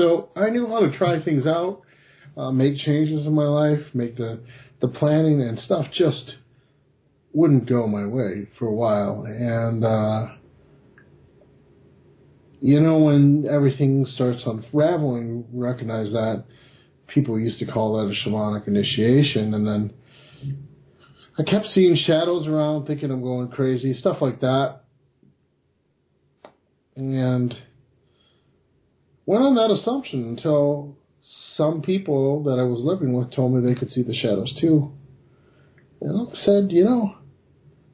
So I knew how to try things out, uh, make changes in my life, make the the planning and stuff just wouldn't go my way for a while. And uh, you know, when everything starts unraveling, recognize that people used to call that a shamanic initiation, and then I kept seeing shadows around, thinking I'm going crazy, stuff like that. And went on that assumption until some people that I was living with told me they could see the shadows too. And I said, you know,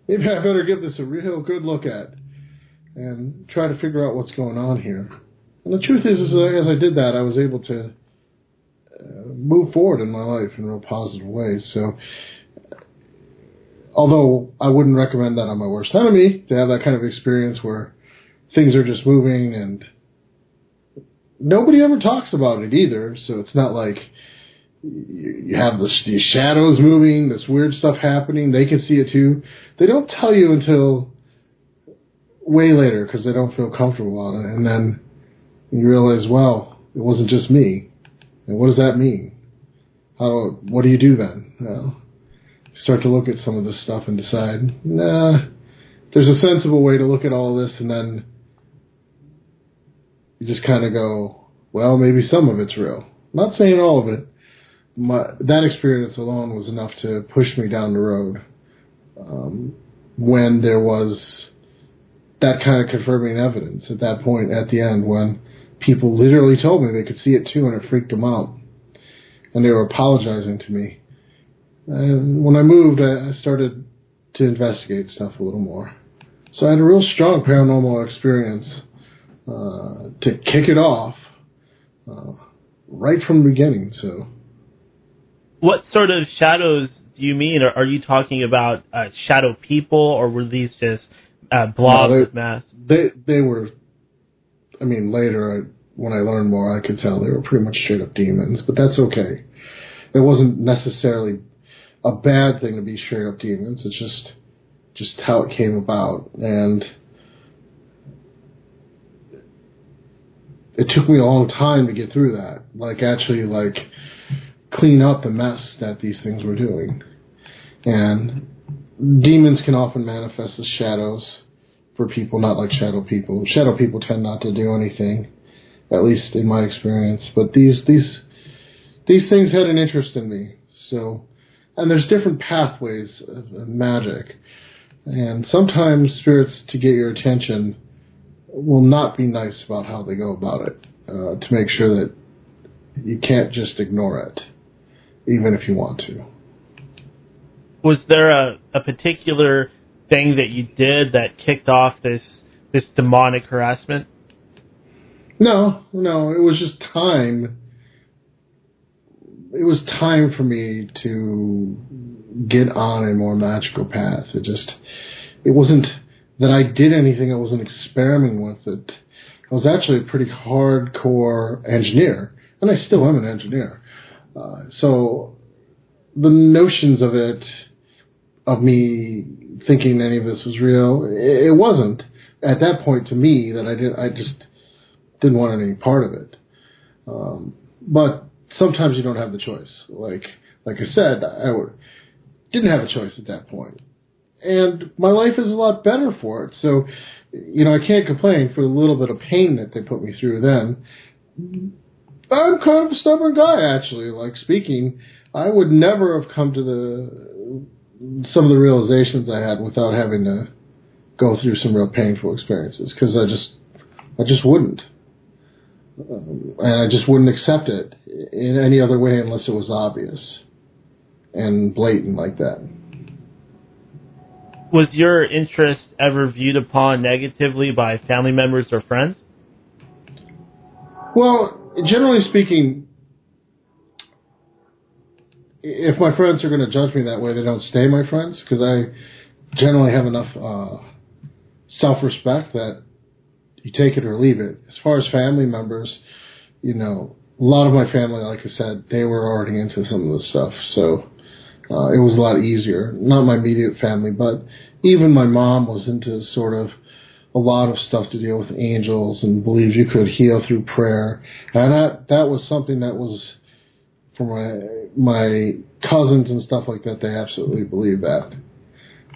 maybe I better give this a real good look at and try to figure out what's going on here. And the truth is, is as I did that, I was able to uh, move forward in my life in real positive ways. So, although I wouldn't recommend that on my worst enemy to have that kind of experience where things are just moving and nobody ever talks about it either. So it's not like you have this, these shadows moving, this weird stuff happening. They can see it too. They don't tell you until way later because they don't feel comfortable on it, and then you realize, well, it wasn't just me. And what does that mean? How? What do you do then? Well, you start to look at some of this stuff and decide, nah, there's a sensible way to look at all this, and then you just kind of go, well, maybe some of it's real. I'm not saying all of it. My, that experience alone was enough to push me down the road. Um, when there was that kind of confirming evidence at that point at the end when people literally told me they could see it too and it freaked them out. And they were apologizing to me. And when I moved, I started to investigate stuff a little more. So I had a real strong paranormal experience uh, to kick it off uh, right from the beginning. So, what sort of shadows do you mean? Are, are you talking about uh, shadow people, or were these just uh, blobs no, they, mass? They they were. I mean, later I, when I learned more, I could tell they were pretty much straight up demons. But that's okay. It wasn't necessarily a bad thing to be straight up demons. It's just just how it came about and it took me a long time to get through that. Like actually like clean up the mess that these things were doing. And demons can often manifest as shadows for people not like shadow people. Shadow people tend not to do anything, at least in my experience. But these these these things had an interest in me. So and there's different pathways of magic. And sometimes spirits to get your attention will not be nice about how they go about it uh, to make sure that you can't just ignore it, even if you want to. Was there a, a particular thing that you did that kicked off this this demonic harassment? No, no, it was just time. It was time for me to get on a more magical path. It just, it wasn't that I did anything. I wasn't experimenting with it. I was actually a pretty hardcore engineer, and I still am an engineer. Uh, so the notions of it, of me thinking any of this was real, it, it wasn't at that point to me that I did. I just didn't want any part of it. Um, but sometimes you don't have the choice. Like like I said, I didn't have a choice at that point and my life is a lot better for it. So, you know, I can't complain for the little bit of pain that they put me through then. I'm kind of a stubborn guy, actually. Like speaking, I would never have come to the some of the realizations I had without having to go through some real painful experiences because I just I just wouldn't. Um, and I just wouldn't accept it in any other way unless it was obvious and blatant like that was your interest ever viewed upon negatively by family members or friends? Well, generally speaking, if my friends are going to judge me that way, they don't stay my friends because I generally have enough uh, self respect that you take it or leave it. As far as family members, you know, a lot of my family, like I said, they were already into some of the stuff, so uh, it was a lot easier. Not my immediate family, but even my mom was into sort of a lot of stuff to deal with angels and believed you could heal through prayer. And that that was something that was for my my cousins and stuff like that. They absolutely believe that,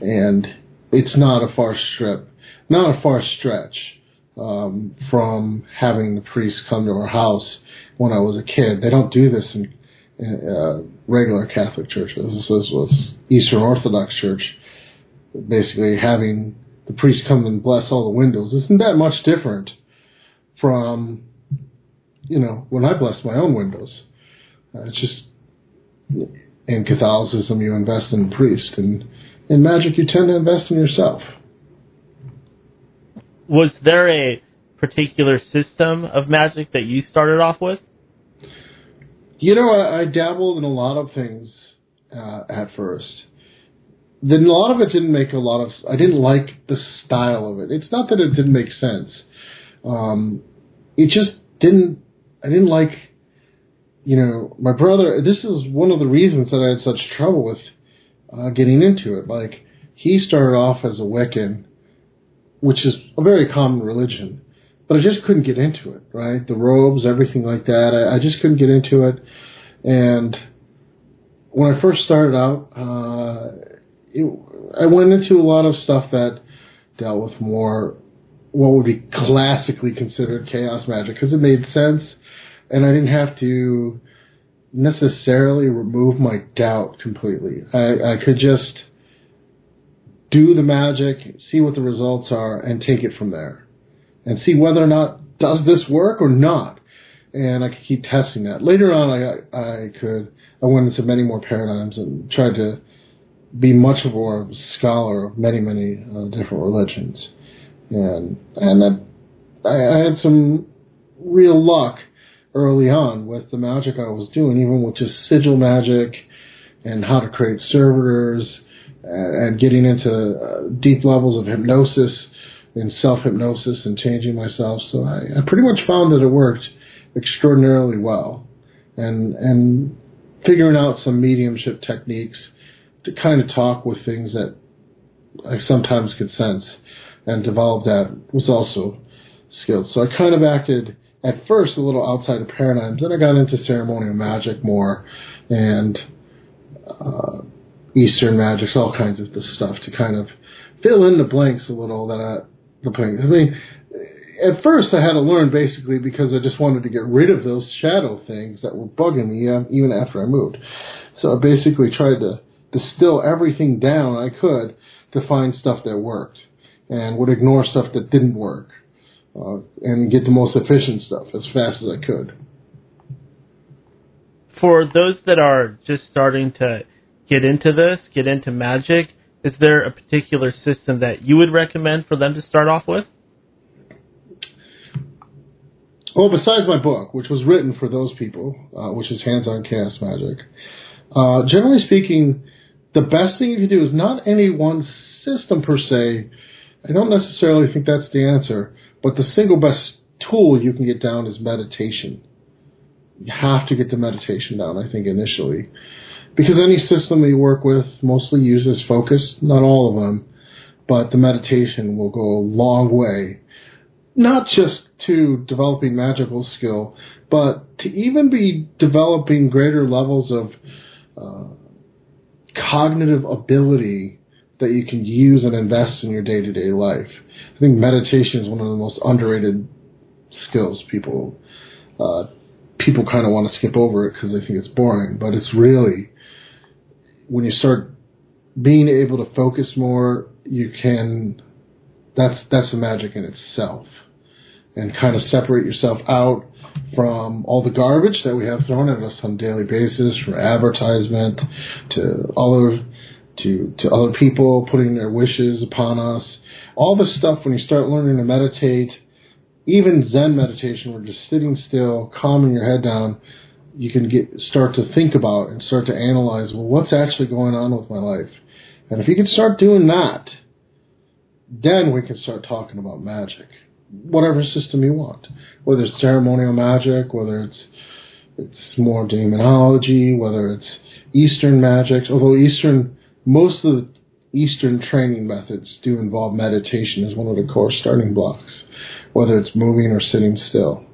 and it's not a far strip, not a far stretch um, from having the priest come to our house when I was a kid. They don't do this in, in uh, regular Catholic churches. This was Eastern Orthodox Church, basically having the priest come and bless all the windows. Isn't that much different from, you know, when I bless my own windows? Uh, it's just in Catholicism you invest in the priest, and in magic you tend to invest in yourself. Was there a particular system of magic that you started off with? You know, I, I dabbled in a lot of things uh, at first. Then a lot of it didn't make a lot of. I didn't like the style of it. It's not that it didn't make sense. Um, it just didn't. I didn't like you know, my brother, this is one of the reasons that I had such trouble with uh, getting into it. Like, he started off as a Wiccan, which is a very common religion, but I just couldn't get into it, right? The robes, everything like that, I, I just couldn't get into it. And when I first started out, uh, it, I went into a lot of stuff that dealt with more what would be classically considered chaos magic because it made sense and I didn't have to necessarily remove my doubt completely. I, I could just do the magic, see what the results are, and take it from there, and see whether or not does this work or not. And I could keep testing that. Later on, I I could I went into many more paradigms and tried to be much more of a scholar of many many uh, different religions, and and I, I had some real luck early on with the magic I was doing, even with just sigil magic and how to create servitors and getting into uh, deep levels of hypnosis and self hypnosis and changing myself. So I, I pretty much found that it worked extraordinarily well, and and figuring out some mediumship techniques to kind of talk with things that I sometimes could sense and develop that was also skilled. So I kind of acted at first a little outside of paradigms. Then I got into ceremonial magic more and uh, Eastern magics, all kinds of this stuff to kind of fill in the blanks a little that I, blanks. I mean, at first I had to learn basically because I just wanted to get rid of those shadow things that were bugging me even after I moved. So I basically tried to distill everything down I could to find stuff that worked and would ignore stuff that didn't work uh, and get the most efficient stuff as fast as I could. For those that are just starting to get into this, get into magic, is there a particular system that you would recommend for them to start off with? Well, besides my book, which was written for those people, uh, which is Hands on Chaos Magic, uh, generally speaking, the best thing you can do is not any one system per se. I don't necessarily think that's the answer. But the single best tool you can get down is meditation. You have to get the meditation down, I think, initially. Because any system we work with mostly uses focus, not all of them, but the meditation will go a long way. Not just to developing magical skill, but to even be developing greater levels of uh, cognitive ability that you can use and invest in your day to day life. I think meditation is one of the most underrated skills. People uh, people kind of want to skip over it because they think it's boring, but it's really when you start being able to focus more, you can. That's that's the magic in itself, and kind of separate yourself out from all the garbage that we have thrown at us on a daily basis, from advertisement to of to, to other people, putting their wishes upon us. All this stuff, when you start learning to meditate, even Zen meditation, where just sitting still, calming your head down, you can get start to think about and start to analyze, well, what's actually going on with my life? And if you can start doing that, then we can start talking about magic. Whatever system you want. Whether it's ceremonial magic, whether it's it's more demonology, whether it's Eastern magic, although Eastern most of the Eastern training methods do involve meditation as one of the core starting blocks, whether it's moving or sitting still.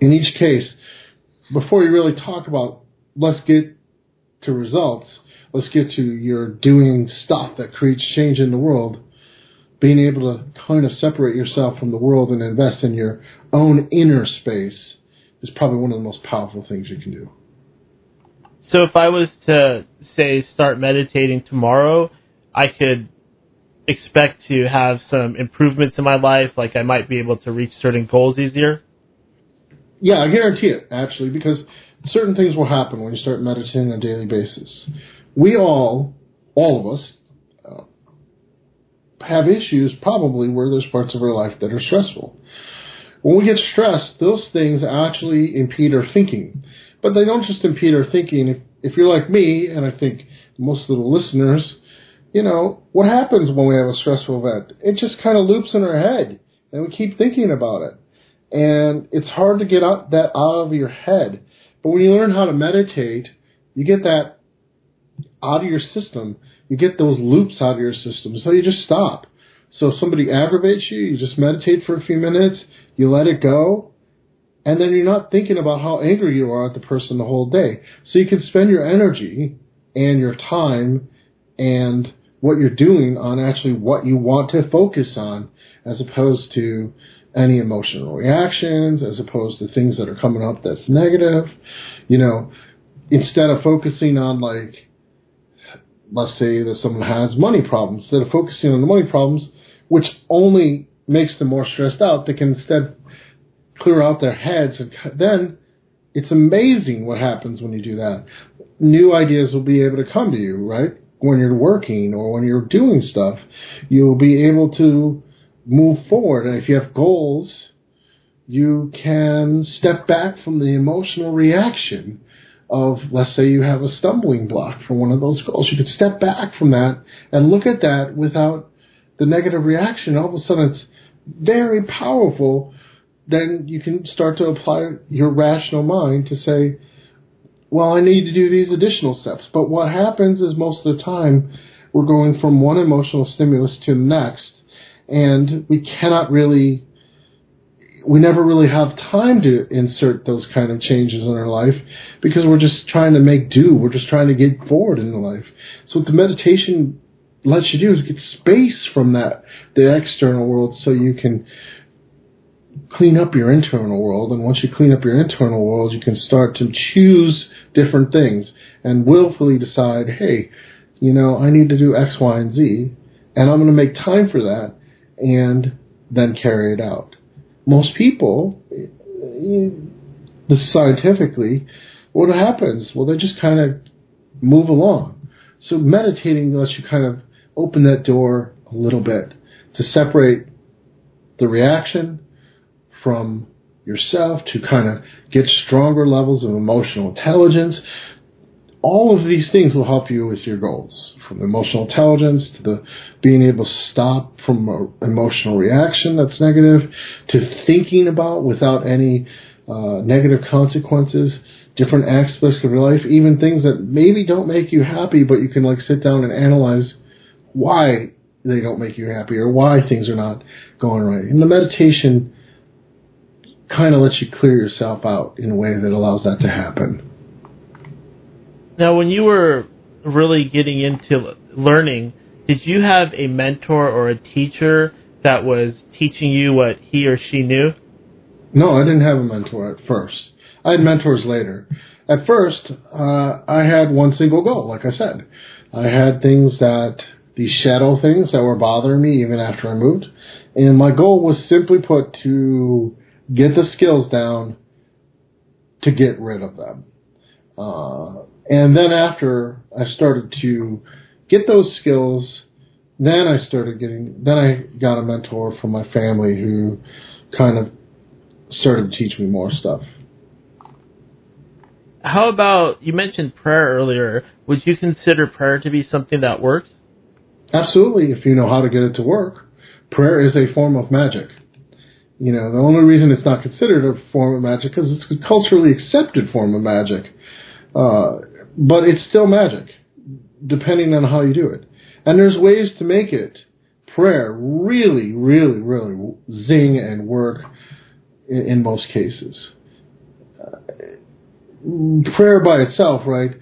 In each case, before you really talk about let's get to results, let's get to your doing stuff that creates change in the world, being able to kind of separate yourself from the world and invest in your own inner space is probably one of the most powerful things you can do. So if I was to say start meditating tomorrow, I could expect to have some improvements in my life, like I might be able to reach certain goals easier? Yeah, I guarantee it, actually, because certain things will happen when you start meditating on a daily basis. We all, all of us, uh, have issues probably where there's parts of our life that are stressful. When we get stressed, those things actually impede our thinking. But they don't just impede our thinking. If, if you're like me, and I think most of the listeners, you know, what happens when we have a stressful event? It just kind of loops in our head, and we keep thinking about it. And it's hard to get out, that out of your head. But when you learn how to meditate, you get that out of your system. You get those loops out of your system. So you just stop. So if somebody aggravates you, you just meditate for a few minutes, you let it go, and then you're not thinking about how angry you are at the person the whole day. So you can spend your energy and your time and what you're doing on actually what you want to focus on as opposed to any emotional reactions, as opposed to things that are coming up that's negative. You know, instead of focusing on like, let's say that someone has money problems, instead of focusing on the money problems, which only makes them more stressed out, they can instead clear out their heads and then it's amazing what happens when you do that. New ideas will be able to come to you, right? When you're working or when you're doing stuff, you'll be able to move forward. And if you have goals, you can step back from the emotional reaction of, let's say you have a stumbling block for one of those goals. You could step back from that and look at that without the negative reaction. All of a sudden, it's very powerful. Then you can start to apply your rational mind to say, well, I need to do these additional steps. But what happens is most of the time we're going from one emotional stimulus to the next and we cannot really we never really have time to insert those kind of changes in our life because we're just trying to make do. We're just trying to get forward in life. So what the meditation lets you do is get space from that the external world so you can clean up your internal world and once you clean up your internal world you can start to choose different things and willfully decide, hey, you know, I need to do X, Y, and Z and I'm going to make time for that and then carry it out. Most people, scientifically, what happens? Well, they just kind of move along. So meditating lets you kind of open that door a little bit to separate the reaction from yourself, to kind of get stronger levels of emotional intelligence, all of these things will help you with your goals, from emotional intelligence to the being able to stop from emotional reaction that's negative, to thinking about without any uh, negative consequences, different aspects of your life, even things that maybe don't make you happy, but you can like sit down and analyze why they don't make you happy or why things are not going right. And the meditation kind of lets you clear yourself out in a way that allows that to happen. Now, when you were really getting into learning, did you have a mentor or a teacher that was teaching you what he or she knew? No, I didn't have a mentor at first. I had mentors later. At first, uh, I had one single goal, like I said. I had things that, these shadow things that were bothering me even after I moved. And my goal was simply put to get the skills down to get rid of them. Uh, and then after I started to get those skills, then I started getting, then I got a mentor from my family who kind of started to teach me more stuff. How about, you mentioned prayer earlier. Would you consider prayer to be something that works? Absolutely, if you know how to get it to work. Prayer is a form of magic. You know, the only reason it's not considered a form of magic is it's a culturally accepted form of magic. Uh, but it's still magic, depending on how you do it. And there's ways to make it prayer really, really, really zing and work in, in most cases. Uh, prayer by itself, right?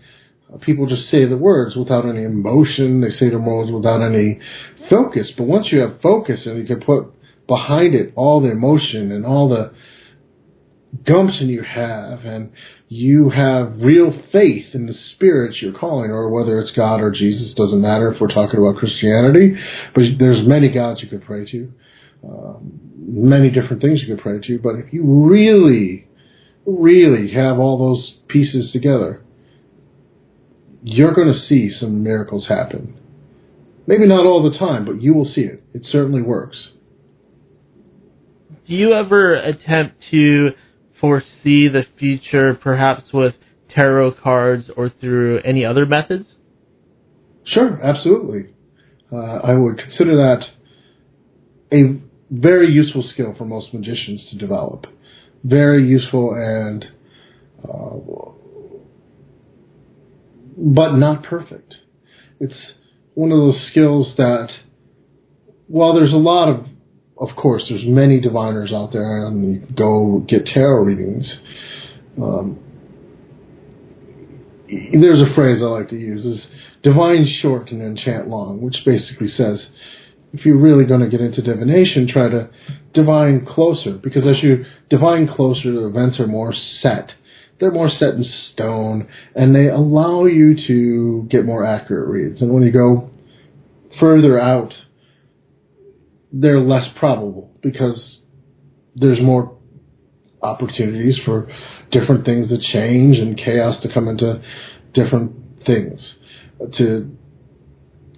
People just say the words without any emotion. They say the words without any focus. But once you have focus and you can put behind it all the emotion and all the gumption you have and you have real faith in the spirits you're calling or whether it's God or Jesus doesn't matter if we're talking about Christianity but there's many gods you could pray to um, many different things you could pray to but if you really really have all those pieces together you're going to see some miracles happen. Maybe not all the time but you will see it. It certainly works. Do you ever attempt to foresee the future, perhaps with tarot cards or through any other methods? Sure, absolutely. Uh, I would consider that a very useful skill for most magicians to develop. Very useful and, uh, but not perfect. It's one of those skills that, while there's a lot of of course, there's many diviners out there, and you go get tarot readings. Um, there's a phrase I like to use: is divine short and enchant long, which basically says if you're really going to get into divination, try to divine closer, because as you divine closer, the events are more set. They're more set in stone, and they allow you to get more accurate reads. And when you go further out they're less probable because there's more opportunities for different things to change and chaos to come into different things to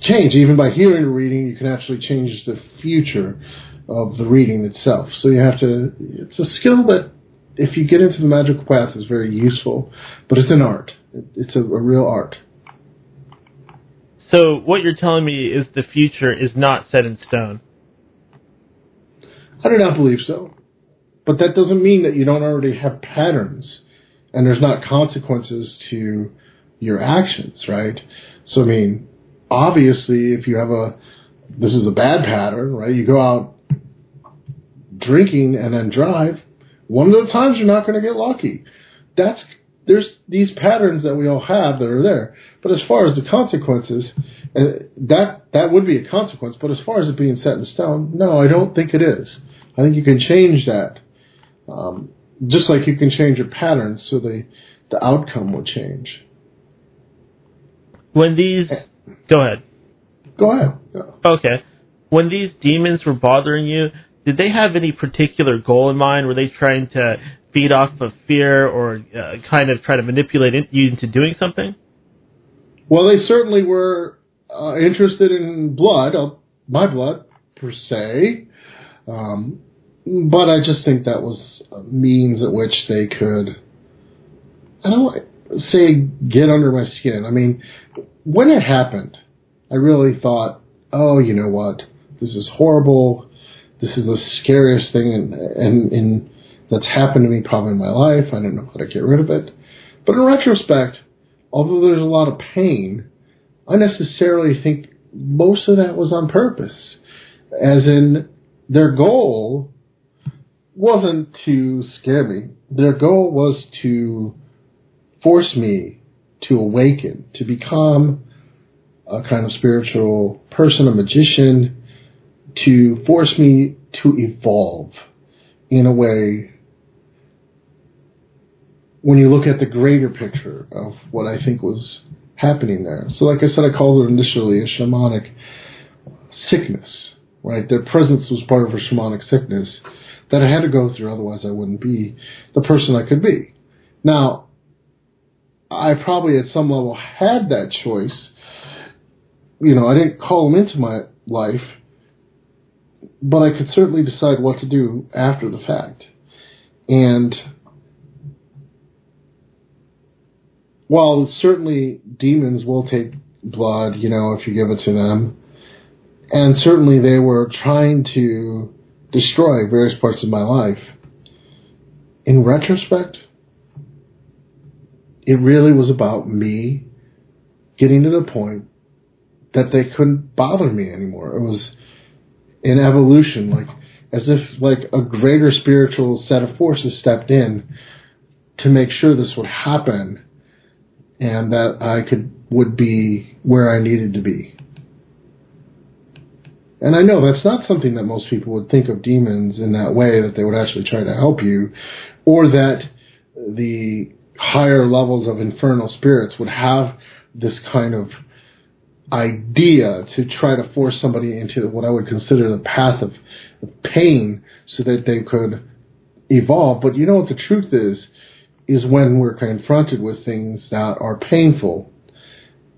change. Even by hearing a reading, you can actually change the future of the reading itself. So you have to, it's a skill that if you get into the magical path is very useful, but it's an art. It's a, a real art. So what you're telling me is the future is not set in stone. I do not believe so. But that doesn't mean that you don't already have patterns and there's not consequences to your actions, right? So, I mean, obviously, if you have a, this is a bad pattern, right? You go out drinking and then drive, one of the times you're not going to get lucky. That's, there's these patterns that we all have that are there. But as far as the consequences, uh, that, that would be a consequence. But as far as it being set in stone, no, I don't think it is. I think you can change that. Um, just like you can change your patterns so the, the outcome will change. When these. Go ahead. Go ahead. Okay. When these demons were bothering you, did they have any particular goal in mind? Were they trying to feed off of fear or uh, kind of try to manipulate you into doing something? Well, they certainly were uh, interested in blood, uh, my blood per se. Um, but I just think that was a means at which they could, I don't say get under my skin. I mean, when it happened, I really thought, oh, you know what? This is horrible. This is the scariest thing in, in, in that's happened to me probably in my life. I don't know how to get rid of it. But in retrospect, although there's a lot of pain, I necessarily think most of that was on purpose. As in, their goal wasn't to scare me. Their goal was to force me to awaken, to become a kind of spiritual person, a magician, to force me to evolve in a way when you look at the greater picture of what I think was happening there. So, like I said, I called it initially a shamanic sickness, right? Their presence was part of a shamanic sickness that I had to go through, otherwise I wouldn't be the person I could be. Now, I probably at some level had that choice. You know, I didn't call them into my life, but I could certainly decide what to do after the fact. And while certainly demons will take blood, you know, if you give it to them, and certainly they were trying to destroy various parts of my life. In retrospect, it really was about me getting to the point that they couldn't bother me anymore. It was an evolution, like as if like a greater spiritual set of forces stepped in to make sure this would happen and that I could would be where I needed to be. And I know that's not something that most people would think of demons in that way, that they would actually try to help you, or that the higher levels of infernal spirits would have this kind of idea to try to force somebody into what I would consider the path of, of pain so that they could evolve. But you know what the truth is? Is when we're confronted with things that are painful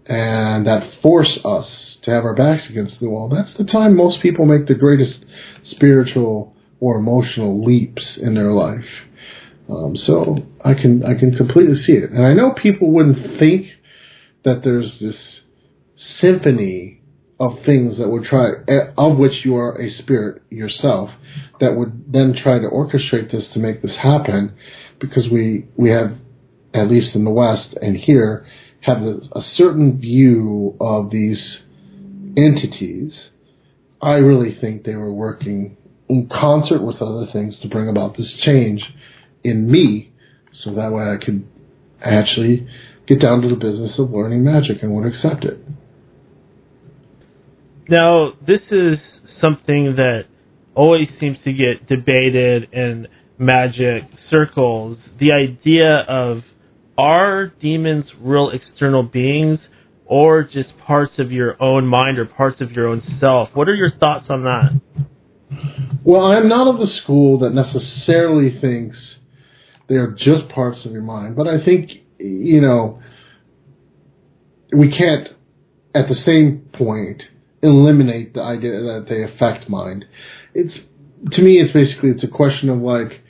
and that force us to have our backs against the wall, that's the time most people make the greatest spiritual or emotional leaps in their life. Um, so I can I can completely see it, and I know people wouldn't think that there's this symphony of things that would try eh, of which you are a spirit yourself that would then try to orchestrate this to make this happen because we we have at least in the west and here have a, a certain view of these entities. I really think they were working in concert with other things to bring about this change in me so that way i could actually get down to the business of learning magic and would accept it. Now, this is something that always seems to get debated in magic circles. The idea of are demons real external beings or just parts of your own mind or parts of your own self? What are your thoughts on that? Well, I'm not of the school that necessarily thinks they are just parts of your mind, but I think, you know, we can't, at the same point, eliminate the idea that they affect mind. It's to me, it's basically it's a question of like,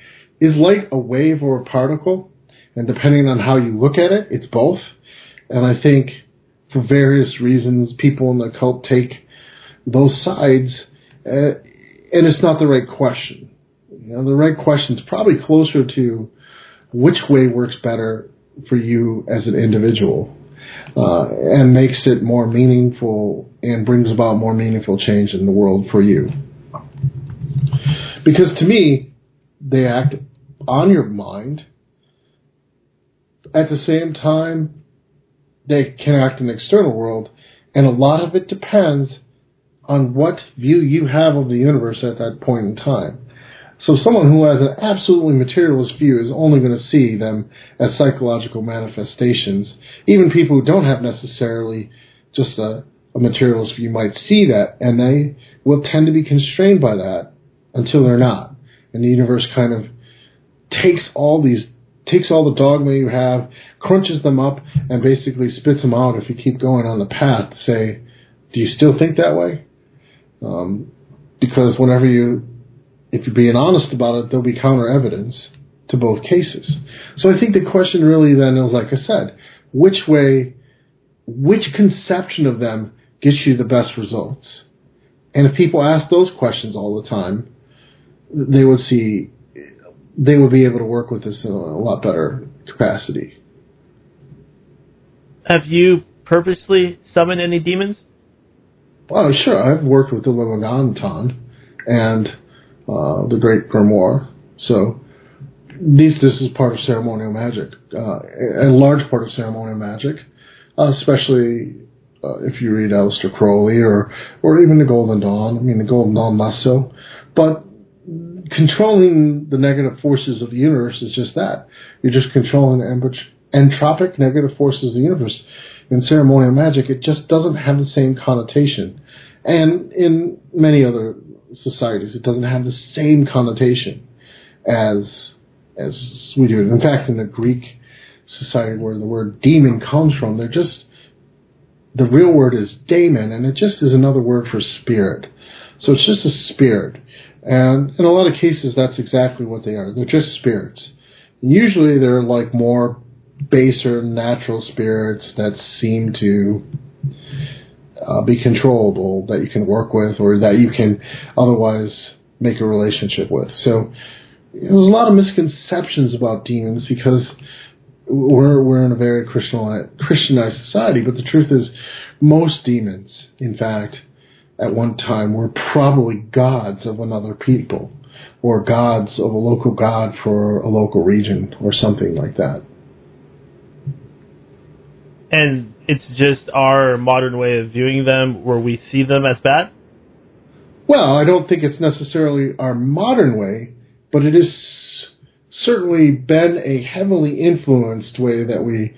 is light a wave or a particle? And depending on how you look at it, it's both. And I think for various reasons, people in the cult take those sides, uh, and it's not the right question. You know, the right question is probably closer to which way works better for you as an individual uh, and makes it more meaningful and brings about more meaningful change in the world for you. Because to me, they act on your mind. At the same time, they can act in the external world, and a lot of it depends on what view you have of the universe at that point in time. So someone who has an absolutely materialist view is only going to see them as psychological manifestations. Even people who don't have necessarily just a, a materialist view might see that, and they will tend to be constrained by that until they're not. And the universe kind of takes all these takes all the dogma you have, crunches them up, and basically spits them out if you keep going on the path. Say, do you still think that way? Um, because whenever you if you're being honest about it, there'll be counter evidence to both cases. So I think the question really then is, like I said, which way, which conception of them gets you the best results? And if people ask those questions all the time, they would see, they would be able to work with this in a lot better capacity. Have you purposely summoned any demons? Oh, sure. I've worked with the Lemegeton, and uh, the Great Grimoire. So these this is part of ceremonial magic, uh, a large part of ceremonial magic, uh, especially uh, if you read Aleister Crowley or or even the Golden Dawn. I mean, the Golden Dawn less so, but controlling the negative forces of the universe is just that. You're just controlling the entropic negative forces of the universe. In ceremonial magic, it just doesn't have the same connotation. And in many other societies. It doesn't have the same connotation as as we do. In fact, in the Greek society where the word demon comes from, they're just the real word is daemon, and it just is another word for spirit. So it's just a spirit. And in a lot of cases, that's exactly what they are. They're just spirits. Usually, they're like more baser natural spirits that seem to uh, be controllable that you can work with or that you can otherwise make a relationship with. So there's a lot of misconceptions about demons because we're we're in a very Christianized, Christianized society, but the truth is, most demons, in fact, at one time were probably gods of another people, or gods of a local god for a local region, or something like that. And it's just our modern way of viewing them, where we see them as bad. Well, I don't think it's necessarily our modern way, but it is certainly been a heavily influenced way that we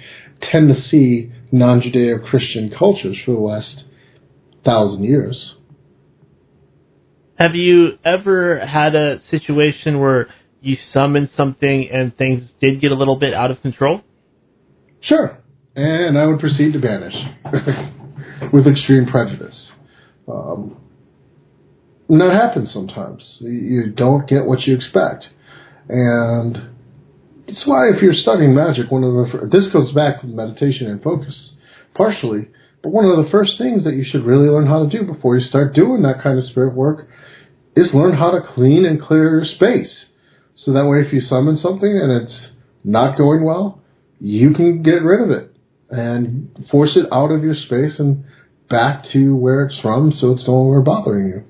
tend to see non Judeo Christian cultures for the last thousand years. Have you ever had a situation where you summoned something and things did get a little bit out of control? Sure. And I would proceed to banish with extreme prejudice. Um, and that happens sometimes. You don't get what you expect. And it's why if you're studying magic, one of the this goes back to meditation and focus partially, but one of the first things that you should really learn how to do before you start doing that kind of spirit work is learn how to clean and clear your space. So that way if you summon something and it's not going well, you can get rid of it and force it out of your space and back to where it's from so it's no longer bothering you.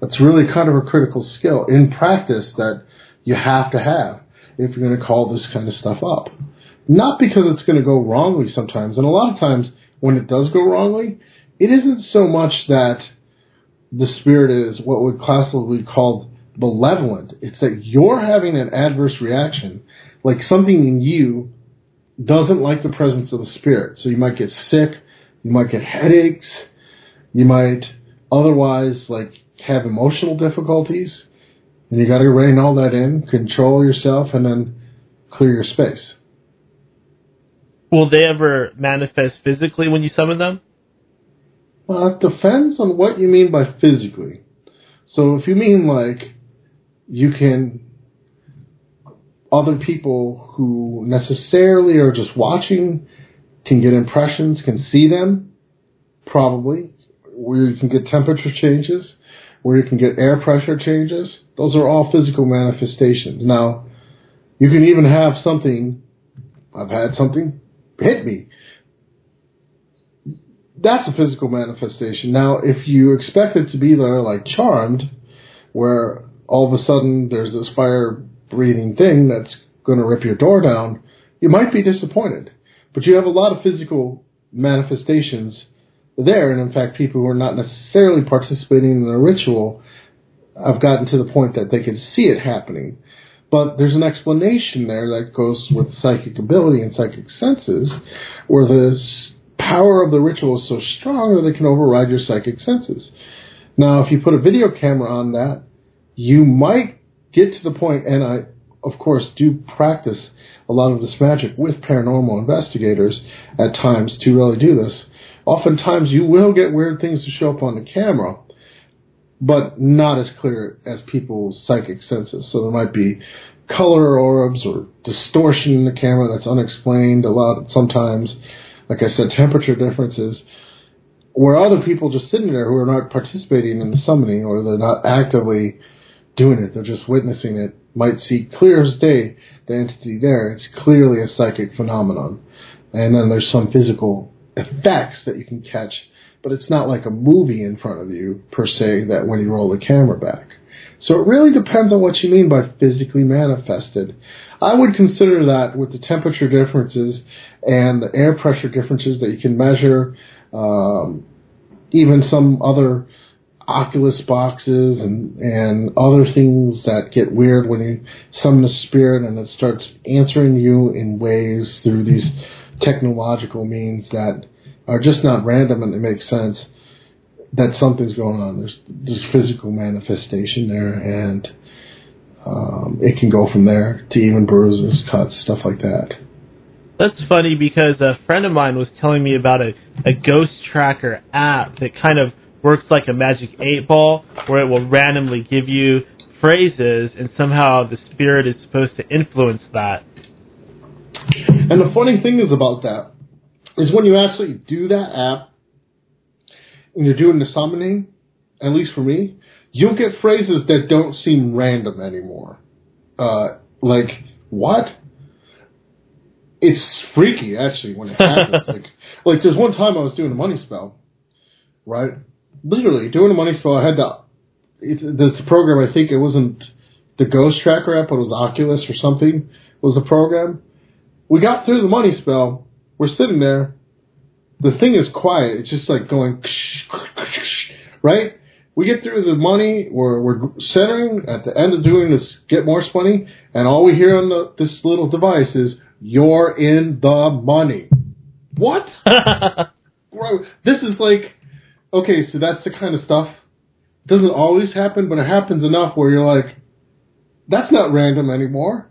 That's really kind of a critical skill in practice that you have to have if you're going to call this kind of stuff up. Not because it's going to go wrongly sometimes, and a lot of times when it does go wrongly, it isn't so much that the spirit is what would classically be called malevolent. It's that you're having an adverse reaction, like something in you doesn't like the presence of the spirit. So you might get sick, you might get headaches, you might otherwise like have emotional difficulties, and you got to rein all that in, control yourself, and then clear your space. Will they ever manifest physically when you summon them? Well, it depends on what you mean by physically. So if you mean like you can other people who necessarily are just watching can get impressions, can see them, probably. Where you can get temperature changes, where you can get air pressure changes. Those are all physical manifestations. Now, you can even have something, I've had something hit me. That's a physical manifestation. Now, if you expect it to be there like charmed, where all of a sudden there's this fire breathing thing that's going to rip your door down, you might be disappointed. But you have a lot of physical manifestations there, and in fact, people who are not necessarily participating in the ritual have gotten to the point that they can see it happening. But there's an explanation there that goes with psychic ability and psychic senses, where the power of the ritual is so strong that it can override your psychic senses. Now, if you put a video camera on that, you might get to the point, and I, of course, do practice a lot of this magic with paranormal investigators at times to really do this. Oftentimes, you will get weird things to show up on the camera, but not as clear as people's psychic senses. So there might be color orbs or distortion in the camera that's unexplained. A lot sometimes, like I said, temperature differences. Where other people just sitting there who are not participating in the summoning or they're not actively doing it, they're just witnessing it, might see clear as day the entity there. It's clearly a psychic phenomenon. And then there's some physical effects that you can catch but it's not like a movie in front of you per se that when you roll the camera back. So it really depends on what you mean by physically manifested. I would consider that with the temperature differences and the air pressure differences that you can measure, um, even some other Ovilus boxes and, and other things that get weird when you summon a spirit and it starts answering you in ways through these technological means that are just not random and they make sense that something's going on. There's there's physical manifestation there, and um, it can go from there to even bruises, cuts, stuff like that. That's funny because a friend of mine was telling me about a, a ghost tracker app that kind of works like a magic eight ball, where it will randomly give you phrases, and somehow the spirit is supposed to influence that. And the funny thing is about that is when you actually do that app and you're doing the summoning, at least for me, you'll get phrases that don't seem random anymore. Uh, like, what? it's freaky actually when it happens. like, like there's one time I was doing a money spell, right? Literally doing a money spell. I had to. It, this program. I think it wasn't the Ghost Tracker app, but it was Ovilus or something. Was the program. We got through the money spell. We're sitting there. The thing is quiet. It's just like going, right? We get through the money. We're we're centering at the end of doing this. Get more money, and all we hear on the, this little device is you're in the money. What? this is like, okay, so that's the kind of stuff. It Doesn't always happen, but it happens enough where you're like, that's not random anymore.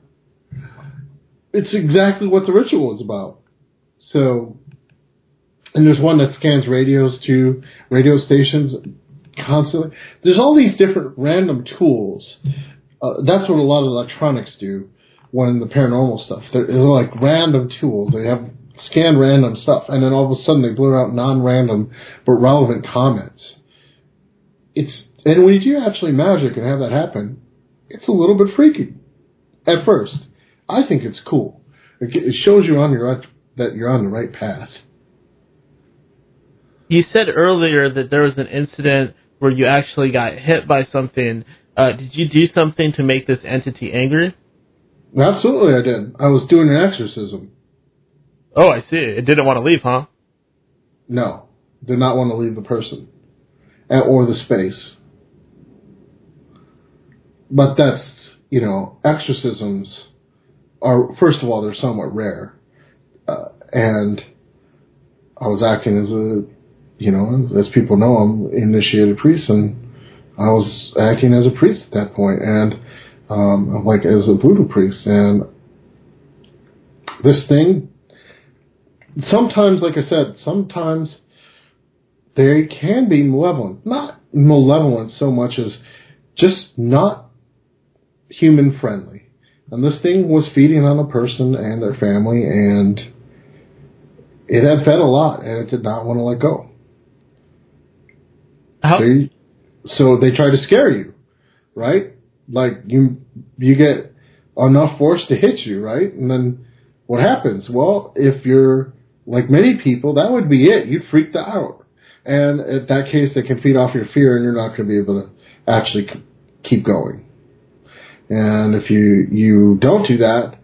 It's exactly what the ritual is about. So, and there's one that scans radios to radio stations constantly. There's all these different random tools. Uh, that's what a lot of electronics do when the paranormal stuff. They're, they're like random tools. They have scan random stuff, and then all of a sudden they blur out non-random but relevant comments. It's and when you do actually magic and have that happen, it's a little bit freaky at first. I think it's cool. It shows you on your that you're on the right path. You said earlier that there was an incident where you actually got hit by something. Uh, did you do something to make this entity angry? Absolutely, I did. I was doing an exorcism. Oh, I see. It didn't want to leave, huh? No, did not want to leave the person or the space. But that's you know, exorcisms are first of all they're somewhat rare, uh, and I was acting as a you know as people know I'm initiated priest and I was acting as a priest at that point and um, like as a voodoo priest. And this thing, sometimes, like I said, sometimes they can be malevolent. Not malevolent so much as just not human friendly. And this thing was feeding on a person and their family, and it had fed a lot, and it did not want to let go. How? So, you, so they try to scare you, right? like you you get enough force to hit you, right? And then what happens? Well, if you're like many people, that would be it. You'd freak out, and in that case, they can feed off your fear, and you're not going to be able to actually keep going. And if you you don't do that,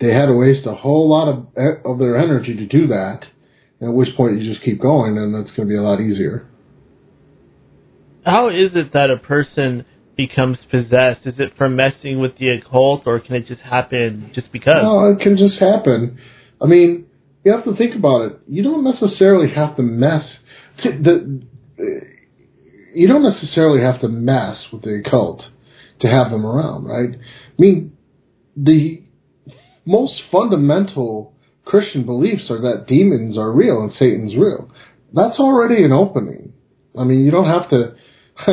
they had to waste a whole lot of of their energy to do that. At which point you just keep going, and that's going to be a lot easier. How is it that a person becomes possessed? Is it from messing with the occult, or can it just happen just because? No, it can just happen. I mean, you have to think about it. You don't necessarily have to mess. The, you don't necessarily have to mess with the occult to have them around, right? I mean, the most fundamental Christian beliefs are that demons are real and Satan's real. That's already an opening. I mean, you don't have to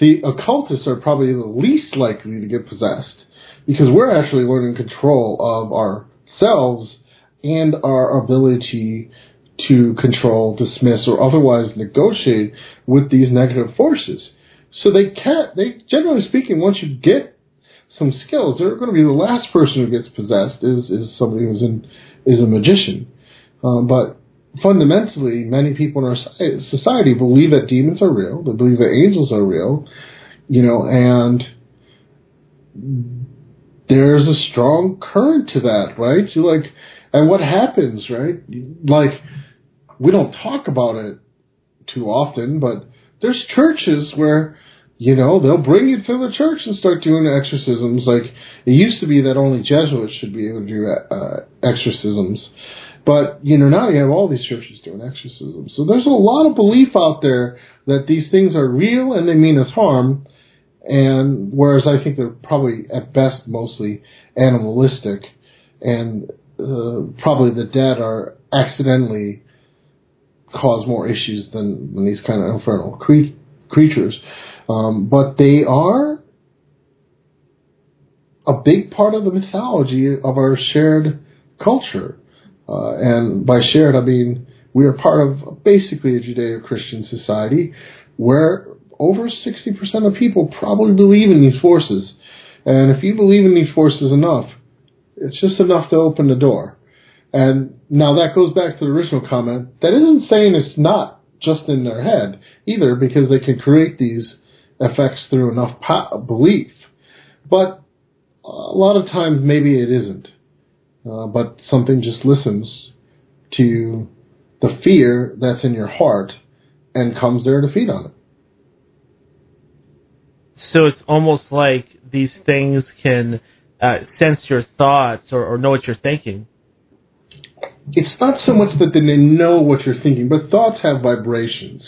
the occultists are probably the least likely to get possessed because we're actually learning control of ourselves and our ability to control, dismiss, or otherwise negotiate with these negative forces. So they can't, they, generally speaking, once you get some skills, they're going to be the last person who gets possessed is, is somebody who's in, is a magician. Um, but fundamentally, many people in our society believe that demons are real. They believe that angels are real, you know, and there's a strong current to that, right? Like, and what happens, right? Like, we don't talk about it too often, but there's churches where, you know, they'll bring you to the church and start doing exorcisms. Like, it used to be that only Jesuits should be able to do uh, exorcisms but you know now you have all these churches doing exorcisms, so there's a lot of belief out there that these things are real and they mean us harm. And whereas I think they're probably at best mostly animalistic, and uh, probably the dead are accidentally cause more issues than, than these kind of infernal cre- creatures. Um, but they are a big part of the mythology of our shared culture. Uh, and by shared, I mean we are part of basically a Judeo-Christian society where over 60% of people probably believe in these forces. And if you believe in these forces enough, it's just enough to open the door. And now that goes back to the original comment. That isn't saying it's not just in their head either, because they can create these effects through enough belief. But a lot of times, maybe it isn't. Uh, but something just listens to the fear that's in your heart and comes there to feed on it. So it's almost like these things can uh, sense your thoughts or, or know what you're thinking. It's not so much that they know what you're thinking, but thoughts have vibrations.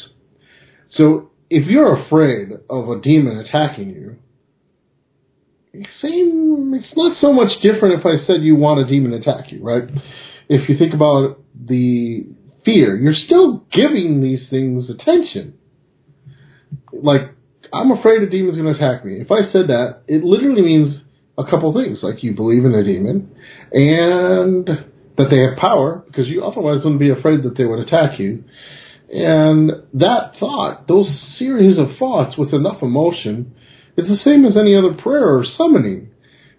So if you're afraid of a demon attacking you, same, it's not so much different if I said you want a demon attack you, right? If you think about the fear, you're still giving these things attention. Like, I'm afraid a demon's going to attack me. If I said that, it literally means a couple things, like you believe in a demon, and that they have power, because you otherwise wouldn't be afraid that they would attack you. And that thought, those series of thoughts with enough emotion, is the same as any other prayer or summoning.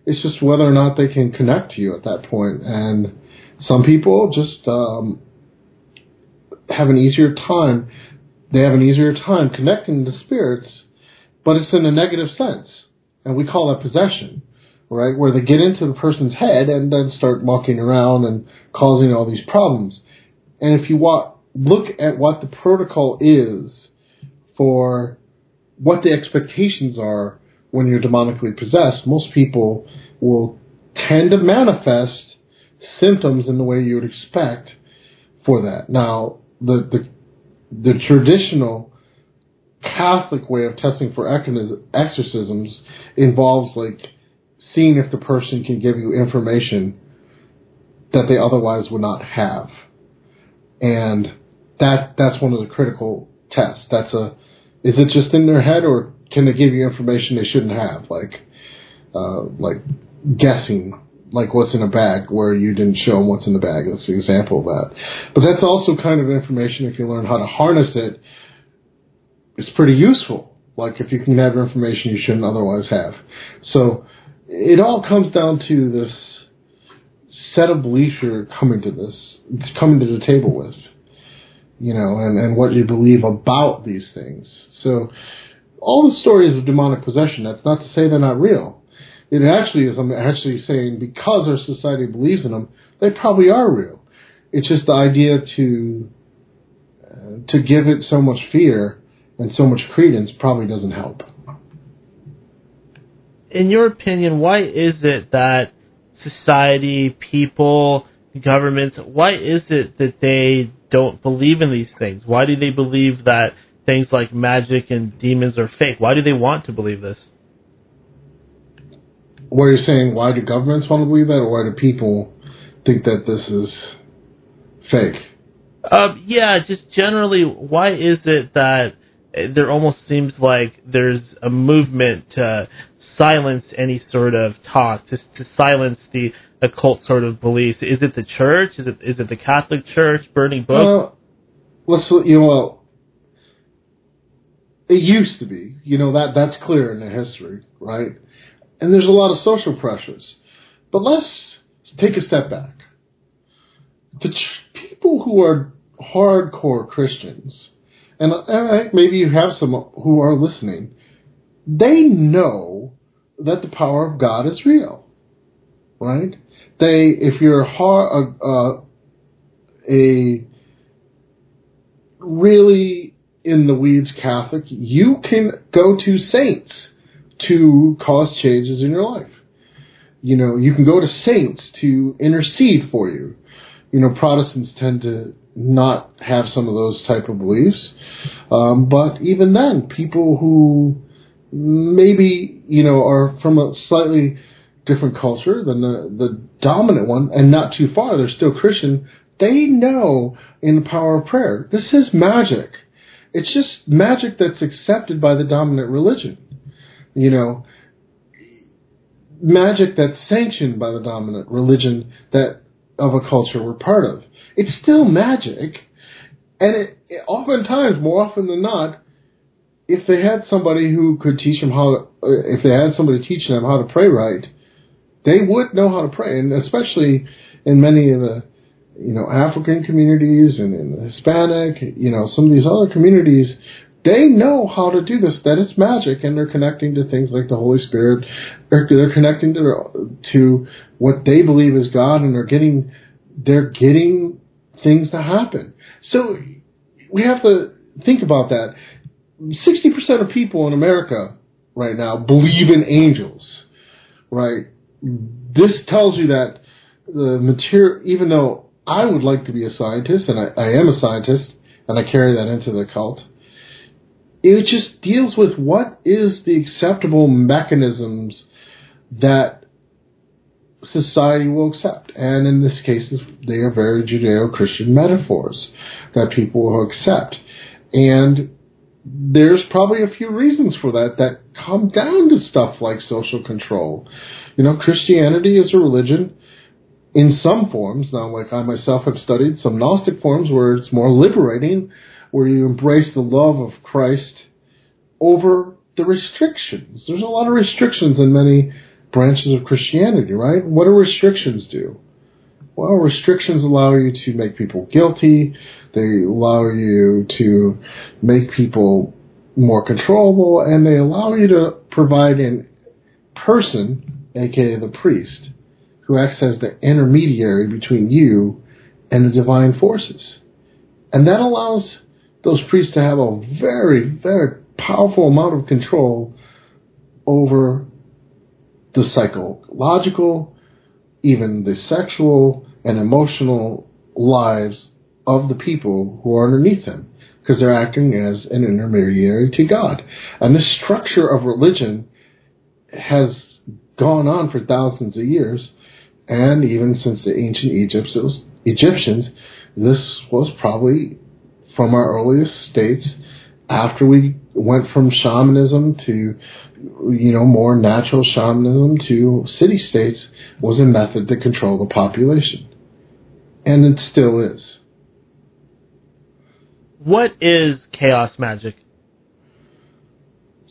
It's just whether or not they can connect to you at that point. And some people just um, have an easier time. They have an easier time connecting to spirits, but it's in a negative sense, and we call that possession right? Where they get into the person's head and then start walking around and causing all these problems. And if you walk, look at what the protocol is for what the expectations are when you're demonically possessed, most people will tend to manifest symptoms in the way you would expect for that. Now, the the, the traditional Catholic way of testing for exorcisms involves like seeing if the person can give you information that they otherwise would not have. And that that's one of the critical tests. That's a is it just in their head or can they give you information they shouldn't have? Like uh, like guessing like what's in a bag where you didn't show them what's in the bag. That's an example of that. But that's also kind of information if you learn how to harness it, it's pretty useful. Like if you can have information you shouldn't otherwise have. So it all comes down to this set of beliefs you're coming to this, coming to the table with, you know, and, and what you believe about these things. So, all the stories of demonic possession, that's not to say they're not real. It actually is, I'm actually saying because our society believes in them, they probably are real. It's just the idea to, uh, to give it so much fear and so much credence probably doesn't help in your opinion, why is it that society, people, governments, why is it that they don't believe in these things? Why do they believe that things like magic and demons are fake? Why do they want to believe this? What you're you saying? Why do governments want to believe that, or why do people think that this is fake? Uh, yeah, just generally, why is it that there almost seems like there's a movement to silence any sort of talk, to, to silence the occult sort of beliefs? Is it the church? Is it is it the Catholic Church burning books? let's you know. It used to be, you know that that's clear in the history, right? And there's a lot of social pressures, but let's take a step back. The people who are hardcore Christians, and, and maybe you have some who are listening, they know that the power of God is real, right? They, if you're hard, uh, a really in the weeds Catholic, you can go to saints to cause changes in your life. You know, you can go to saints to intercede for you. You know, Protestants tend to not have some of those type of beliefs, um, but even then, people who maybe you know are from a slightly different culture than the the dominant one, and not too far. They're still Christian. They know in the power of prayer. This is magic. It's just magic that's accepted by the dominant religion. You know, magic that's sanctioned by the dominant religion that of a culture we're part of. It's still magic, and it, it oftentimes, more often than not, if they had somebody who could teach them how to, uh, if they had somebody teaching them how to pray right, they would know how to pray. And especially in many of the you know, African communities and in the Hispanic, you know, some of these other communities, they know how to do this. That it's magic, and they're connecting to things like the Holy Spirit. They're, they're connecting to to what they believe is God, and they're getting they're getting things to happen. So we have to think about that. Sixty percent of people in America right now believe in angels, right? This tells you that the material, even though I would like to be a scientist, and I, I am a scientist, and I carry that into the cult, it just deals with what is the acceptable mechanisms that society will accept. And in this case, they are very Judeo Christian metaphors that people will accept. And there's probably a few reasons for that that come down to stuff like social control. You know, Christianity is a religion in some forms. Now, like I myself have studied some Gnostic forms where it's more liberating, where you embrace the love of Christ over the restrictions. There's a lot of restrictions in many branches of Christianity, right? What do restrictions do? Well, restrictions allow you to make people guilty. They allow you to make people more controllable, and they allow you to provide a person, aka the priest, who acts as the intermediary between you and the divine forces. And that allows those priests to have a very, very powerful amount of control over the psychological, even the sexual and emotional lives of the people who are underneath them because they're acting as an intermediary to God. And this structure of religion has gone on for thousands of years, and even since the ancient Egyptians, this was probably from our earliest states after we went from shamanism to you know more natural shamanism to city states was a method to control the population. And it still is. What is chaos magic?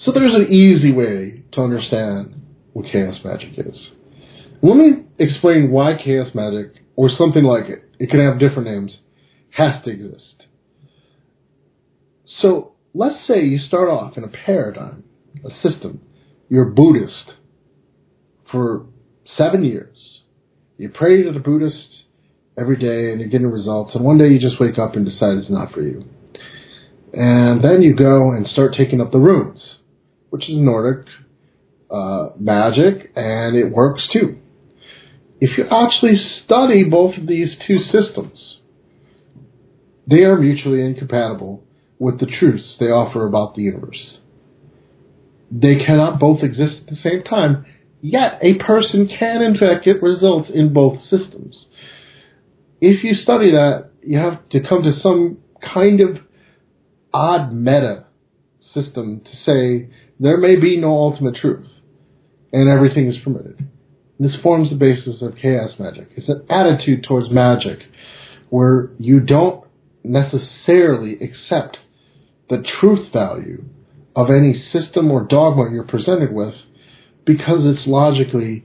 So there's an easy way to understand what chaos magic is let me explain why chaos magic or something like it it can have different names has to exist so let's say you start off in a paradigm, a system. You're Buddhist for seven years. You pray to the Buddhist every day and you're getting results, and one day you just wake up and decide it's not for you. And then you go and start taking up the runes, which is Nordic uh, magic, and it works too. If you actually study both of these two systems, they are mutually incompatible with the truths they offer about the universe. They cannot both exist at the same time, yet a person can in fact get results in both systems. If you study that, you have to come to some kind of odd meta system to say there may be no ultimate truth and everything is permitted. This forms the basis of chaos magic. It's an attitude towards magic where you don't necessarily accept the truth value of any system or dogma you're presented with because it's logically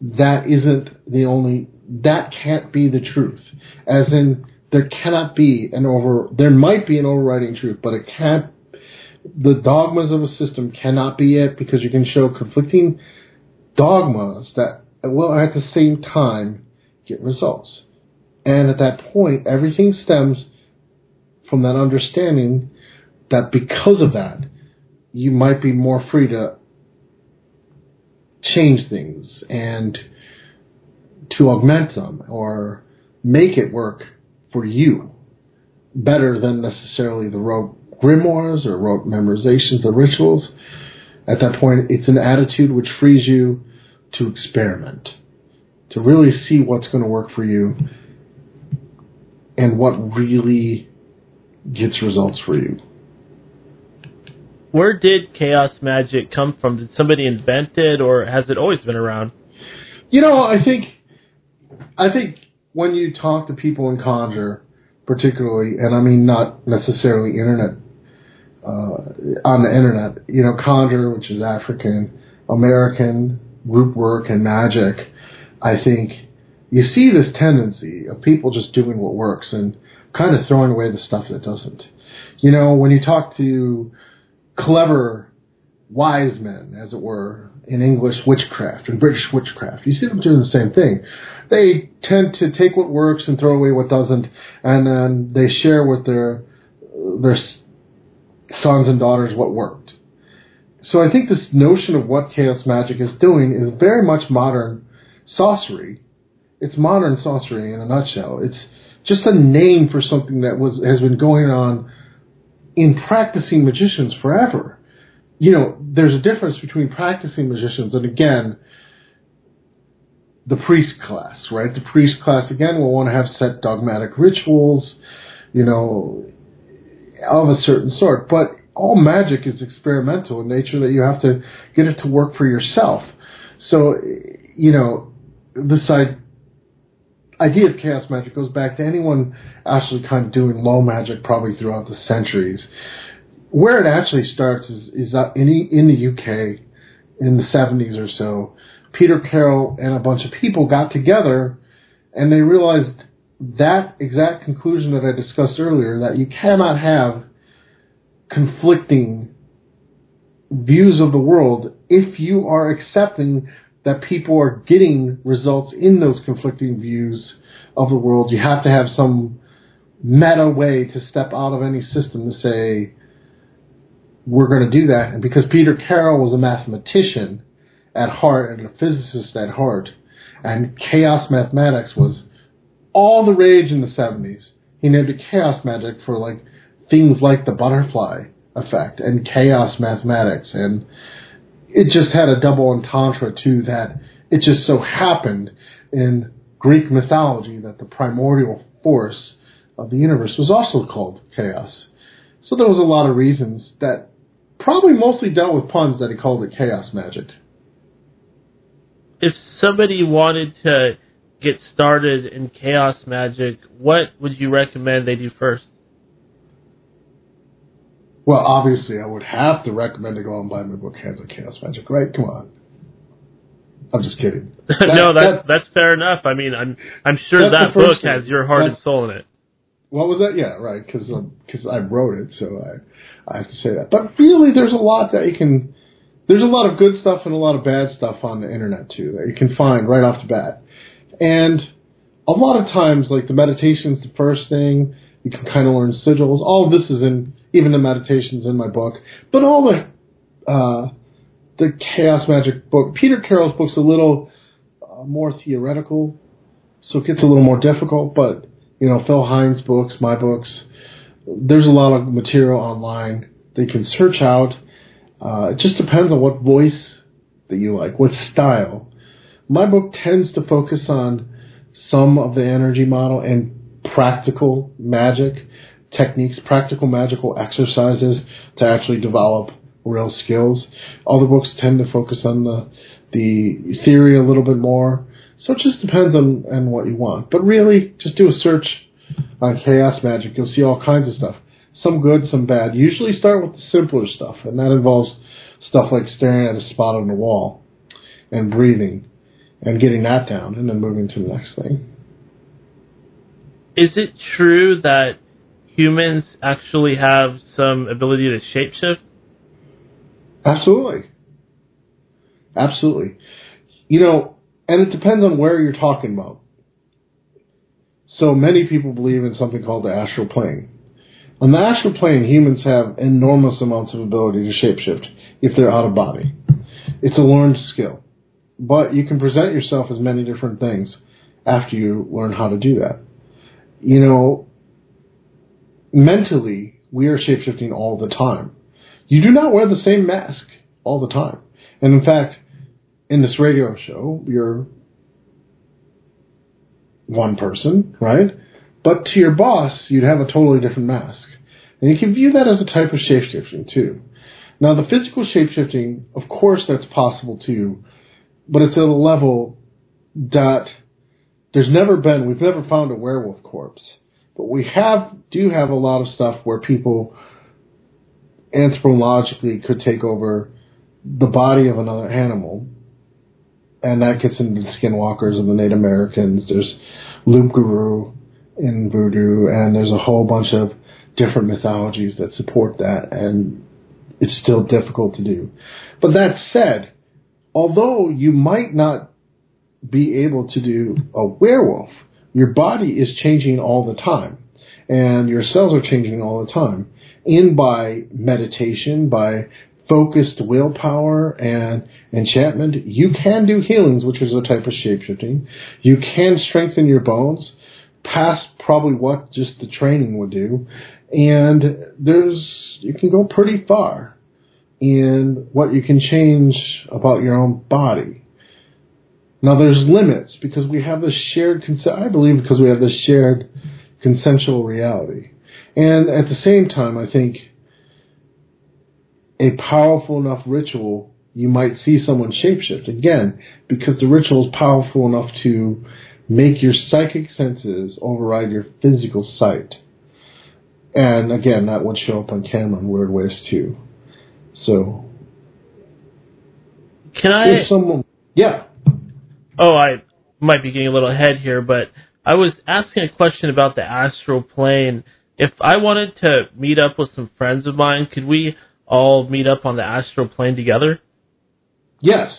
that isn't the only that can't be the truth as in there cannot be an over there might be an overriding truth but it can't the dogmas of a system cannot be it because you can show conflicting dogmas that will at the same time get results. And at that point everything stems from that understanding that because of that, you might be more free to change things and to augment them or make it work for you better than necessarily the rote grimoires or rote memorizations or rituals. At that point, it's an attitude which frees you to experiment, to really see what's going to work for you and what really gets results for you. Where did chaos magic come from? Did somebody invent it, or has it always been around? You know, I think, I think when you talk to people in conjure, particularly, and I mean not necessarily internet, uh, on the internet, you know, conjure, which is African American group work and magic, I think you see this tendency of people just doing what works and kind of throwing away the stuff that doesn't. You know, when you talk to clever wise men, as it were, in English witchcraft and British witchcraft, you see them doing the same thing. They tend to take what works and throw away what doesn't, and then they share with their their sons and daughters what worked. So I think this notion of what chaos magic is doing is very much modern sorcery. It's modern sorcery in a nutshell. It's just a name for something that was has been going on in practicing magicians forever. You know, there's a difference between practicing magicians and again the priest class, right? The priest class again will want to have set dogmatic rituals, you know, of a certain sort. But all magic is experimental in nature that you have to get it to work for yourself. So, you know, this idea of chaos magic goes back to anyone actually kind of doing low magic probably throughout the centuries. Where it actually starts is, is in, in the UK in the 70s or so. Peter Carroll and a bunch of people got together and they realized that exact conclusion that I discussed earlier that you cannot have conflicting views of the world if you are accepting that people are getting results in those conflicting views of the world. You have to have some meta way to step out of any system to say, we're going to do that. And because Peter Carroll was a mathematician at heart and a physicist at heart, and chaos mathematics was all the rage in the 70s, he named it chaos magic for like things like the butterfly effect and chaos mathematics and it just had a double entendre to that. It just so happened in Greek mythology that the primordial force of the universe was also called chaos. So there was a lot of reasons that probably mostly dealt with puns that he called it chaos magic. If somebody wanted to get started in chaos magic, what would you recommend they do first? Well, obviously, I would have to recommend to go and buy my book, Hands-On Chaos Magic, right? Come on. I'm just kidding. That, no, that, that, that's fair enough. I mean, I'm I'm sure that book thing. has your heart that's, and soul in it. What was that? Yeah, right. Because because um, I wrote it, so I I have to say that. But really, there's a lot that you can. There's a lot of good stuff and a lot of bad stuff on the internet too that you can find right off the bat. And a lot of times, like the meditation's the first thing. You can kind of learn sigils. All this is in even the meditations in my book, but all the uh, the chaos magic book. Peter Carroll's book's a little uh, more theoretical, so it gets a little more difficult. But you know, Phil Hine's books, my books, there's a lot of material online they can search out. Uh, it just depends on what voice that you like, what style. My book tends to focus on some of the energy model and practical magic techniques, practical magical exercises to actually develop real skills. Other books tend to focus on the the theory a little bit more. So it just depends on, on what you want. But really, just do a search on chaos magic. You'll see all kinds of stuff. Some good, some bad. Usually start with the simpler stuff, and that involves stuff like staring at a spot on the wall and breathing and getting that down and then moving to the next thing. Is it true that humans actually have some ability to shapeshift? Absolutely. Absolutely. You know, and it depends on where you're talking about. So many people believe in something called the astral plane. On the astral plane, humans have enormous amounts of ability to shapeshift if they're out of body. It's a learned skill. But you can present yourself as many different things after you learn how to do that. You know, mentally, we are shapeshifting all the time. You do not wear the same mask all the time. And in fact, in this radio show, you're one person, right? But to your boss, you'd have a totally different mask. And you can view that as a type of shapeshifting too. Now, the physical shapeshifting, of course, that's possible too, but it's at a level that there's never been, we've never found a werewolf corpse. But we have do have a lot of stuff where people anthropologically could take over the body of another animal and that gets into the skinwalkers and the Native Americans. There's Loup Garou in voodoo, and there's a whole bunch of different mythologies that support that, and it's still difficult to do. But that said, although you might not be able to do a werewolf, your body is changing all the time, and your cells are changing all the time. In by meditation, by focused willpower and enchantment, you can do healings, which is a type of shapeshifting. You can strengthen your bones past probably what just the training would do. And there's, you can go pretty far in what you can change about your own body. Now there's limits because we have this shared, I believe because we have this shared consensual reality. And at the same time, I think a powerful enough ritual, you might see someone shapeshift again because the ritual is powerful enough to make your psychic senses override your physical sight. And again, that would show up on camera in weird ways too. So, can I? If someone, yeah. Oh, I might be getting a little ahead here, but I was asking a question about the astral plane. If I wanted to meet up with some friends of mine, could we all meet up on the astral plane together? Yes.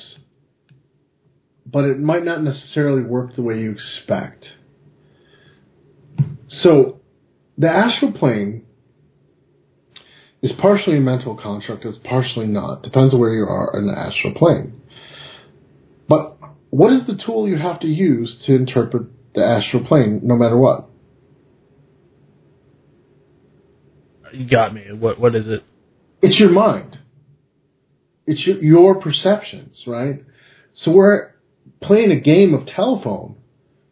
But it might not necessarily work the way you expect. So, the astral plane is partially a mental construct, it's partially not. Depends on where you are in the astral plane. But what is the tool you have to use to interpret the astral plane, no matter what? You got me. What what is it? It's your mind. It's your, your perceptions, right? So we're playing a game of telephone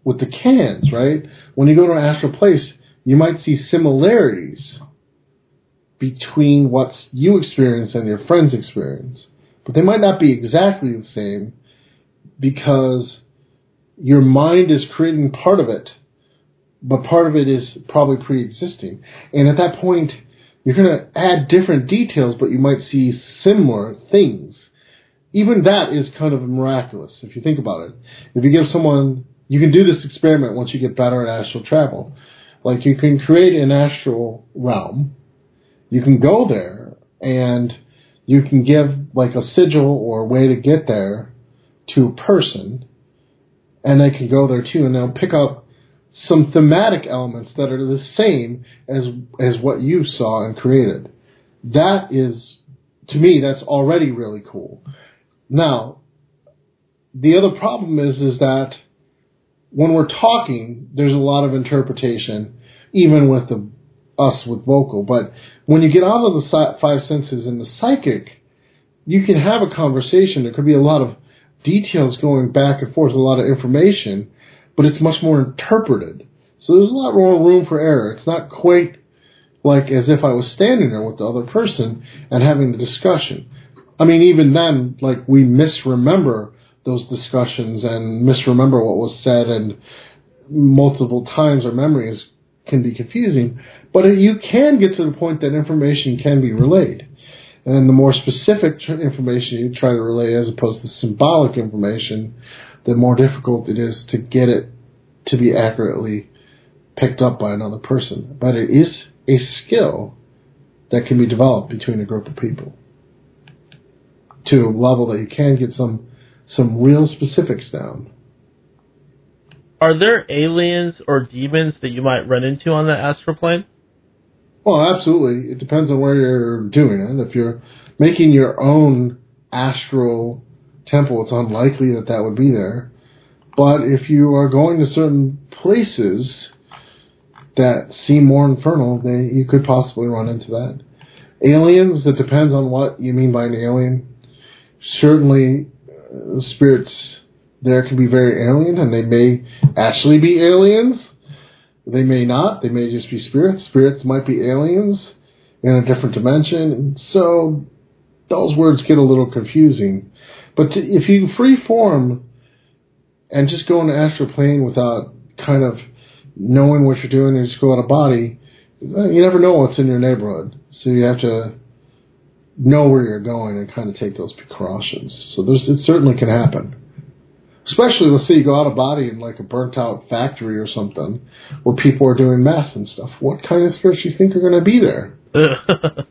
with the cans, right? When you go to an astral place, you might see similarities between what you experience and your friends experience. But they might not be exactly the same because your mind is creating part of it, but part of it is probably pre existing. And at that point, you're going to add different details, but you might see similar things. Even that is kind of miraculous if you think about it. If you give someone, you can do this experiment once you get better at astral travel. Like you can create an astral realm, you can go there, and you can give like a sigil or a way to get there to a person, and they can go there too, and they'll pick up some thematic elements that are the same as as what you saw and created. That is to me that's already really cool. Now, the other problem is is that when we're talking, there's a lot of interpretation, even with the us with vocal. But when you get out of the five senses and the psychic, you can have a conversation. There could be a lot of details going back and forth, a lot of information, but it's much more interpreted. So there's a lot more room for error. It's not quite like as if I was standing there with the other person and having the discussion. I mean, even then, like we misremember those discussions and misremember what was said, and multiple times our memories can be confusing. But you can get to the point that information can be relayed. And the more specific information you try to relay as opposed to symbolic information, the more difficult it is to get it to be accurately picked up by another person. But it is a skill that can be developed between a group of people to a level that you can get some some real specifics down. Are there aliens or demons that you might run into on the astral plane? Well, absolutely. It depends on where you're doing it. If you're making your own astral temple, it's unlikely that that would be there. But if you are going to certain places that seem more infernal, they, you could possibly run into that. Aliens, it depends on what you mean by an alien. Certainly, uh, spirits there can be very alien, and they may actually be aliens. They may not. They may just be spirits. Spirits might be aliens in a different dimension. So those words get a little confusing. But to, if you free form and just go into astral plane without kind of knowing what you're doing and just go out of body, uh, you never know what's in your neighborhood. So you have to know where you're going and kind of take those precautions. So there's, it certainly can happen. Especially, let's say you go out of body in like a burnt out factory or something where people are doing meth and stuff. What kind of spirits do you think are going to be there?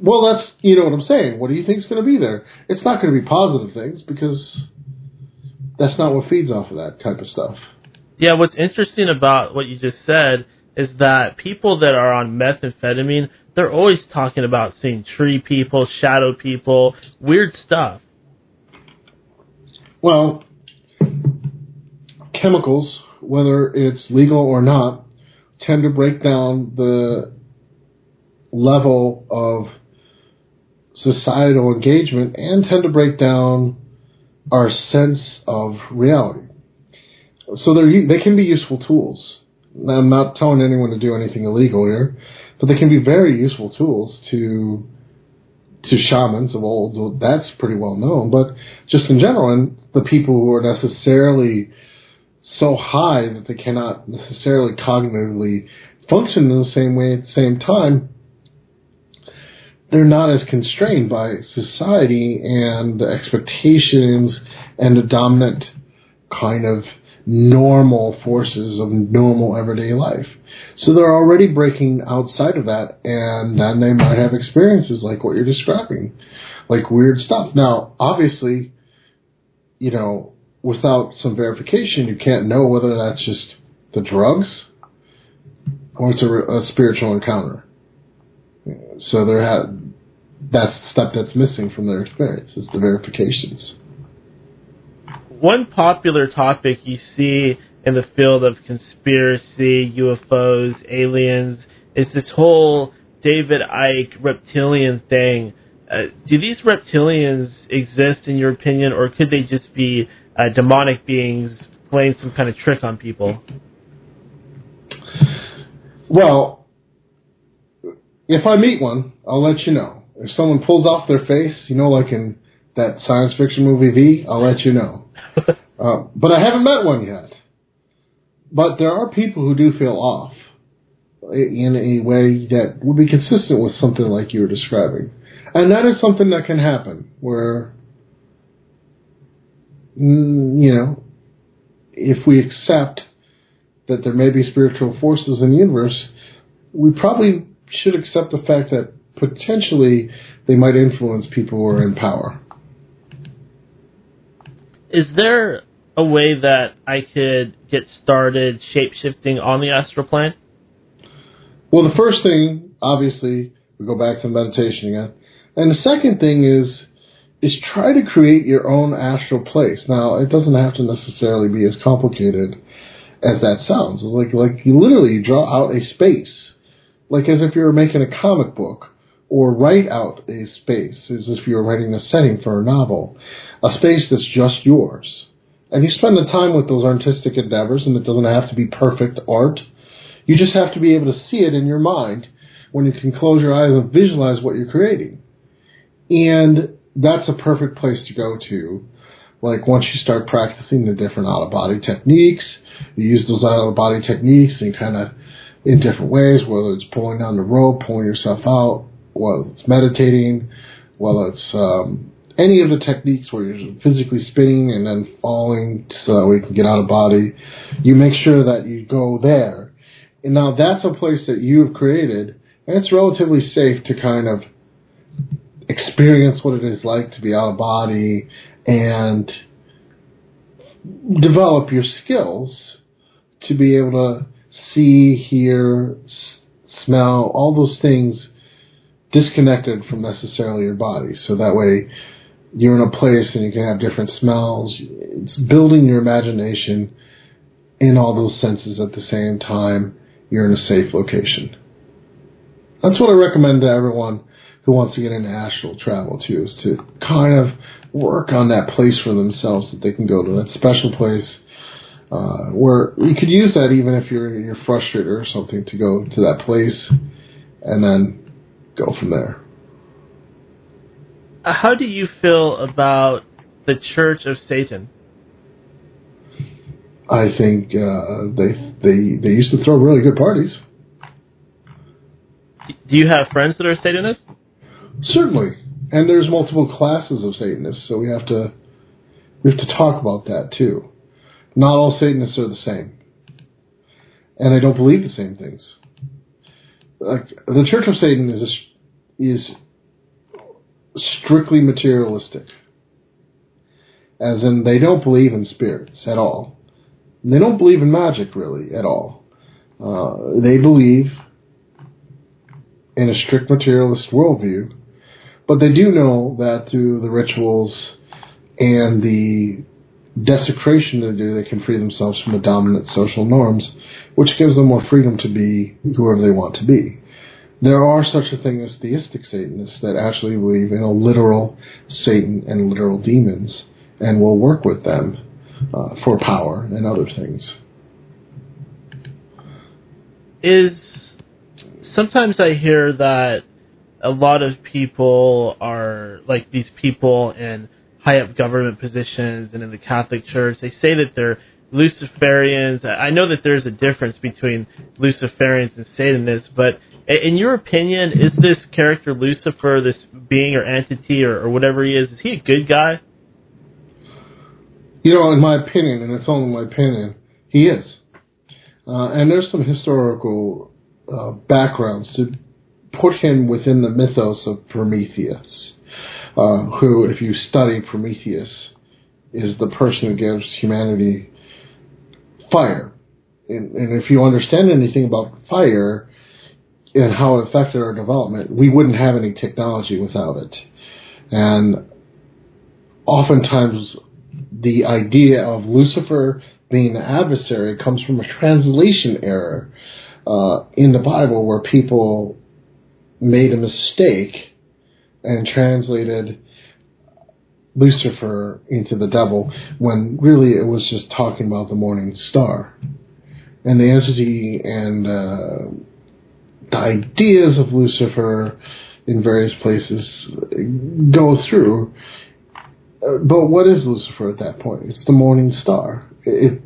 well, that's, you know what I'm saying. What do you think is going to be there? It's not going to be positive things because that's not what feeds off of that type of stuff. Yeah, what's interesting about what you just said is that people that are on methamphetamine, they're always talking about seeing tree people, shadow people, weird stuff. Well, chemicals, whether it's legal or not, tend to break down the level of societal engagement and tend to break down our sense of reality. So they they can be useful tools. I'm not telling anyone to do anything illegal here, but they can be very useful tools to to shamans of old. That's pretty well known, but just in general, and the people who are necessarily so high that they cannot necessarily cognitively function in the same way at the same time, they're not as constrained by society and the expectations and the dominant kind of normal forces of normal everyday life. So they're already breaking outside of that, and then they might have experiences like what you're describing, like weird stuff. Now, obviously, you know, without some verification, you can't know whether that's just the drugs or it's a, a spiritual encounter. So there that's the step that's missing from their experience is the verifications one popular topic you see in the field of conspiracy, UFOs, aliens, is this whole David Icke reptilian thing. Uh, do these reptilians exist in your opinion, or could they just be uh, demonic beings playing some kind of trick on people? Well, if I meet one, I'll let you know. If someone pulls off their face, you know, like in that science fiction movie V, I'll let you know. uh, but I haven't met one yet. But there are people who do feel off in a way that would be consistent with something like you were describing. And that is something that can happen where, Mm, you know, if we accept that there may be spiritual forces in the universe, we probably should accept the fact that potentially they might influence people who are in power is there a way that I could get started shape shifting on the astral plane? Well, the first thing, obviously, we go back to meditation again, and the second thing is is try to create your own astral place. Now, it doesn't have to necessarily be as complicated as that sounds. Like like you literally draw out a space, like as if you were making a comic book or write out a space as if you're writing a setting for a novel, a space that's just yours. And you spend the time with those artistic endeavors, and it doesn't have to be perfect art. You just have to be able to see it in your mind when you can close your eyes and visualize what you're creating. And that's a perfect place to go to. Like once you start practicing the different out of body techniques, you use those out of body techniques and kind of in different ways, whether it's pulling down the rope, pulling yourself out, whether it's meditating, whether it's um, any of the techniques where you're physically spinning and then falling so that we can get out of body, you make sure that you go there. And now that's a place that you've created, and it's relatively safe to kind of experience what it is like to be out of body and develop your skills to be able to see, hear, smell, all those things disconnected from necessarily your body. So that way you're in a place and you can have different smells. It's building your imagination in all those senses at the same time. You're in a safe location. That's what I recommend to everyone who wants to get into astral travel too, is to kind of work on that place for themselves that they can go to, that special place uh, where you could use that even if you're you're frustrated or something to go to that place and then go from there. Uh, how do you feel about the Church of Satan? I think uh, they they they used to throw really good parties. Do you have friends that are Satanists? Certainly, and there's multiple classes of Satanists, so we have to we have to talk about that too. Not all Satanists are the same, and they don't believe the same things. Like the Church of Satan is a, is strictly materialistic, as in they don't believe in spirits at all. They don't believe in magic really at all. Uh, they believe in a strict materialist worldview, but they do know that through the rituals and the desecration they do, they can free themselves from the dominant social norms, which gives them more freedom to be whoever they want to be. There are such a thing as theistic Satanists that actually believe in a literal Satan and literal demons and will work with them uh, for power and other things. Is sometimes I hear that a lot of people are like these people in high up government positions and in the Catholic Church. They say that they're Luciferians. I know that there's a difference between Luciferians and Satanists, but in your opinion, is this character Lucifer, this being or entity or, or whatever he is, is he a good guy? You know, in my opinion, and it's only my opinion, he is. Uh, and there's some historical uh, backgrounds to put him within the mythos of Prometheus, uh, who, if you study Prometheus, is the person who gives humanity fire. And, and if you understand anything about fire and how it affected our development, we wouldn't have any technology without it. And oftentimes, the idea of Lucifer being the adversary comes from a translation error uh, in the Bible where people made a mistake and translated Lucifer into the devil when really it was just talking about the morning star. And the entity and uh, the ideas of Lucifer in various places go through. But what is Lucifer at that point? It's the morning star. It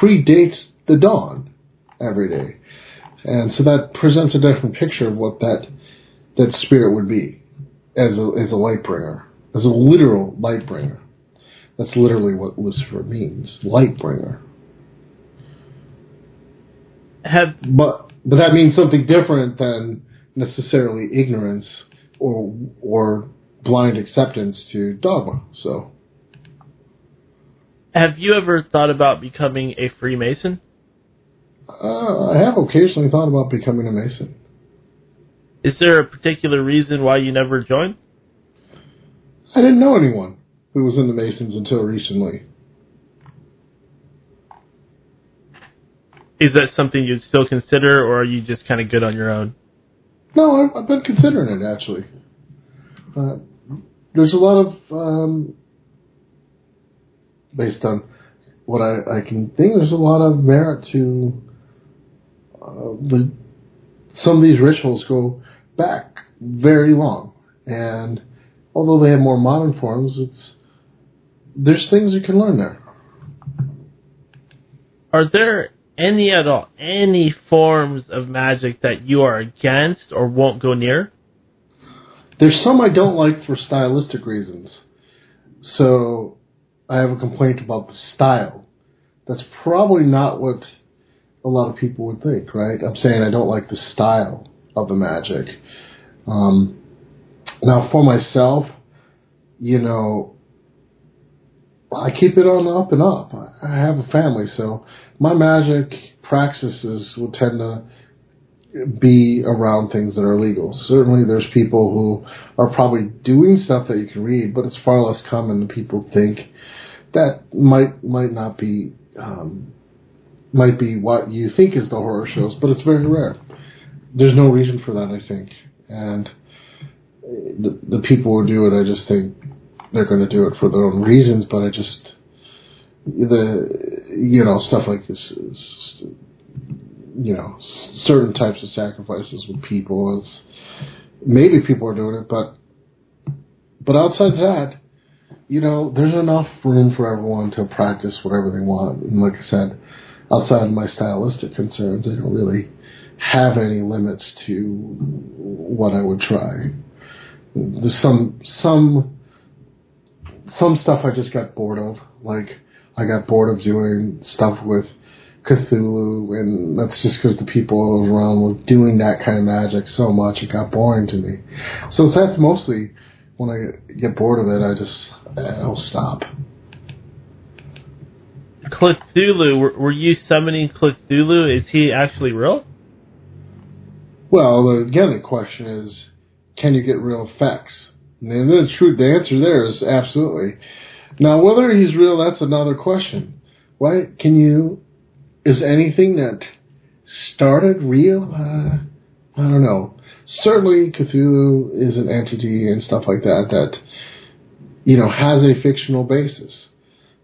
predates the dawn every day. And so that presents a different picture of what that that spirit would be as a, as a light bringer, as a literal light bringer. That's literally what Lucifer means, light bringer. Have but but that means something different than necessarily ignorance or or blind acceptance to dogma. So, have you ever thought about becoming a Freemason? Uh, I have occasionally thought about becoming a Mason. Is there a particular reason why you never joined? I didn't know anyone who was in the Masons until recently. Is that something you'd still consider, or are you just kind of good on your own? No, I've, I've been considering it actually. Uh, there's a lot of, um, based on what I, I can think, there's a lot of merit to uh, the some of these rituals go back very long, and although they have more modern forms, it's there's things you can learn there. Are there any at all any forms of magic that you are against or won't go near? There's some I don't like for stylistic reasons. So I have a complaint about the style. That's probably not what a lot of people would think, right? I'm saying I don't like the style of the magic. Um, now, for myself, you know, I keep it on up and up. I have a family, so my magic practices will tend to be around things that are legal. Certainly, there's people who are probably doing stuff that you can read, but it's far less common than people think. That might might not be um, might be what you think is the horror shows, but it's very rare. There's no reason for that, I think. And the, the people who do it, I just think they're going to do it for their own reasons, but I just, the, you know, stuff like this is, you know, certain types of sacrifices with people is, maybe people are doing it, but, but outside that, you know, there's enough room for everyone to practice whatever they want. And like I said, outside of my stylistic concerns, I don't really have any limits to what I would try. There's some some some stuff I just got bored of. Like I got bored of doing stuff with Cthulhu, and that's just because the people around were doing that kind of magic so much it got boring to me. So that's mostly when I get bored of it, I just I'll stop. Cthulhu, were, were you summoning Cthulhu? Is he actually real? Well, again, the question is, can you get real effects? And the truth, the answer there is absolutely. Now, whether he's real, that's another question. Why can you? Is anything that started real? Uh, I don't know. Certainly, Cthulhu is an entity and stuff like that that you know has a fictional basis.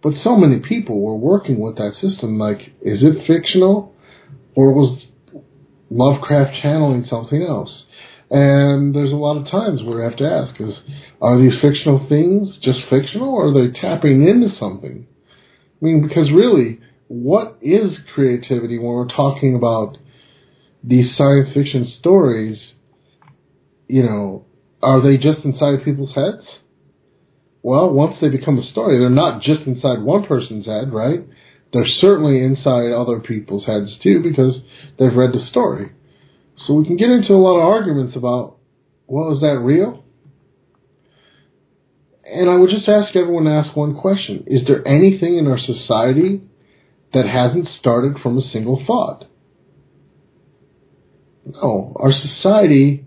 But so many people were working with that system. Like, is it fictional, or was Lovecraft channeling something else? And there's a lot of times where we have to ask: Is are these fictional things just fictional, or are they tapping into something? I mean, because really, what is creativity when we're talking about these science fiction stories? You know, are they just inside people's heads? Well, once they become a story, they're not just inside one person's head, right? They're certainly inside other people's heads too because they've read the story. So we can get into a lot of arguments about, well, is that real? And I would just ask everyone to ask one question. Is there anything in our society that hasn't started from a single thought? No. Our society,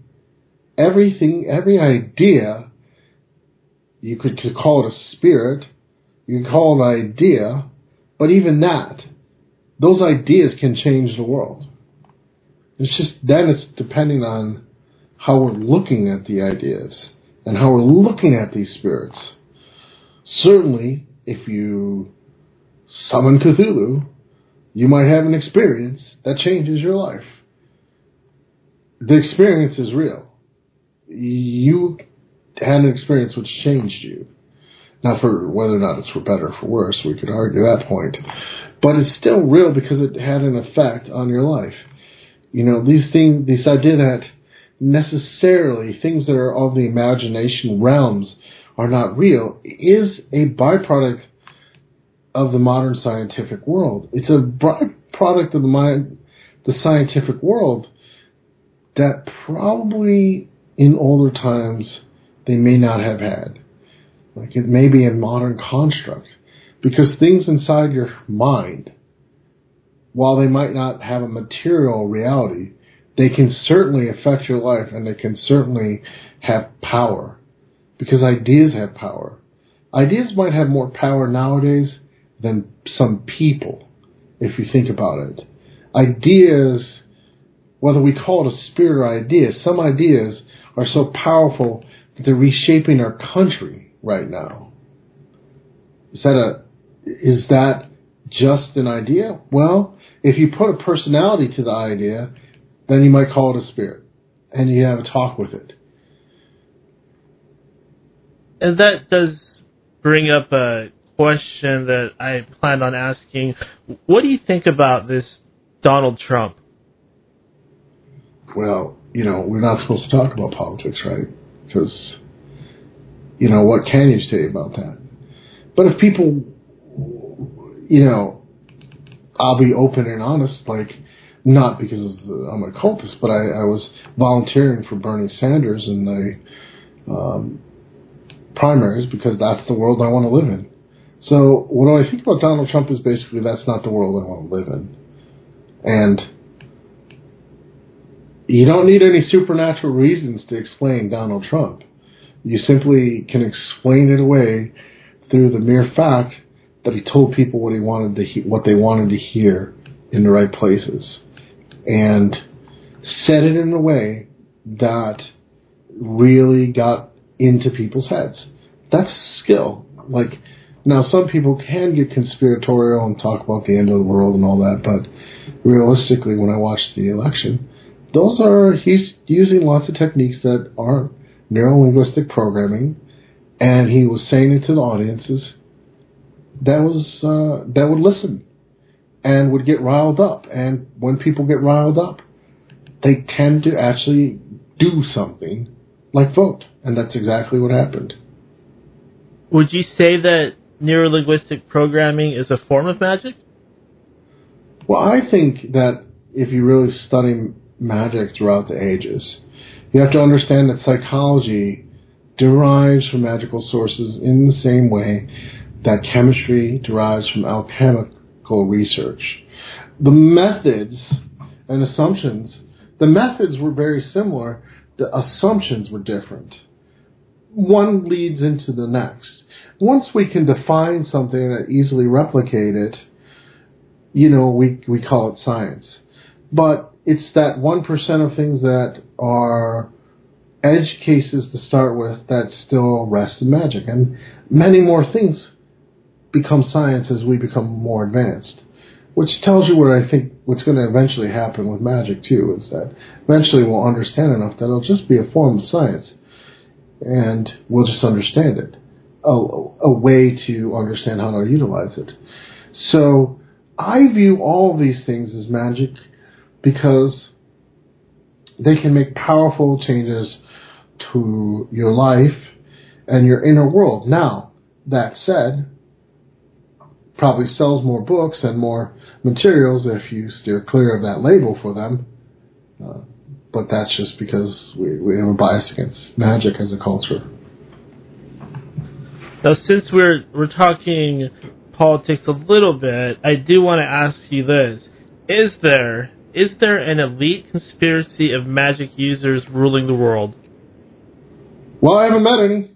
everything, every idea you could, could call it a spirit. You could call it an idea. But even that, those ideas can change the world. It's just then it's depending on how we're looking at the ideas and how we're looking at these spirits. Certainly, if you summon Cthulhu, you might have an experience that changes your life. The experience is real. You had an experience which changed you. Now, for whether or not it's for better or for worse, we could argue that point. But it's still real because it had an effect on your life. You know, these things, this idea that necessarily things that are of the imagination realms are not real is a byproduct of the modern scientific world. It's a byproduct of the mind, the scientific world that probably in older times they may not have had. Like it may be a modern construct. Because things inside your mind, while they might not have a material reality, they can certainly affect your life and they can certainly have power. Because ideas have power. Ideas might have more power nowadays than some people, if you think about it. Ideas, whether we call it a spirit or idea, some ideas are so powerful that they're reshaping our country right now. Is that a is that just an idea? Well, if you put a personality to the idea, then you might call it a spirit, and you have a talk with it. And that does bring up a question that I planned on asking. What do you think about this Donald Trump? Well, you know, we're not supposed to talk about politics, right? because you know what can you say about that? But if people, you know, I'll be open and honest, like not because I'm a cultist, but I, I was volunteering for Bernie Sanders in the um, primaries because that's the world I want to live in. So what I think about Donald Trump is basically that's not the world I want to live in, and you don't need any supernatural reasons to explain Donald Trump. You simply can explain it away through the mere fact that he told people what he wanted to he- what they wanted to hear in the right places, and said it in a way that really got into people's heads. That's skill. Like now, some people can get conspiratorial and talk about the end of the world and all that, but realistically, when I watched the election, those are he's using lots of techniques that are neurolinguistic programming, and he was saying it to the audiences that was uh, that would listen and would get riled up. And when people get riled up, they tend to actually do something like vote, and that's exactly what happened. Would you say that neurolinguistic programming is a form of magic? Well, I think that if you really study magic throughout the ages, you have to understand that psychology derives from magical sources in the same way that chemistry derives from alchemical research. The methods and assumptions, the methods were very similar, the assumptions were different. One leads into the next. Once we can define something and easily replicate it, you know, we, we call it science. But it's that 1% of things that are edge cases to start with that still rest in magic. And many more things become science as we become more advanced. Which tells you what I think what's going to eventually happen with magic too is that eventually we'll understand enough that it'll just be a form of science, and we'll just understand it, a, a way to understand how to utilize it. So I view all these things as magic because they can make powerful changes to your life and your inner world. Now, that said, probably sells more books and more materials if you steer clear of that label for them. Uh, but that's just because we, we have a bias against magic as a culture. Now, since we're we're talking politics a little bit, I do want to ask you this: Is there is there an elite conspiracy of magic users ruling the world? Well, I haven't met any,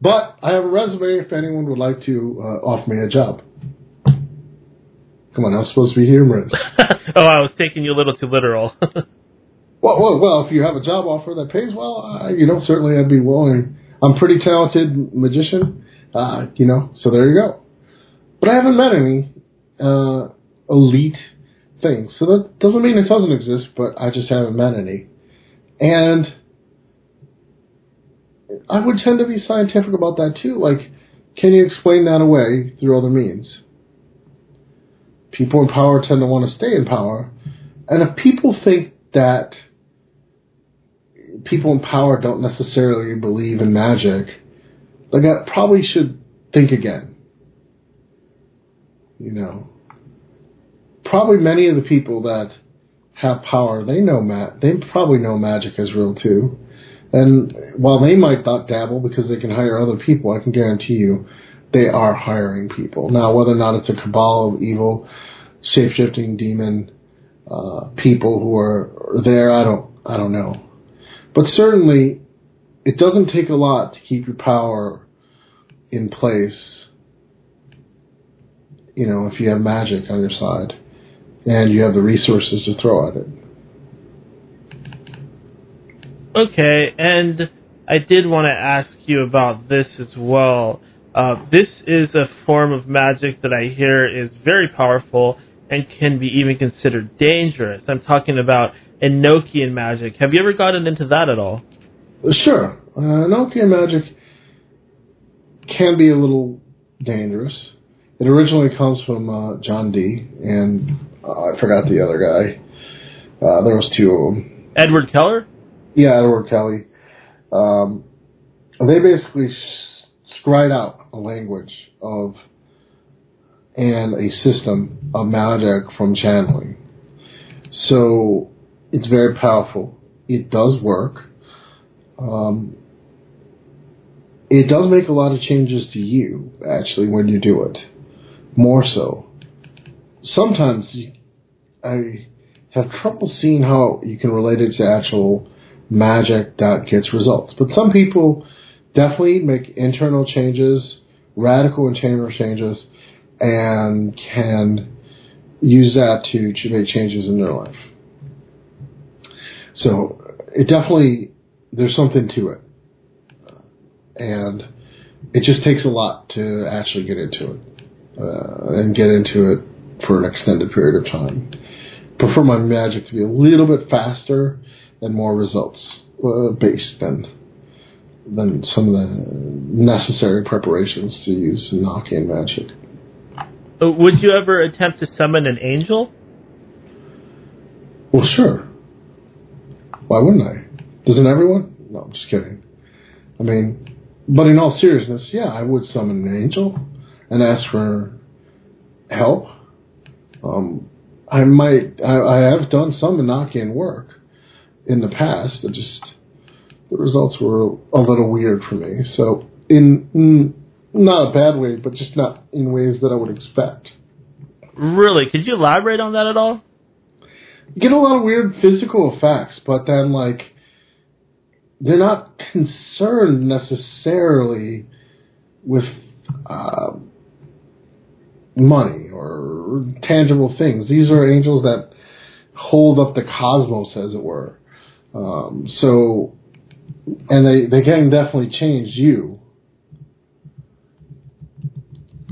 but I have a resume if anyone would like to uh, offer me a job. Come on, I was supposed to be humorous. oh, I was taking you a little too literal. well, well, well, if you have a job offer that pays well, uh, you know, certainly I'd be willing. I'm a pretty talented magician, uh, you know, so there you go. But I haven't met any uh, elite things, so that doesn't mean it doesn't exist. But I just haven't met any, and I would tend to be scientific about that too. Like, can you explain that away through other means? people in power tend to want to stay in power. And if people think that people in power don't necessarily believe in magic, like I probably should think again. You know, probably many of the people that have power, they know ma- they probably know magic is real too. And while they might not dabble because they can hire other people, I can guarantee you they are hiring people. Now, whether or not it's a cabal of evil, shape-shifting demon uh, people who are there, I don't, I don't know. But certainly, it doesn't take a lot to keep your power in place. You know, if you have magic on your side and you have the resources to throw at it. Okay, and I did want to ask you about this as well. Uh, this is a form of magic that I hear is very powerful and can be even considered dangerous. I'm talking about Enochian magic. Have you ever gotten into that at all? Sure. Uh, Enochian magic can be a little dangerous. It originally comes from uh, John Dee, and uh, I forgot the other guy. Uh, there was two of them. Edward Keller? Yeah, Edward Kelly. Um, they basically scried out a language of and a system of magic from channeling. So it's very powerful. It does work. Um, it does make a lot of changes to you, actually, when you do it. More so. Sometimes I have trouble seeing how you can relate it to actual magic that gets results. But some people definitely make internal changes, radical internal changes, and can use that to, to make changes in their life. So it definitely, there's something to it. And it just takes a lot to actually get into it uh, and get into it for an extended period of time. Prefer my magic to be a little bit faster and more results uh, based than than some of the necessary preparations to use Enochian magic. Uh, would you ever attempt to summon an angel? Well, sure. Why wouldn't I? Doesn't everyone? No, I'm just kidding. I mean, but in all seriousness, yeah, I would summon an angel. and ask for help. Um, I might, I, I have done some Enochian work in the past. It just the results were a little weird for me. So in, in not a bad way, but just not in ways that I would expect. Really? Could you elaborate on that at all? You get a lot of weird physical effects, but then like they're not concerned necessarily with uh, money or tangible things. These are angels that hold up the cosmos, as it were. Um, so, and they they can definitely change you,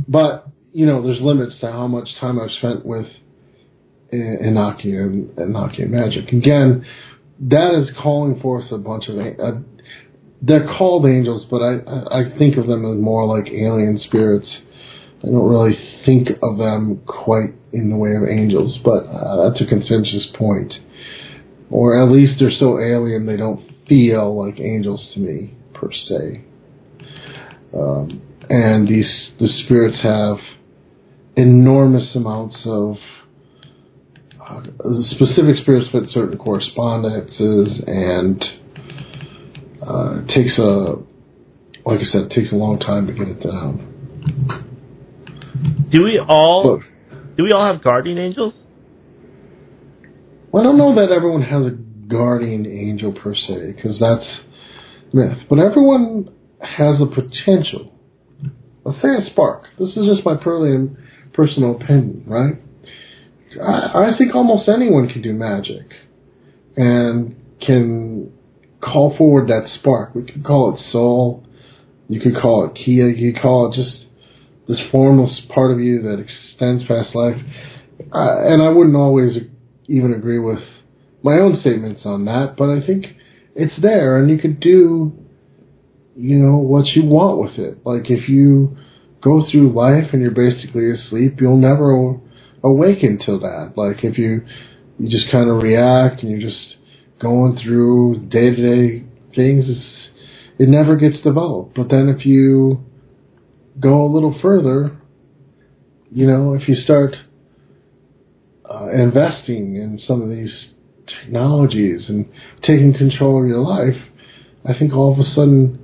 but you know there's limits to how much time I've spent with Enochian Enochian magic. Again, that is calling forth a bunch of. They're called angels, but I I think of them as more like alien spirits. I don't really think of them quite in the way of angels, but uh, that's a contentious point. Or at least they're so alien they don't feel like angels to me per se. Um, and these the spirits have enormous amounts of uh, specific spirits fit certain correspondences and uh, takes a like I said, it takes a long time to get it down. Do we all do we all have guardian angels? Well, I don't know that everyone has a guardian angel per se, because that's myth. But everyone has a potential. Let's say a spark. This is just my personal opinion, right? I, I think almost anyone can do magic and can call forward that spark. We could call it soul. You could call it Kia. You could call it just this formless part of you that extends past life. Uh, and I wouldn't always even agree with my own statements on that, but I think it's there, and you could do, you know, what you want with it. Like if you go through life and you're basically asleep, you'll never awaken till that. Like if you you just kind of react and you're just going through day to day things, it never gets developed. But then if you go a little further, you know, if you start uh, investing in some of these technologies and taking control of your life, I think all of a sudden,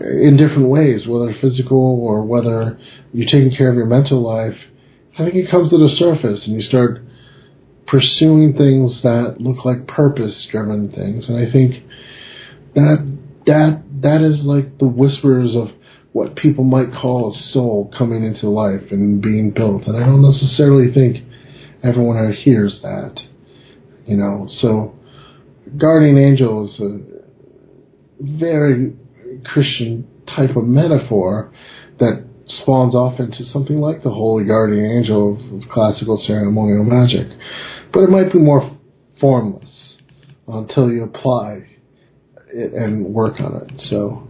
in different ways, whether physical or whether you're taking care of your mental life, I think it comes to the surface and you start pursuing things that look like purpose driven things. And I think that that that is like the whispers of what people might call a soul coming into life and being built. And I don't necessarily think everyone out hears that. You know, so guardian angel is a very Christian type of metaphor that spawns off into something like the holy guardian angel of, of classical ceremonial magic. But it might be more formless until you apply it and work on it. So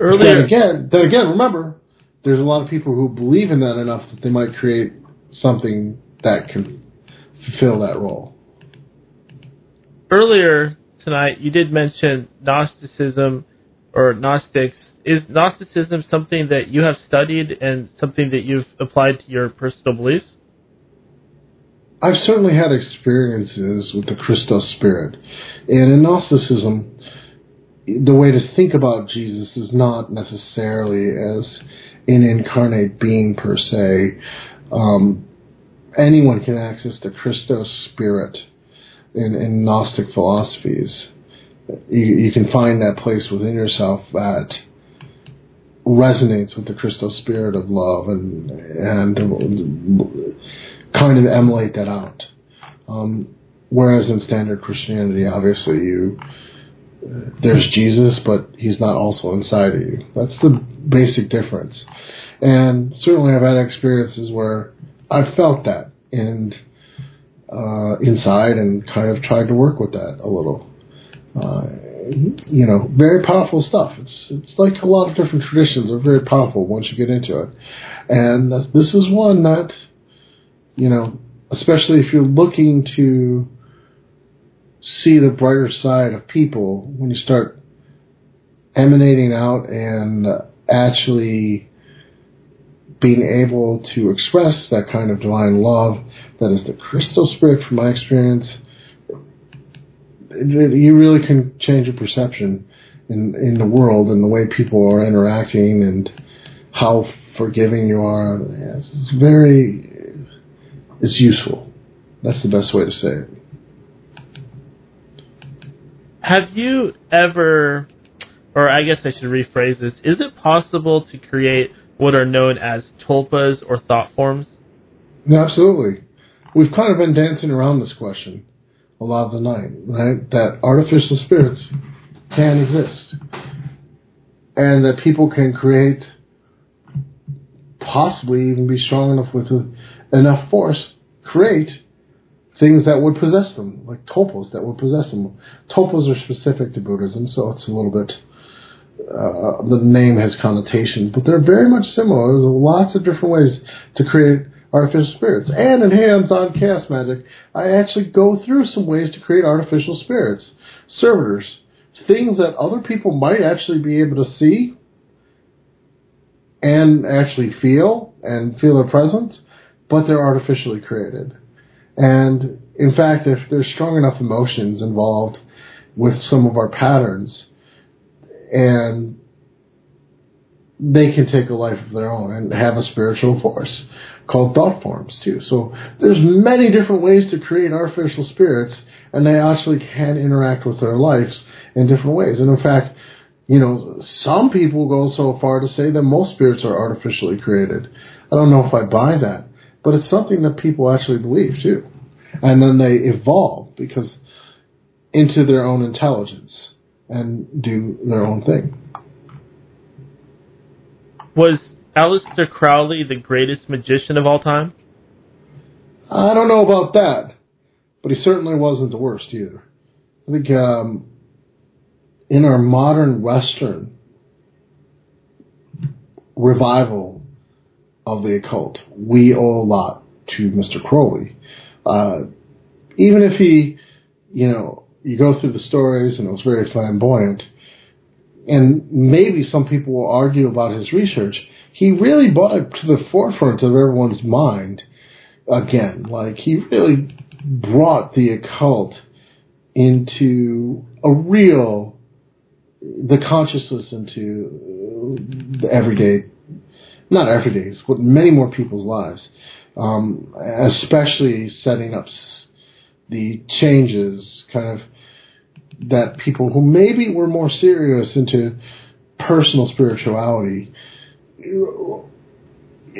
earlier then again, then again, remember, there's a lot of people who believe in that enough that they might create something that can fulfill that role. Earlier tonight, you did mention Gnosticism or Gnostics. Is Gnosticism something that you have studied and something that you've applied to your personal beliefs? I've certainly had experiences with the Christos spirit. And in Gnosticism, the way to think about Jesus is not necessarily as an incarnate being per se. Um, anyone can access the Christos spirit in, in Gnostic philosophies. You, you can find that place within yourself that resonates with the Christos spirit of love and and kind of emulate that out. Um, whereas in standard Christianity, obviously you there's Jesus, but he's not also inside of you. That's the basic difference. And certainly I've had experiences where I've felt that and uh, inside and kind of tried to work with that a little. Uh, you know, very powerful stuff. It's it's like a lot of different traditions are very powerful once you get into it, and this is one that, you know, especially if you're looking to see the brighter side of people when you start emanating out and actually being able to express that kind of divine love that is the Christos spirit from my experience you really can change your perception in in the world and the way people are interacting and how forgiving you are. It's very it's useful. That's the best way to say it have you ever or I guess I should rephrase this is it possible to create what are known as tulpas or thought forms? Absolutely. We've kind of been dancing around this question a lot of the night, right? That artificial spirits can exist. And that people can create, possibly even be strong enough with enough force, create things that would possess them, like tulpas that would possess them. Tulpas are specific to Buddhism, so it's a little bit uh, the name has connotations, but they're very much similar. There's lots of different ways to create artificial spirits. And in hands-on chaos magic, I actually go through some ways to create artificial spirits, servitors, things that other people might actually be able to see and actually feel and feel their presence, but they're artificially created. And in fact, if there's strong enough emotions involved with some of our patterns, and they can take a life of their own and have a spiritual force called thought forms too. So there's many different ways to create artificial spirits and they actually can interact with their lives in different ways. And in fact, you know, some people go so far to say that most spirits are artificially created. I don't know if I buy that, but it's something that people actually believe too. And then they evolve because into their own intelligence and do their own thing. Was Aleister Crowley the greatest magician of all time? I don't know about that, but he certainly wasn't the worst either. I think um, in our modern Western revival of the occult, we owe a lot to Mr. Crowley. Uh, even if he, you know, you go through the stories, and it was very flamboyant. And maybe some people will argue about his research. He really brought it to the forefront of everyone's mind again. Like, he really brought the occult into a real, the consciousness into the everyday, not everyday's, but many more people's lives. Um, especially setting up the changes, kind of that people who maybe were more serious into personal spirituality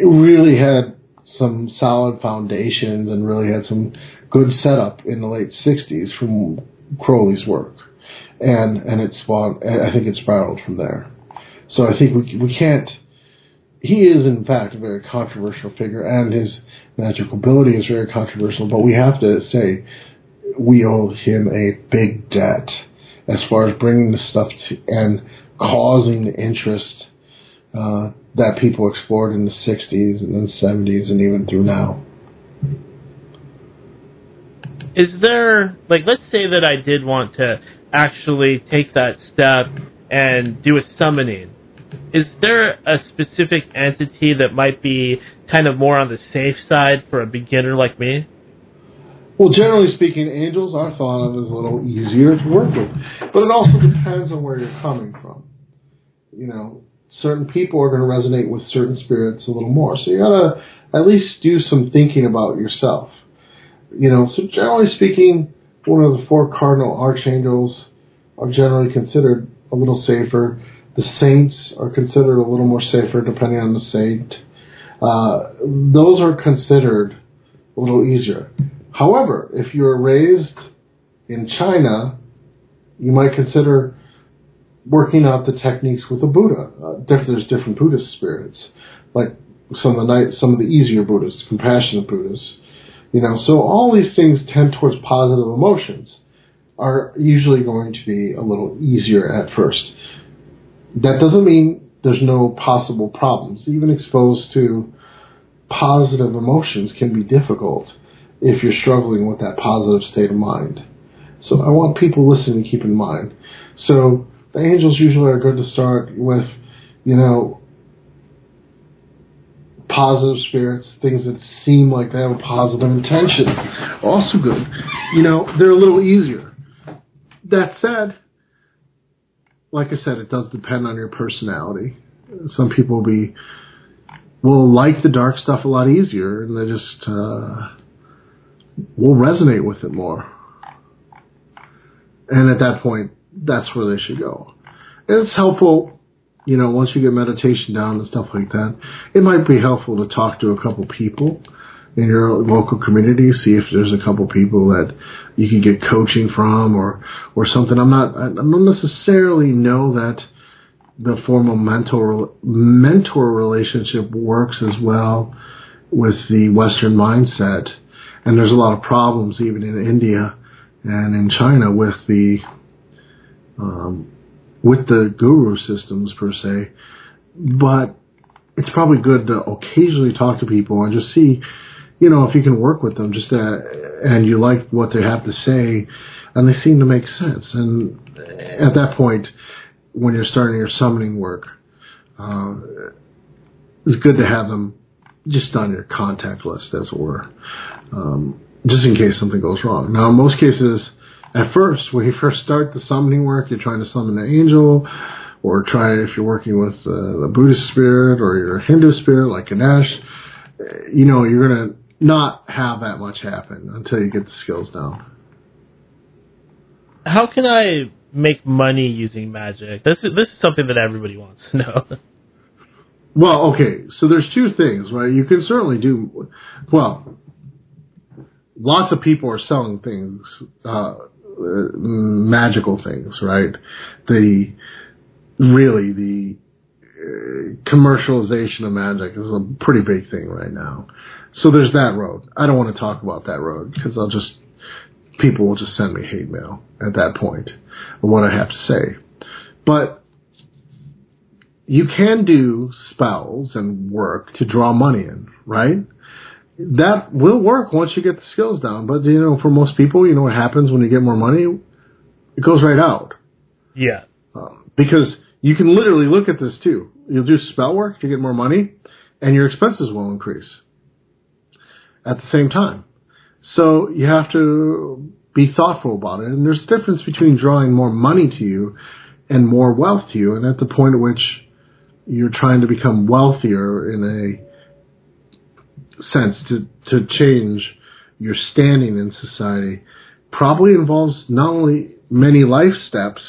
really had some solid foundations and really had some good setup in the late 60s from Crowley's work. And, and it's, I think it spiraled from there. So I think we, we can't, he is in fact a very controversial figure and his magical ability is very controversial, but we have to say we owe him a big debt as far as bringing the stuff to, and causing the interest uh, that people explored in the 60s and then 70s and even through now. Is there, like, let's say that I did want to actually take that step and do a summoning. Is there a specific entity that might be kind of more on the safe side for a beginner like me? Well, generally speaking, angels are thought of as a little easier to work with, but it also depends on where you're coming from. You know, certain people are going to resonate with certain spirits a little more, so you gotta at least do some thinking about yourself. You know, so generally speaking, one of the four cardinal archangels are generally considered a little safer. The saints are considered a little more safer depending on the saint. Uh, those are considered a little easier. However, if you're raised in China, you might consider working out the techniques with a Buddha. Uh, there's different Buddhist spirits, like some of the night, some of the easier Buddhists, compassionate Buddhists. You know, so all these things tend towards positive emotions are usually going to be a little easier at first. That doesn't mean there's no possible problems. Even exposed to positive emotions can be difficult if you're struggling with that positive state of mind. So I want people listening to keep in mind. So the angels usually are good to start with You know, positive spirits, things that seem like they have a positive intention, also good. You know, they're a little easier. That said, like I said, it does depend on your personality. Some people will be will like the dark stuff a lot easier, and they just uh, will resonate with it more. And at that point, that's where they should go. And it's helpful, you know, once you get meditation down and stuff like that. It might be helpful to talk to a couple people in your local community, see if there's a couple people that you can get coaching from or or something. I'm not I don't necessarily know that the formal mentor mentor relationship works as well with the Western mindset, and there's a lot of problems even in India and in China with the um, with the guru systems per se, but it's probably good to occasionally talk to people and just see, you know, if you can work with them, just uh, and you like what they have to say, and they seem to make sense. And at that point, when you're starting your summoning work, uh, it's good to have them just on your contact list, as it were, um, just in case something goes wrong. Now, in most cases, at first, when you first start the summoning work, you're trying to summon an angel, or try if you're working with uh, the Buddhist spirit or your Hindu spirit like Ganesh, you know, you're going to not have that much happen until you get the skills down. How can I make money using magic? This is this is something that everybody wants to know. Well, okay, so there's two things, right? You can certainly do well. Lots of people are selling things, uh, magical things, right? The really the uh, commercialization of magic is a pretty big thing right now. So there's that road. I don't want to talk about that road because I'll just people will just send me hate mail at that point of what I have to say. But you can do spells and work to draw money in, right? That will work once you get the skills down. But you know, for most people, you know what happens when you get more money? It goes right out. Yeah. Um, because you can literally look at this too. You'll do spell work to get more money, and your expenses will increase at the same time. So you have to be thoughtful about it. And there's a difference between drawing more money to you and more wealth to you. And at the point at which you're trying to become wealthier in a sense to, to change your standing in society probably involves not only many life steps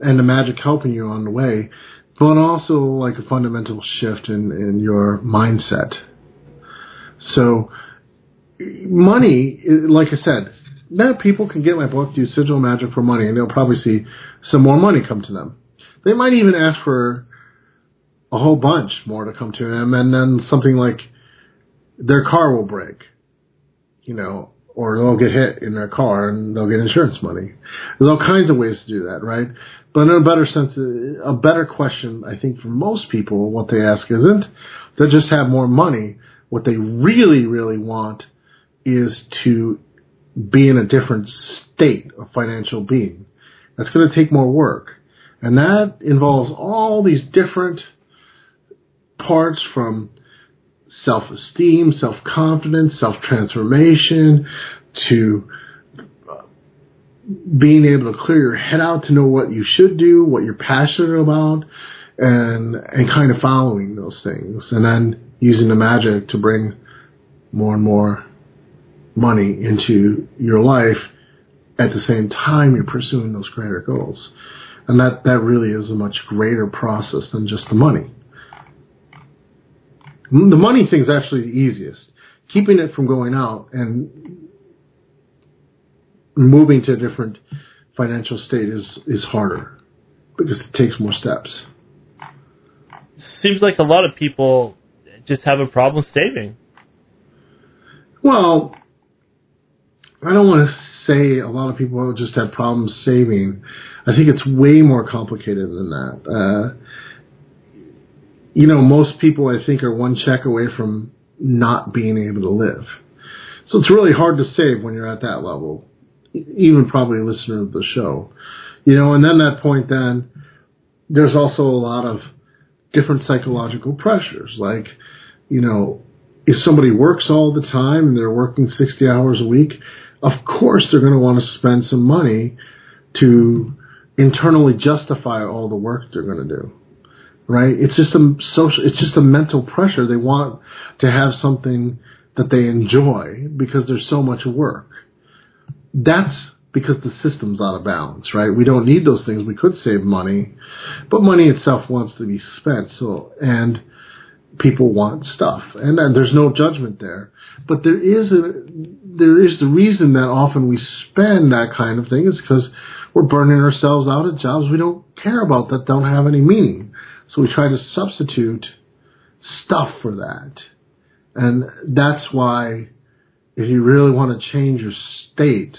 and the magic helping you on the way, but also like a fundamental shift in, in your mindset. So money, like I said, now people can get my book, do sigil magic for money, and they'll probably see some more money come to them. They might even ask for a whole bunch more to come to them, and then something like their car will break, you know, or they'll get hit in their car and they'll get insurance money. There's all kinds of ways to do that, right? But in a better sense, a better question, I think, for most people, what they ask isn't they just have more money. What they really, really want is to be in a different state of financial being. That's going to take more work. And that involves all these different parts from self-esteem, self-confidence, self-transformation to uh, being able to clear your head out to know what you should do, what you're passionate about, and and kind of following those things, and then using the magic to bring more and more money into your life at the same time you're pursuing those greater goals. And that, that really is a much greater process than just the money. The money thing is actually the easiest. Keeping it from going out and moving to a different financial state is, is harder because it takes more steps. Seems like a lot of people just have a problem saving. Well, I don't want to say a lot of people just have problems saving. I think it's way more complicated than that. Uh, you know, most people I think are one check away from not being able to live. So it's really hard to save when you're at that level, even probably a listener of the show. You know, and then that point then, there's also a lot of different psychological pressures. Like, you know, if somebody works all the time and they're working 60 hours a week, of course they're going to want to spend some money to internally justify all the work they're going to do. Right? It's just a social, it's just a mental pressure. They want to have something that they enjoy because there's so much work. That's because the system's out of balance, right? We don't need those things. We could save money, but money itself wants to be spent. So, and people want stuff, and, and there's no judgment there. But there is a, there is the reason that often we spend that kind of thing is because we're burning ourselves out at jobs we don't care about that don't have any meaning. So we try to substitute stuff for that. And that's why if you really want to change your state,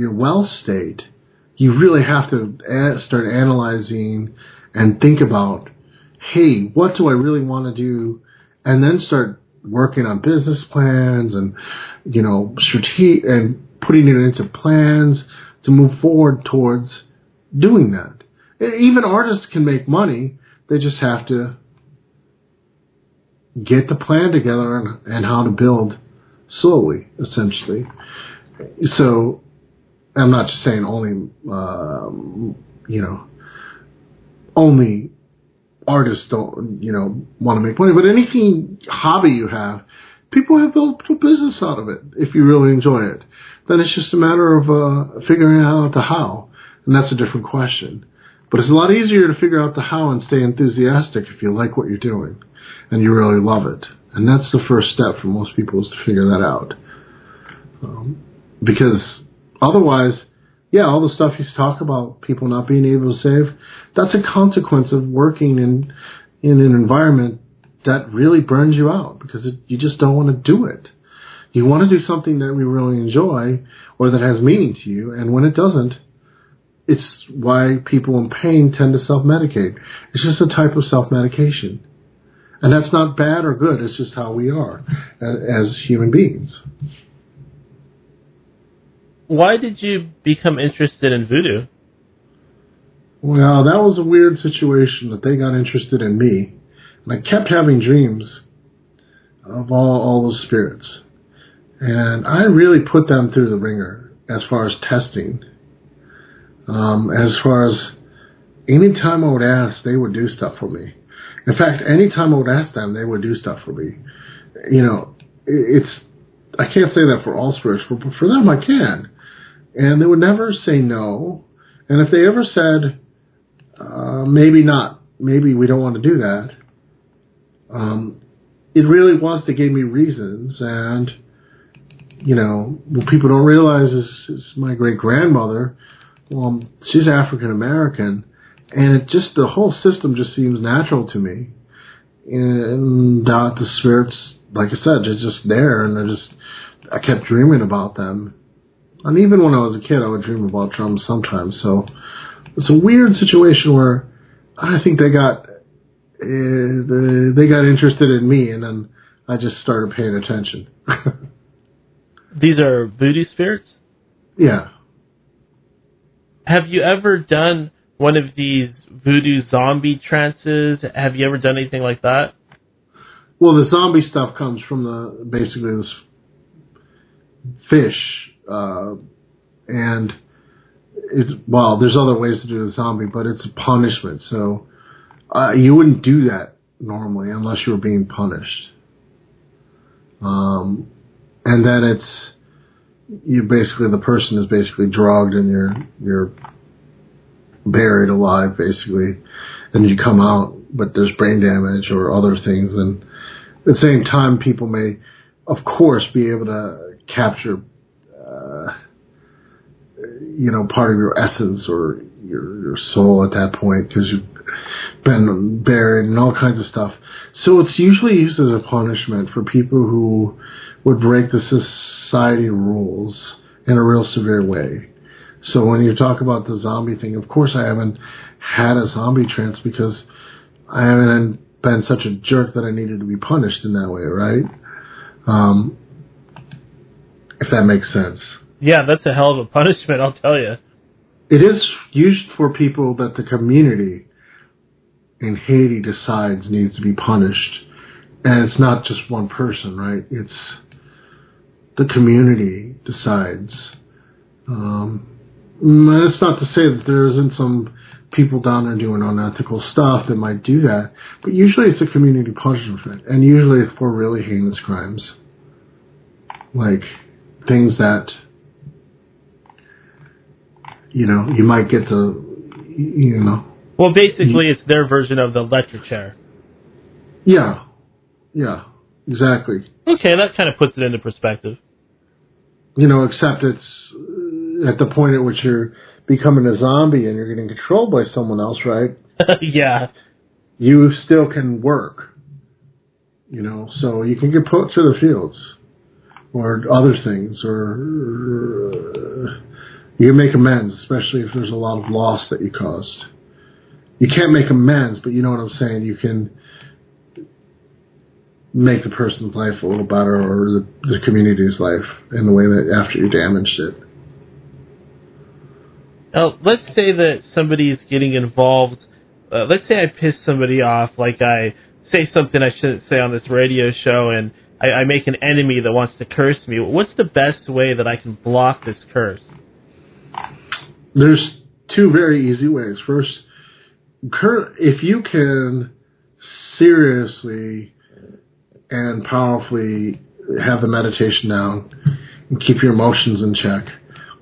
your wealth state, you really have to start analyzing and think about, hey, what do I really want to do? And then start working on business plans and, you know, strategic and putting it into plans to move forward towards doing that. Even artists can make money. They just have to get the plan together and, and how to build slowly, essentially. So I'm not just saying only, um, you know, only artists don't, you know, want to make money, but anything hobby you have, people have built a business out of it if you really enjoy it. Then it's just a matter of uh, figuring out the how, and that's a different question. But it's a lot easier to figure out the how and stay enthusiastic if you like what you're doing and you really love it. And that's the first step for most people is to figure that out. Um, because otherwise, yeah, all the stuff you talk about people not being able to save, that's a consequence of working in in an environment that really burns you out because it, you just don't want to do it. You want to do something that we really enjoy or that has meaning to you, and when it doesn't, it's why people in pain tend to self-medicate. It's just a type of self-medication. And that's not bad or good, it's just how we are as human beings. Why did you become interested in voodoo? Well, that was a weird situation that they got interested in me. And I kept having dreams of all, all those spirits. And I really put them through the ringer as far as testing. Um, as far as any time I would ask, they would do stuff for me. In fact, anytime I would ask them, they would do stuff for me. You know, it's I can't say that for all spirits, but for them I can. And they would never say no. And if they ever said, uh, maybe not, maybe we don't want to do that, um, it really was they gave me reasons. And, you know, what people don't realize is, is my great grandmother, well, she's African American and it just the whole system just seems natural to me. And uh, the spirits, like I said, they're just there, and they're just. I kept dreaming about them, and even when I was a kid, I would dream about drums sometimes. So it's a weird situation where I think they got uh, they got interested in me, and then I just started paying attention. These are voodoo spirits. Yeah. Have you ever done one of these voodoo zombie trances? Have you ever done anything like that? Well, the zombie stuff comes from the basically this fish, uh, and it, well, there's other ways to do the zombie, but it's a punishment. So uh, you wouldn't do that normally unless you were being punished. Um, and then it's you basically the person is basically drugged and you're you're buried alive, basically, and you come out, but there's brain damage or other things. And at the same time, people may, of course, be able to capture, you know, part of your essence or your your soul at that point because you've been buried and all kinds of stuff. So it's usually used as a punishment for people who would break the society rules in a real severe way. So when you talk about the zombie thing, of course I haven't had a zombie trance because I haven't been such a jerk that I needed to be punished in that way, right? Um, if that makes sense. Yeah, that's a hell of a punishment, I'll tell you. It is used for people that the community in Haiti decides needs to be punished, and it's not just one person, right? It's the community decides. Um, it's not to say that there isn't some people down there doing unethical stuff that might do that, but usually it's a community punishment, and usually it's for really heinous crimes, like things that you know you might get to, you know. Well, basically, it's their version of the electric chair. Yeah, yeah, exactly. Okay, that kind of puts it into perspective. You know, except it's uh, at the point at which you're becoming a zombie and you're getting controlled by someone else, right? yeah. You still can work. You know, so you can get put to the fields or other things, or, or uh, you can make amends, especially if there's a lot of loss that you caused. You can't make amends, but you know what I'm saying. You can make the person's life a little better, or the, the community's life in the way that after you damaged it. Now, let's say that somebody is getting involved. Uh, let's say I piss somebody off, like I say something I shouldn't say on this radio show, and I, I make an enemy that wants to curse me. What's the best way that I can block this curse? There's two very easy ways. First, if you can seriously and powerfully have the meditation down and keep your emotions in check,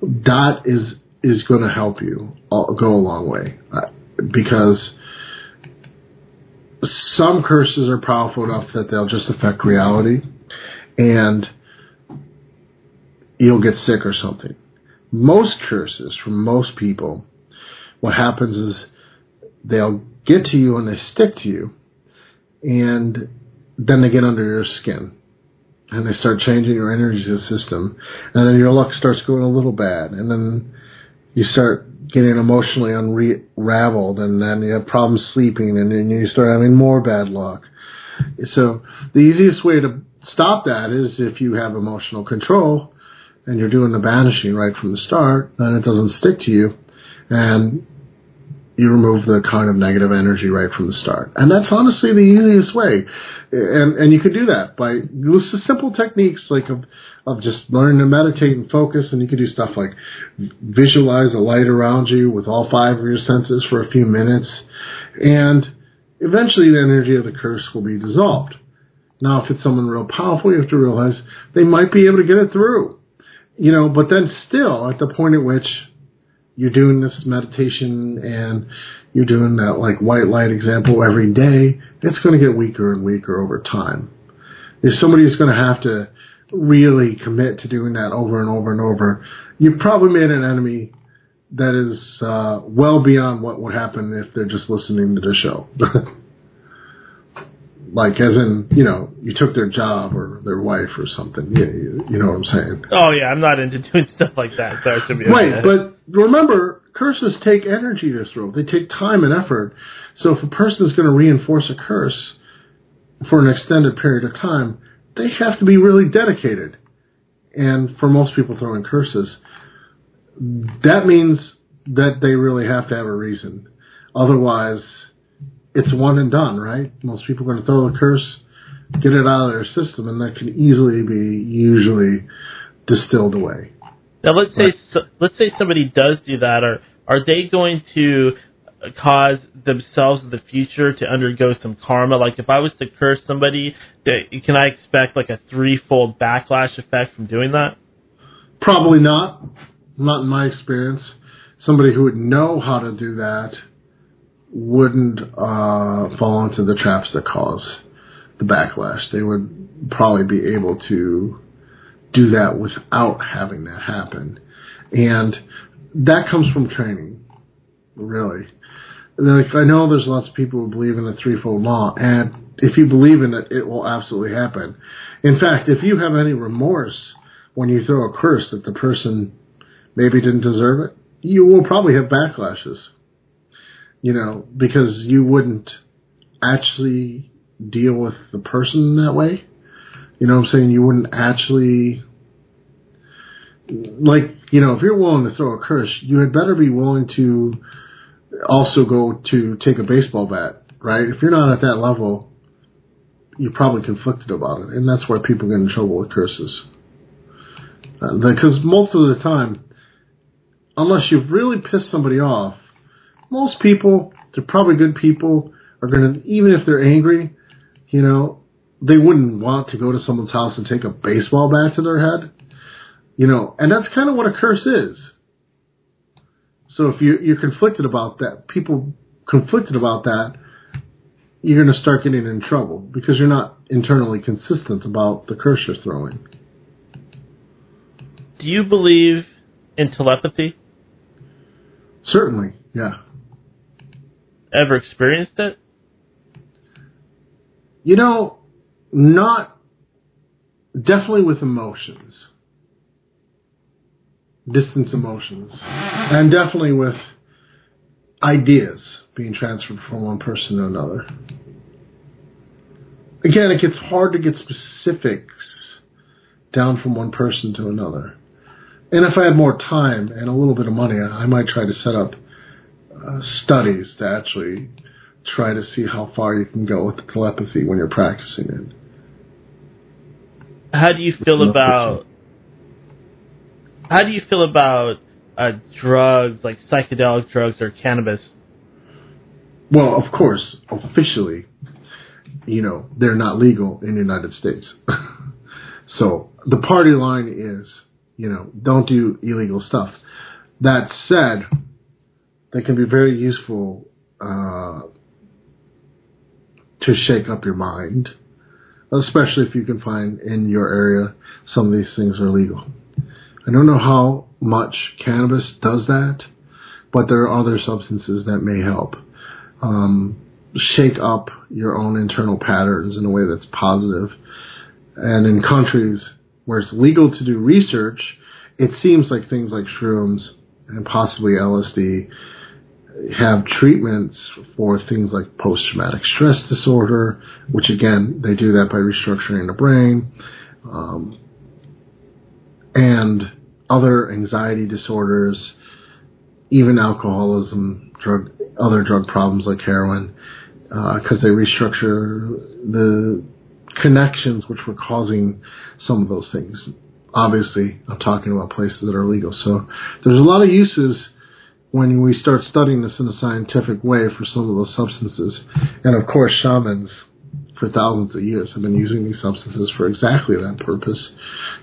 that is is going to help you go a long way uh, because some curses are powerful enough that they'll just affect reality and you'll get sick or something. Most curses from most people, what happens is they'll get to you and they stick to you and then they get under your skin and they start changing your energy system and then your luck starts going a little bad and then you start getting emotionally unraveled, and then you have problems sleeping, and then you start having more bad luck. So the easiest way to stop that is if you have emotional control and you're doing the banishing right from the start, then it doesn't stick to you, and you remove the kind of negative energy right from the start. And that's honestly the easiest way. And, and you can do that by just simple techniques like of, of just learning to meditate and focus. And you can do stuff like visualize a light around you with all five of your senses for a few minutes. And eventually the energy of the curse will be dissolved. Now, if it's someone real powerful, you have to realize they might be able to get it through. You know, but then still at the point at which you're doing this meditation and you're doing that like white light example every day, it's going to get weaker and weaker over time. If somebody's going to have to really commit to doing that over and over and over, you've probably made an enemy that is uh, well beyond what would happen if they're just listening to the show. like as in you know you took their job or their wife or something. Yeah you, you know what i'm saying? Oh yeah i'm not into doing stuff like that sorry to be right but remember curses take energy to throw they take time and effort. So if a person is going to reinforce a curse for an extended period of time they have to be really dedicated. And for most people throwing curses that means that they really have to have a reason. Otherwise it's one and done, right? Most people are going to throw a curse, get it out of their system, and that can easily be usually distilled away. Now, let's say so, let's say somebody does do that, or are they going to cause themselves in the future to undergo some karma? Like, if I was to curse somebody, can I expect like a threefold backlash effect from doing that? Probably not. Not in my experience. Somebody who would know how to do that wouldn't uh, fall into the traps that cause the backlash. They would probably be able to do that without having that happen. And that comes from training, really. Like I know there's lots of people who believe in the threefold law, and if you believe in it, it will absolutely happen. In fact, if you have any remorse when you throw a curse that the person maybe didn't deserve it, you will probably have backlashes you know, because you wouldn't actually deal with the person in that way. You know what I'm saying? You wouldn't actually like, you know, if you're willing to throw a curse, you had better be willing to also go to take a baseball bat right? If you're not at that level, you're probably conflicted about it, and that's why people get in trouble with curses. Uh, because most of the time, unless you've really pissed somebody off, most people, they're probably good people, are going to, even if they're angry, you know, they wouldn't want to go to someone's house and take a baseball bat to their head. You know, and that's kind of what a curse is. So if you, you're conflicted about that, people conflicted about that, you're going to start getting in trouble because you're not internally consistent about the curse you're throwing. Do you believe in telepathy? Certainly, yeah. Ever experienced it? You know, not definitely with emotions, distance emotions, and definitely with ideas being transferred from one person to another. Again, it gets hard to get specifics down from one person to another. And if I had more time and a little bit of money, I might try to set up uh, studies to actually try to see how far you can go with the telepathy when you're practicing it. How do you feel about how do you feel about uh, drugs like psychedelic drugs or cannabis? Well, of course, officially, you know, they're not legal in the United States. so the party line is, you know, don't do illegal stuff. That said, they can be very useful uh, to shake up your mind, especially if you can find in your area some of these things are legal. I don't know how much cannabis does that, but there are other substances that may help um, shake up your own internal patterns in a way that's positive. And in countries where it's legal to do research, it seems like things like shrooms and possibly LSD have treatments for things like post traumatic stress disorder, which again, they do that by restructuring the brain, um, and other anxiety disorders, even alcoholism, drug, other drug problems like heroin, because uh, they restructure the connections which were causing some of those things. Obviously, I'm talking about places that are legal. So there's a lot of uses when we start studying this in a scientific way for some of those substances. And of course, shamans for thousands of years have been using these substances for exactly that purpose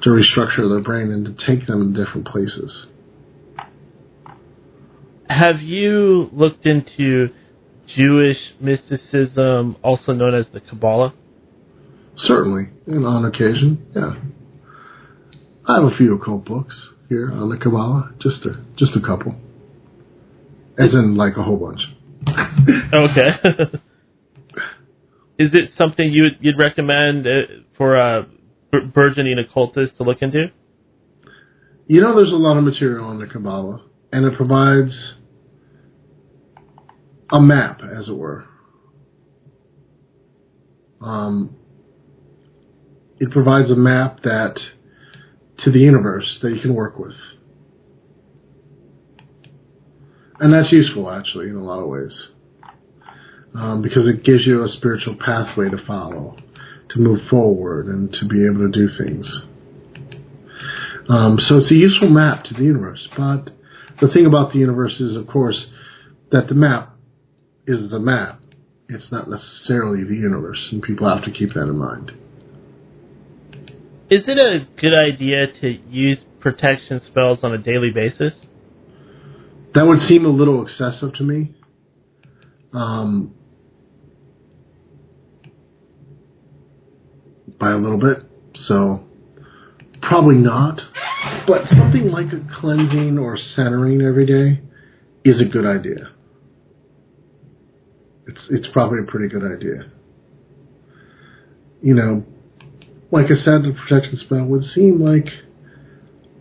to restructure their brain and to take them to different places. Have you looked into Jewish mysticism, also known as the Kabbalah? Certainly, and on occasion, yeah. I have a few occult books here on the Kabbalah, just a just a couple. As in, like a whole bunch. okay. Is it something you would, you'd recommend uh, for a burgeoning occultist to look into? You know, there's a lot of material on the Kabbalah, and it provides a map, as it were. Um, it provides a map that to the universe that you can work with. And that's useful, actually, in a lot of ways. Um, because it gives you a spiritual pathway to follow, to move forward, and to be able to do things. Um, so it's a useful map to the universe. But the thing about the universe is, of course, that the map is the map. It's not necessarily the universe, and people have to keep that in mind. Is it a good idea to use protection spells on a daily basis? That would seem a little excessive to me. Um, by a little bit. So, probably not. But something like a cleansing or centering every day is a good idea. It's it's probably a pretty good idea. You know, like I said, the protection spell would seem like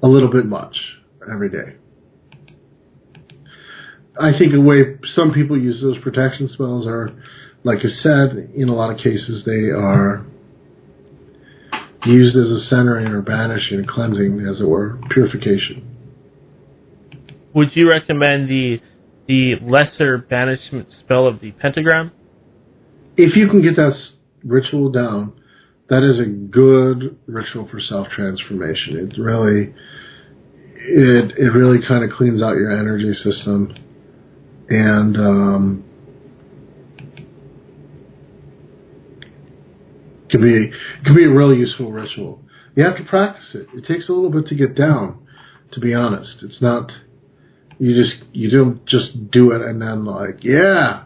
a little bit much every day. I think the way some people use those protection spells are, like I said, in a lot of cases they are used as a centering or banishing, and cleansing, as it were, purification. Would you recommend the the lesser banishment spell of the pentagram? if you can get that ritual down, that is a good ritual for self transformation. It really, it it really kind of cleans out your energy system, and um, can be can be a really useful ritual. You have to practice it. It takes a little bit to get down. To be honest, it's not you just you don't just do it and then like yeah.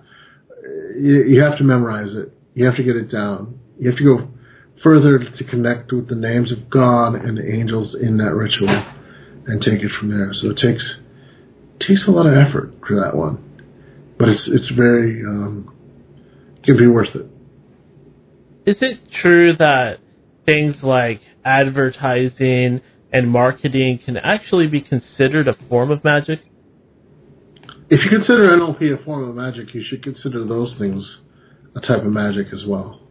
You, you have to memorize it. You have to get it down. You have to go further to connect with the names of God and the angels in that ritual and take it from there. So it takes takes a lot of effort for that one, but it's it's very um, can be worth it. Is it true that things like advertising and marketing can actually be considered a form of magic? If you consider NLP a form of magic, you should consider those things a type of magic as well.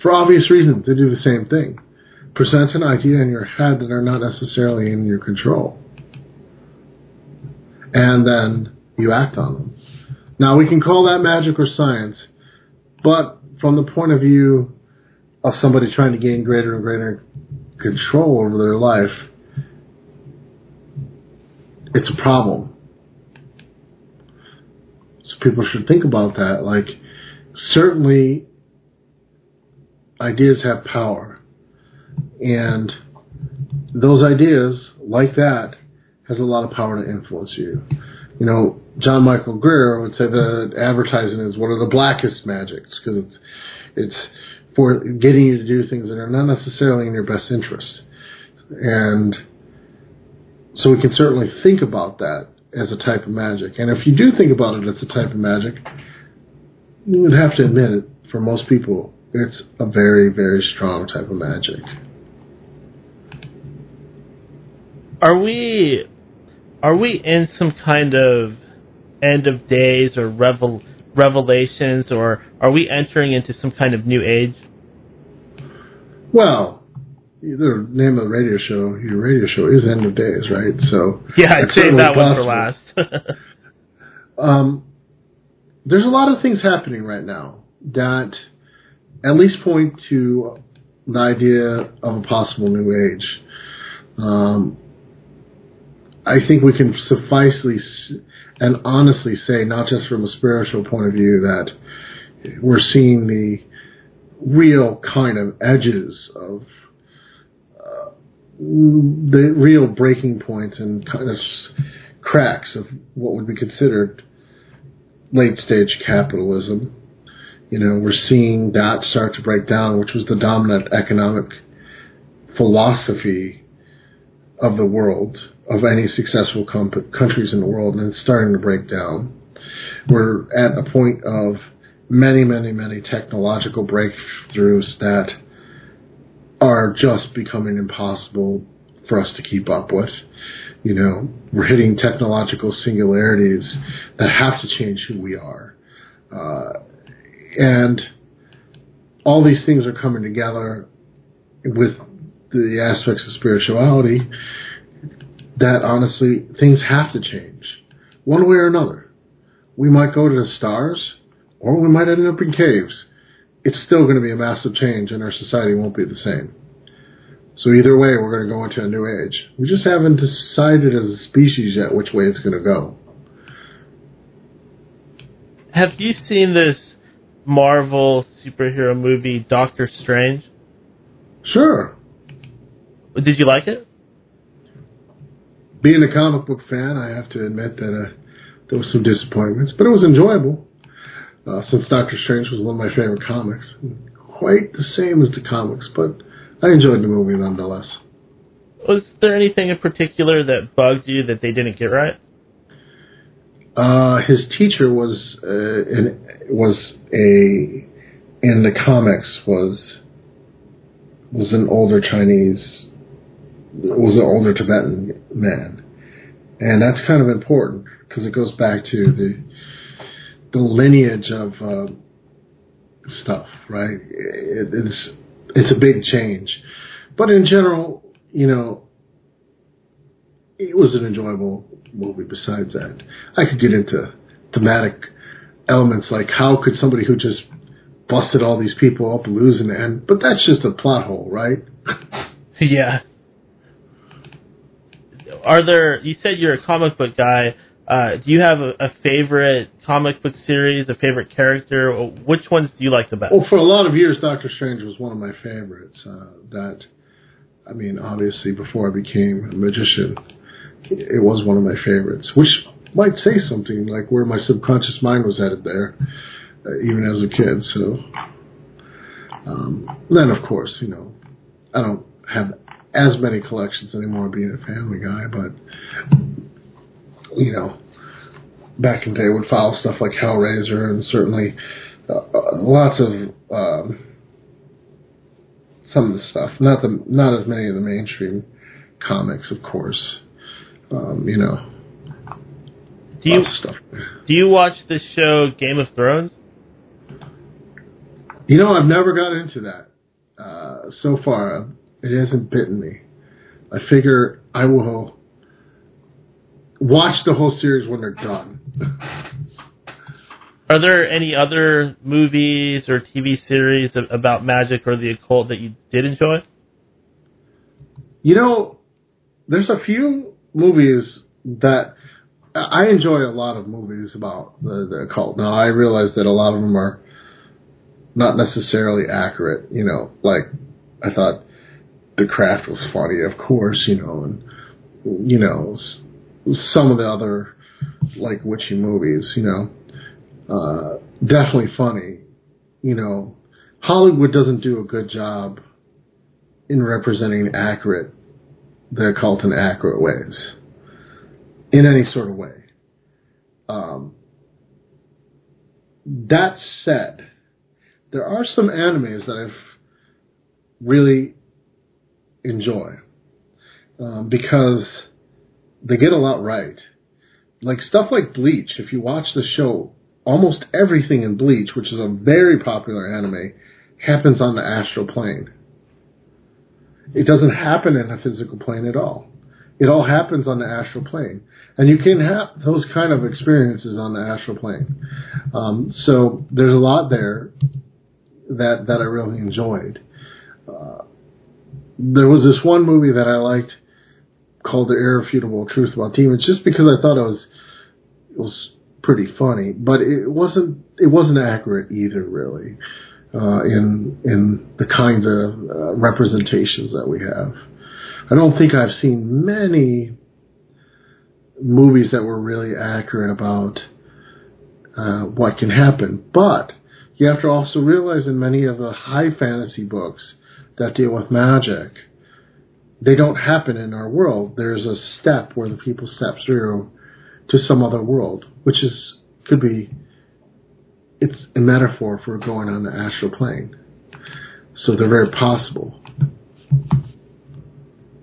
For obvious reasons, they do the same thing. Present an idea in your head that are not necessarily in your control. And then you act on them. Now, we can call that magic or science, but from the point of view of somebody trying to gain greater and greater control over their life, it's a problem. So people should think about that. Like, certainly ideas have power. And those ideas, like that, has a lot of power to influence you. You know, John Michael Greer would say that advertising is one of the blackest magics because it's, it's for getting you to do things that are not necessarily in your best interest. And so we can certainly think about that as a type of magic. And if you do think about it as a type of magic, you would have to admit it, for most people, it's a very, very strong type of magic. Are we are we in some kind of end of days or revel, revelations or are we entering into some kind of new age? Well, the name of the radio show, your radio show is End of Days, right? So Yeah, I'd say that one for last. um, there's a lot of things happening right now that at least point to the idea of a possible new age. Um, I think we can sufficely and honestly say, not just from a spiritual point of view, that we're seeing the real kind of edges of uh, the real breaking points and kind of cracks of what would be considered late stage capitalism. You know, we're seeing that start to break down, which was the dominant economic philosophy of the world, of any successful countries in the world, and it's starting to break down. We're at a point of many, many, many technological breakthroughs that are just becoming impossible for us to keep up with. You know, we're hitting technological singularities that have to change who we are. Uh, and all these things are coming together with the aspects of spirituality that honestly things have to change one way or another. We might go to the stars or we might end up in caves. It's still going to be a massive change and our society won't be the same. So either way, we're going to go into a new age. We just haven't decided as a species yet which way it's going to go. Have you seen this Marvel superhero movie Doctor Strange? Sure. Did you like it? Being a comic book fan, I have to admit that uh, there was some disappointments, but it was enjoyable. Uh, since Doctor Strange was one of my favorite comics, quite the same as the comics, but I enjoyed the movie nonetheless. Was there anything in particular that bugged you that they didn't get right? Uh, his teacher was uh, in, was a in the comics was was an older Chinese was an older Tibetan man, and that's kind of important because it goes back to the the lineage of uh, stuff, right? It, it's it's a big change, but in general, you know, it was an enjoyable movie besides that. I could get into thematic elements like how could somebody who just busted all these people up losing and but that's just a plot hole, right? yeah. Are there? You said you're a comic book guy. Uh, do you have a, a, favorite comic book series, a favorite character? Which ones do you like the best? Well, for a lot of years, Doctor Strange was one of my favorites. Uh, that, I mean, obviously, before I became a magician, it was one of my favorites, which might say something like where my subconscious mind was headed there, uh, even as a kid. So, um, then of course, you know, I don't have as many collections anymore being a family guy, but you know, back in the day would follow stuff like Hellraiser and certainly uh, lots of um, some of the stuff. Not the not as many of the mainstream comics, of course. Um, you know, do you stuff. do you watch the show Game of Thrones? You know, I've never got into that. Uh, so far, it hasn't bitten me. I figure I will watch the whole series when they're done. Are there any other movies or TV series about magic or the occult that you did enjoy? You know, there's a few movies that I enjoy a lot of movies about the, the occult. Now, I realize that a lot of them are not necessarily accurate. You know, like I thought The Craft was funny, of course, you know, and, you know, some of the other like witchy movies, you know, uh, definitely funny. You know, Hollywood doesn't do a good job in representing accurate the occult in accurate ways, in any sort of way. Um, that said, there are some animes that I've really enjoy um, because they get a lot right. Like stuff like Bleach, if you watch the show, almost everything in Bleach, which is a very popular anime, happens on the astral plane. It doesn't happen in a physical plane at all. It all happens on the astral plane. And you can have those kind of experiences on the astral plane. Um, so there's a lot there that, that I really enjoyed. There was this one movie that I liked called The Irrefutable Truth About Demons just because I thought it was it was pretty funny, but it wasn't it wasn't accurate either really uh, in in the kinds of uh, representations that we have. I don't think I've seen many movies that were really accurate about uh, what can happen, but you have to also realize in many of the high fantasy books that deal with magic they don't happen in our world. There's a step where the people step through to some other world, which is could be it's a metaphor for going on the astral plane. So they're very possible.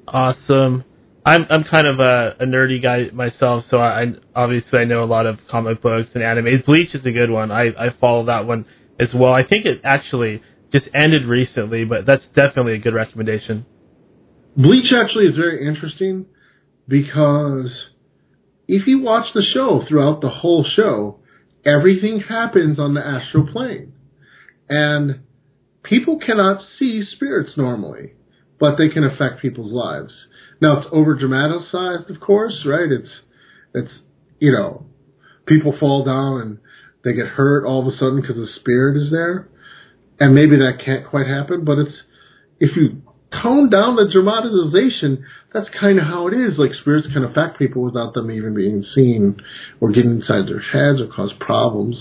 Awesome. I'm I'm kind of a, a nerdy guy myself, so I obviously I know a lot of comic books and anime. Bleach is a good one. I I follow that one as well. I think it actually just ended recently, but that's definitely a good recommendation. Bleach actually is very interesting because if you watch the show throughout the whole show, everything happens on the astral plane. And people cannot see spirits normally, but they can affect people's lives. Now it's over dramatized, of course, right? It's, it's, you know, people fall down and they get hurt all of a sudden because the spirit is there. And maybe that can't quite happen, but it's, if you tone down the dramatization. That's kind of how it is. Like spirits can affect people without them even being seen or getting inside their heads or cause problems.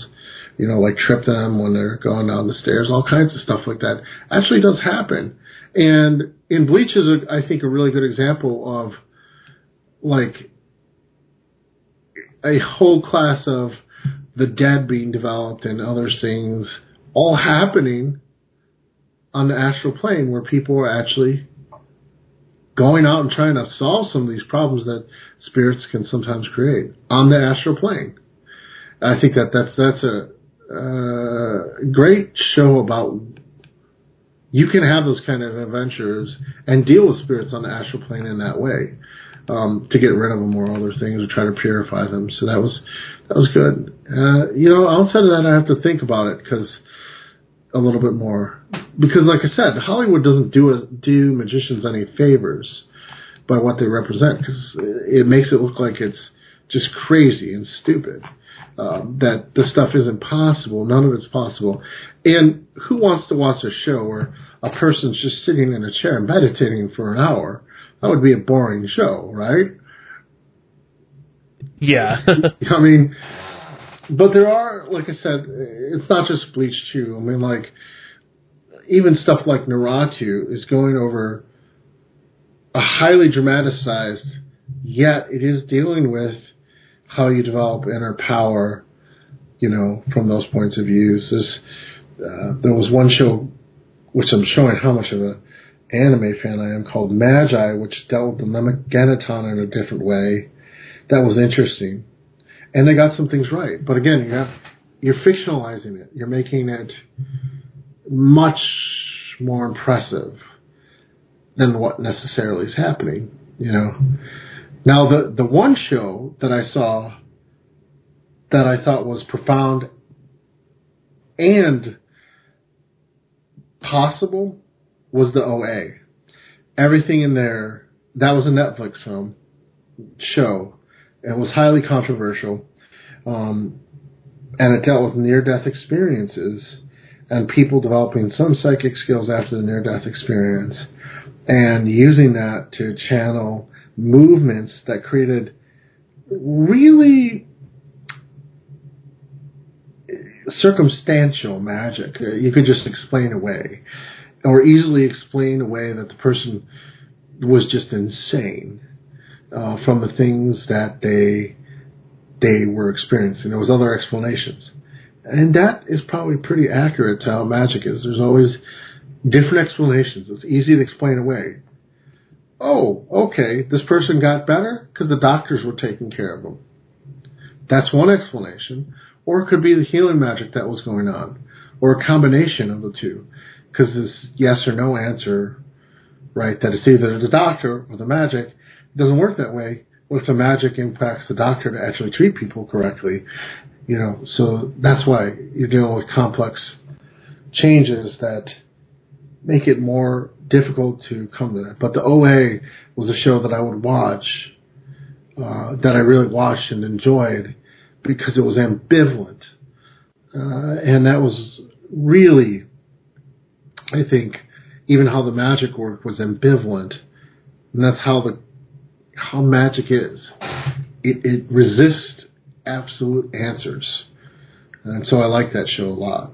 You know, like trip them when they're going down the stairs, all kinds of stuff like that actually does happen. And in Bleach is, a, I think, a really good example of like a whole class of the dead being developed and other things all happening on the astral plane where people are actually going out and trying to solve some of these problems that spirits can sometimes create on the astral plane. I think that that's that's a uh, great show about you can have those kind of adventures and deal with spirits on the astral plane in that way um, to get rid of them or other things or try to purify them. So that was that was good. Uh, you know, outside of that, I have to think about it because a little bit more because, like I said, Hollywood doesn't do a, do magicians any favors by what they represent because it makes it look like it's just crazy and stupid. Um, that the stuff isn't possible. None of it's possible. And who wants to watch a show where a person's just sitting in a chair meditating for an hour? That would be a boring show, right? Yeah. I mean, but there are, like I said, it's not just Bleach too. I mean, like even stuff like Naruto is going over a highly dramatized, yet it is dealing with how you develop inner power, you know, from those points of views. This, uh, there was one show, which I'm showing how much of a anime fan I am, called Magi, which dealt with the Lemon in a different way. That was interesting and they got some things right. But again, you have you're fictionalizing it. You're making it much more impressive than what necessarily is happening. You know. Now the the one show that I saw that I thought was profound and possible was the OA. Everything in there that was a Netflix film show it was highly controversial, um, and it dealt with near-death experiences and people developing some psychic skills after the near-death experience, and using that to channel movements that created really circumstantial magic. You could just explain away, or easily explain away that the person was just insane uh, from the things that they they were experiencing. There was other explanations, and that is probably pretty accurate to how magic is. There's always different explanations. It's easy to explain away. Oh, okay, this person got better because the doctors were taking care of them. That's one explanation. Or it could be the healing magic that was going on, or a combination of the two. Because this yes or no answer, right, that it's either the doctor or the magic, doesn't work that way. What if the magic impacts the doctor to actually treat people correctly? You know, so that's why you're dealing with complex changes that make it more difficult to come to that. But the OA was a show that I would watch, uh, that I really watched and enjoyed because it was ambivalent. Uh, and that was really, I think, even how the magic worked was ambivalent. And that's how the how magic is. It, it resists absolute answers. And so I like that show a lot.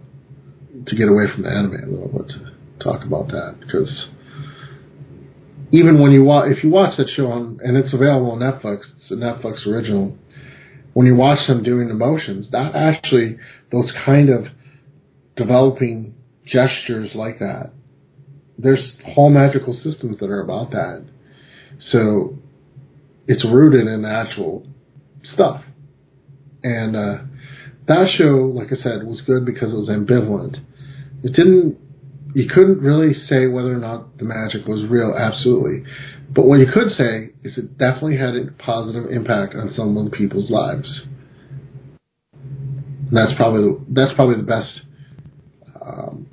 To get away from the anime a little bit to talk about that because even when you watch, if you watch that show on, and it's available on Netflix, it's a Netflix original. When you watch them doing the motions, that actually those kind of developing gestures like that. There's whole magical systems that are about that. So it's rooted in actual stuff. And uh, that show, like I said, was good because it was ambivalent. It didn't. You couldn't really say whether or not the magic was real, absolutely. But what you could say is it definitely had a positive impact on some people's lives. And that's probably the, that's probably the best um,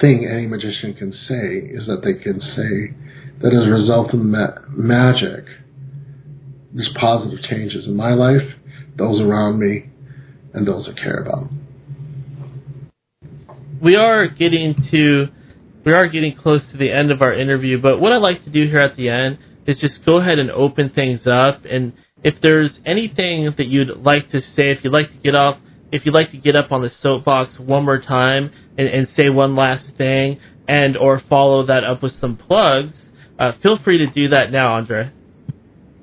thing any magician can say is that they can say that as a result of ma- magic, there's positive changes in my life, those around me, and those I care about. We are getting to we are getting close to the end of our interview, but what I'd like to do here at the end is just go ahead and open things up and if there's anything that you'd like to say, if you'd like to get off if you'd like to get up on the soapbox one more time and, and say one last thing and or follow that up with some plugs, uh, feel free to do that now, Andrieh.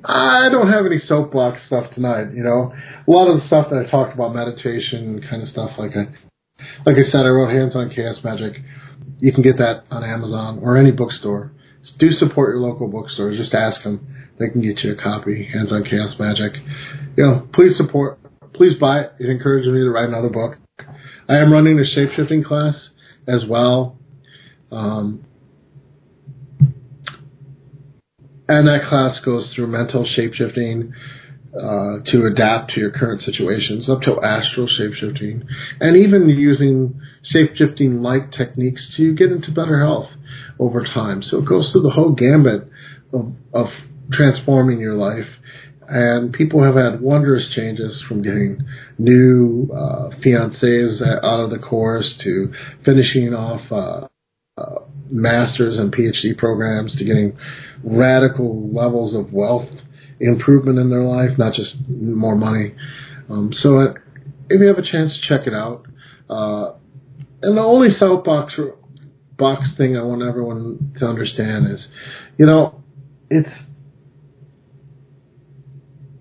I don't have any soapbox stuff tonight. You know, a lot of the stuff that I talked about, meditation kind of stuff, like I, like I said, I wrote Hands on Chaos Magic. You can get that on Amazon or any bookstore. Do support your local bookstores. Just ask them; they can get you a copy. Hands on Chaos Magic. You know, please support. Please buy it. It encourages me to write another book. I am running a shapeshifting class as well. Um, and that class goes through mental shapeshifting, uh, to adapt to your current situations, up to astral shapeshifting, and even using shapeshifting like techniques to get into better health over time. So it goes through the whole gambit of, of transforming your life. And people have had wondrous changes from getting new uh, fiancés out of the course to finishing off uh, master's and PhD programs to getting radical levels of wealth improvement in their life, not just more money. Um, so uh, if you have a chance, check it out. Uh, and the only soapbox box thing I want everyone to understand is, you know, it's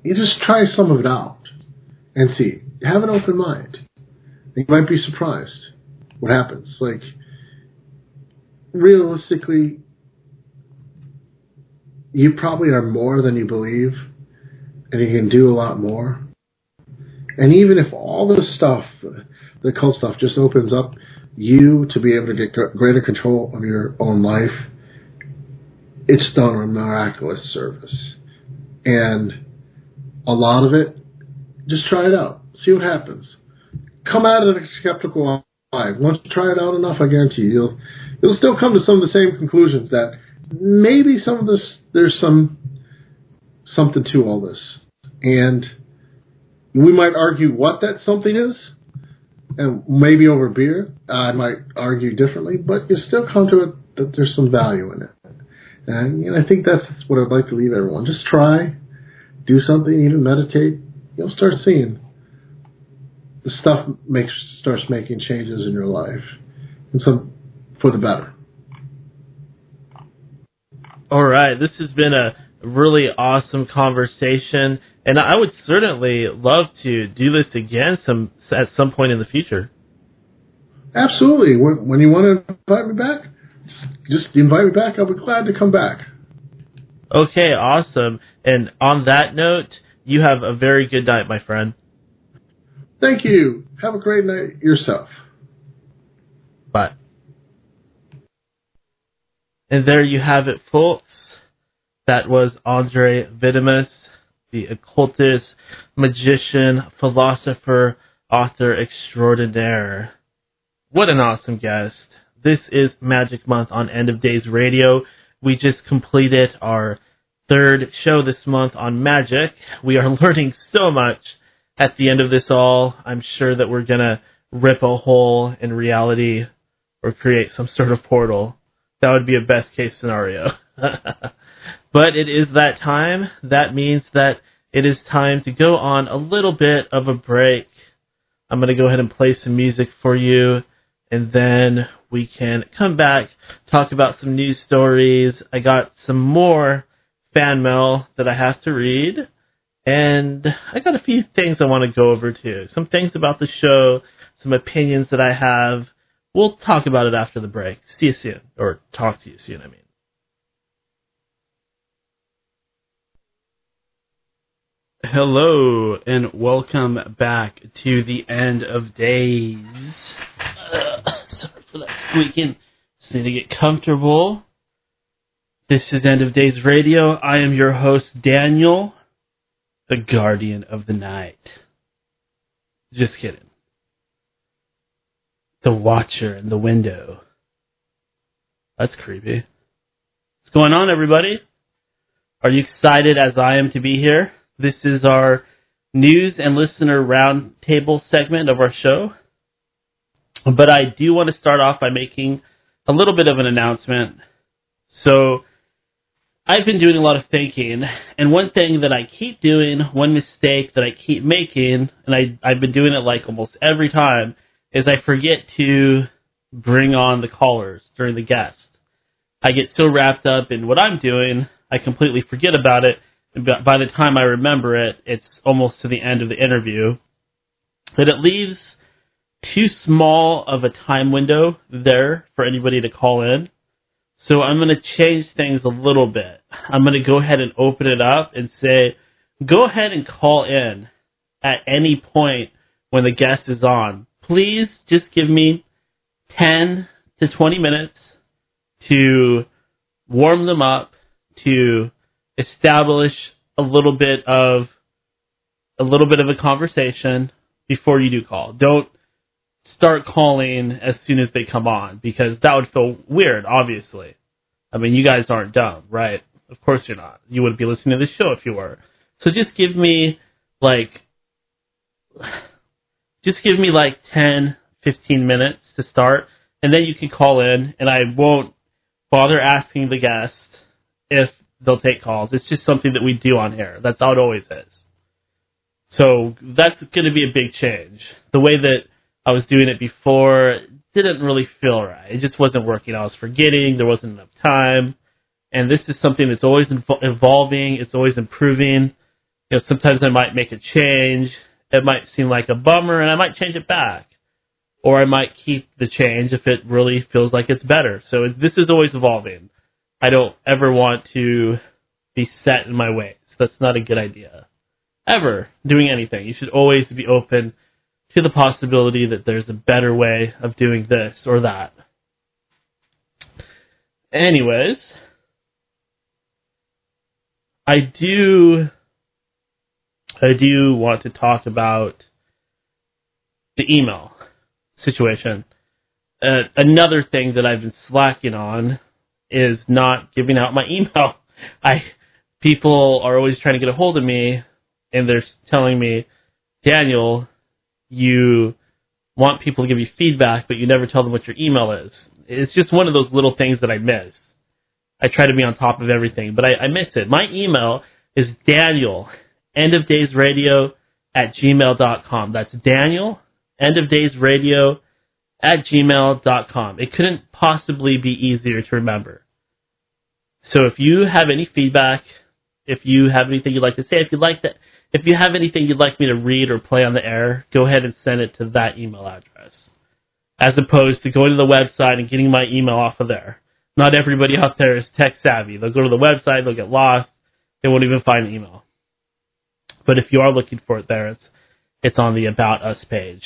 you just try some of it out and see. Have an open mind. You might be surprised what happens. Like realistically, you probably are more than you believe, and you can do a lot more. And even if all this stuff, the cult stuff, just opens up you to be able to get greater control of your own life, it's done a miraculous service. And a lot of it, just try it out. See what happens. Come out of a skeptical eye. Once you try it out enough, I guarantee you, you'll, you'll still come to some of the same conclusions that maybe some of this there's some something to all this, and we might argue what that something is, and maybe over beer, I might argue differently, but you still come to it that there's some value in it, and you know, I think that's what I'd like to leave everyone. Just try, do something, even meditate. You'll start seeing the stuff makes starts making changes in your life, and some for the better. All right, this has been a really awesome conversation, and I would certainly love to do this again some at some point in the future. Absolutely. When, when you want to invite me back, just invite me back. I'll be glad to come back. Okay, awesome. And on that note, you have a very good night, my friend. Thank you. Have a great night yourself. Bye. And there you have it, folks. That was Andrieh Vitimus, the occultist, magician, philosopher, author extraordinaire. What an awesome guest. This is Magic Month on End of Days Radio. We just completed our third show this month on magic. We are learning so much at the end of this all. I'm sure that we're going to rip a hole in reality or create some sort of portal. That would be a best case scenario. but it is that time. That means that it is time to go on a little bit of a break. I'm going to go ahead and play some music for you, and then we can come back, talk about some news stories. I got some more fan mail that I have to read, and I got a few things I want to go over too. Some things about the show, some opinions that I have. We'll talk about it after the break. See you soon, or talk to you soon, I mean. Hello and welcome back to the end of days. Uh, sorry for that squeaking. Just need to get comfortable. This is End of Days Radio. I am your host, Daniel, the Guardian of the Night. Just kidding. The Watcher in the Window. That's creepy. What's going on, everybody? Are you excited as I am to be here? This is our news and listener roundtable segment of our show. But I do want to start off by making a little bit of an announcement. So, I've been doing a lot of thinking, and one thing that I keep doing, one mistake that I keep making, and I, I've been doing it like almost every time, is I forget to bring on the callers during the guest. I get so wrapped up in what I'm doing, I completely forget about it, by the time I remember it, it's almost to the end of the interview. But it leaves too small of a time window there for anybody to call in. So I'm going to change things a little bit. I'm going to go ahead and open it up and say, go ahead and call in at any point when the guest is on. Please just give me 10 to 20 minutes to warm them up, to establish a little bit of a little bit of a conversation before you do call. Don't start calling as soon as they come on because that would feel weird, obviously. I mean, you guys aren't dumb, right? Of course you're not. You wouldn't be listening to the show if you were. So just give me like just give me like 10, 15 minutes to start and then you can call in and I won't bother asking the guest if they'll take calls. It's just something that we do on air. That's how it always is. So that's going to be a big change. The way that I was doing it before didn't really feel right. It just wasn't working. I was forgetting. There wasn't enough time. And this is something that's always evolving. It's always improving. You know, sometimes I might make a change. It might seem like a bummer and I might change it back. Or I might keep the change if it really feels like it's better. So this is always evolving. I don't ever want to be set in my ways. That's not a good idea. Ever doing anything. You should always be open to the possibility that there's a better way of doing this or that. Anyways, I do I do want to talk about the email situation. Uh, another thing that I've been slacking on is not giving out my email. I people are always trying to get a hold of me and they're telling me, Daniel, you want people to give you feedback, but you never tell them what your email is. It's just one of those little things that I miss. I try to be on top of everything, but I, I miss it. My email is Daniel, end of days radio at gmail.com. That's Daniel, end of days radio at gmail.com. It couldn't possibly be easier to remember. So if you have any feedback, if you have anything you'd like to say, if you'd like that, if you have anything you'd like me to read or play on the air, go ahead and send it to that email address. As opposed to going to the website and getting my email off of there. Not everybody out there is tech savvy. They'll go to the website, they'll get lost, they won't even find the email. But if you are looking for it there, it's it's on the About Us page.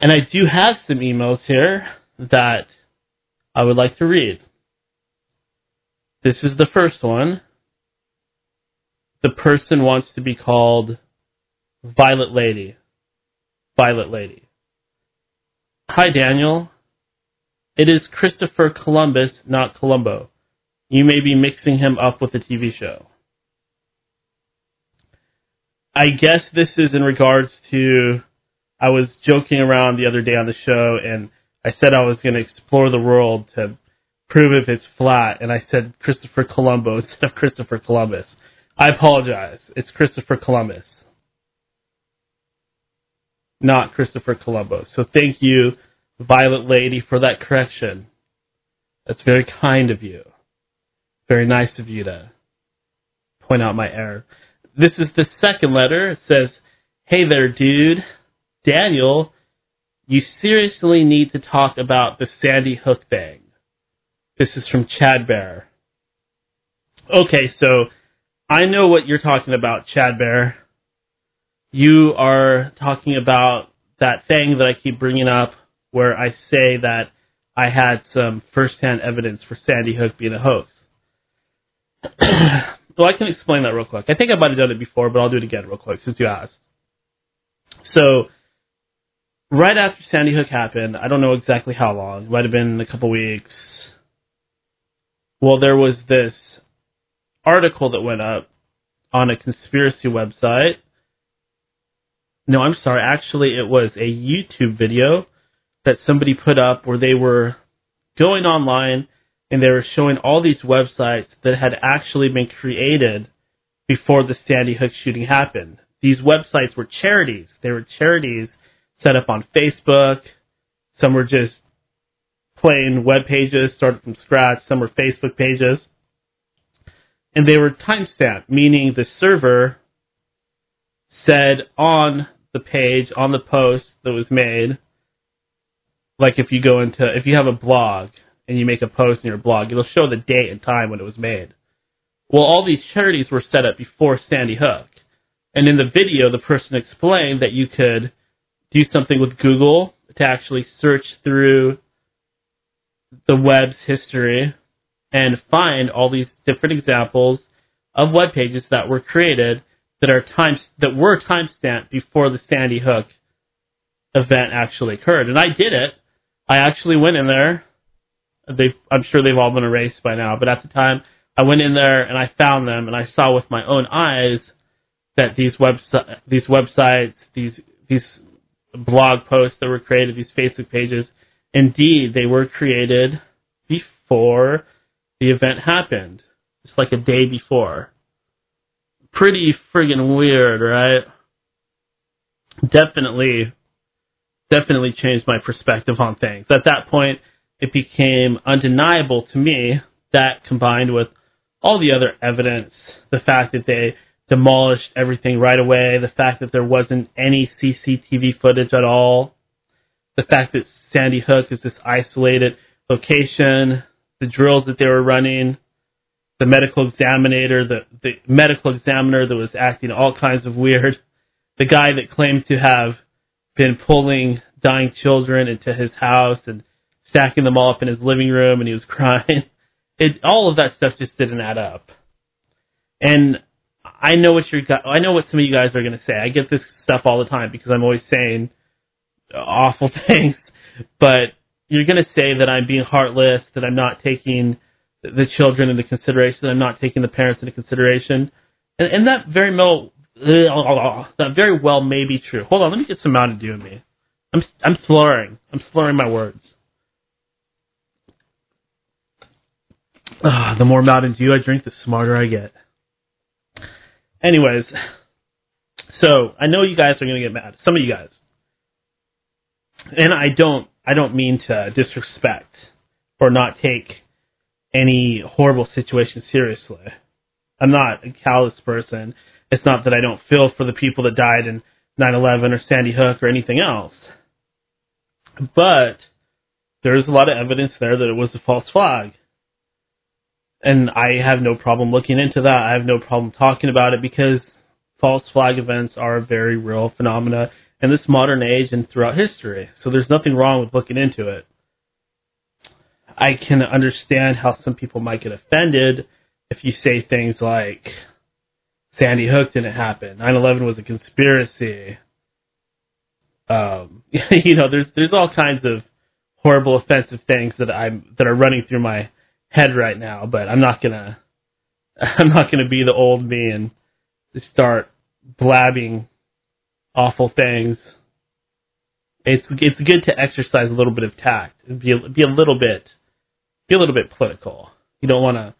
And I do have some emails here that I would like to read. This is the first one. The person wants to be called Violet Lady. Violet Lady. Hi, Daniel. It is Christopher Columbus, not Columbo. You may be mixing him up with a TV show. I guess this is in regards to I was joking around the other day on the show and I said I was going to explore the world to prove if it's flat, and I said Christopher Columbo instead of Christopher Columbus. I apologize. It's Christopher Columbus, not Christopher Columbo. So thank you, Violet Lady, for that correction. That's very kind of you. Very nice of you to point out my error. This is the second letter. It says, Hey there, dude. Daniel you seriously need to talk about the Sandy Hook thing. This is from Chad Bear. Okay, so I know what you're talking about, Chad Bear. You are talking about that thing that I keep bringing up where I say that I had some firsthand evidence for Sandy Hook being a hoax. so I can explain that real quick. I think I might have done it before, but I'll do it again real quick since you asked. So right after Sandy Hook happened, I don't know exactly how long, it might have been a couple weeks. Well, there was this article that went up on a conspiracy website. No, I'm sorry. Actually, it was a YouTube video that somebody put up where they were going online and they were showing all these websites that had actually been created before the Sandy Hook shooting happened. These websites were charities. They were charities set up on Facebook. Some were just plain web pages started from scratch. Some were Facebook pages. And they were timestamped, meaning the server said on the page, on the post that was made, like if you go into, if you have a blog and you make a post in your blog, it'll show the date and time when it was made. Well, all these charities were set up before Sandy Hook. And in the video, the person explained that you could do something with Google to actually search through the web's history and find all these different examples of web pages that were created that are time that were timestamped before the Sandy Hook event actually occurred. And I did it. I actually went in there. They, I'm sure they've all been erased by now, but at the time, I went in there and I found them, and I saw with my own eyes that these these websites, these these blog posts that were created, these Facebook pages, indeed they were created before the event happened. It's like a day before. Pretty friggin' weird, right? Definitely, definitely changed my perspective on things. At that point, it became undeniable to me that combined with all the other evidence, the fact that they demolished everything right away, the fact that there wasn't any CCTV footage at all, the fact that Sandy Hook is this isolated location, the drills that they were running, the medical examiner, the, the medical examiner that was acting all kinds of weird, the guy that claimed to have been pulling dying children into his house and stacking them all up in his living room and he was crying. It, all of that stuff just didn't add up. And I know what you're, I know what some of you guys are going to say. I get this stuff all the time because I'm always saying awful things, but you're going to say that I'm being heartless, that I'm not taking the children into consideration, that I'm not taking the parents into consideration, and, and that very well, uh, that very well may be true. Hold on, let me get some Mountain Dew in me. I'm I'm slurring. I'm slurring my words. Ah, the more Mountain Dew I drink, the smarter I get. Anyways, so I know you guys are going to get mad. Some of you guys, and I don't. I don't mean to disrespect or not take any horrible situation seriously. I'm not a callous person. It's not that I don't feel for the people that died in 9/11 or Sandy Hook or anything else. But there's a lot of evidence there that it was a false flag. And I have no problem looking into that. I have no problem talking about it because false flag events are a very real phenomena in this modern age and throughout history. So there's nothing wrong with looking into it. I can understand how some people might get offended if you say things like Sandy Hook didn't happen, 9/11 was a conspiracy. Um, you know, there's there's all kinds of horrible, offensive things that I'm that are running through my head right now, but I'm not gonna I'm not gonna be the old me and start blabbing awful things. It's it's good to exercise a little bit of tact and be a, be a little bit be a little bit political. You don't want to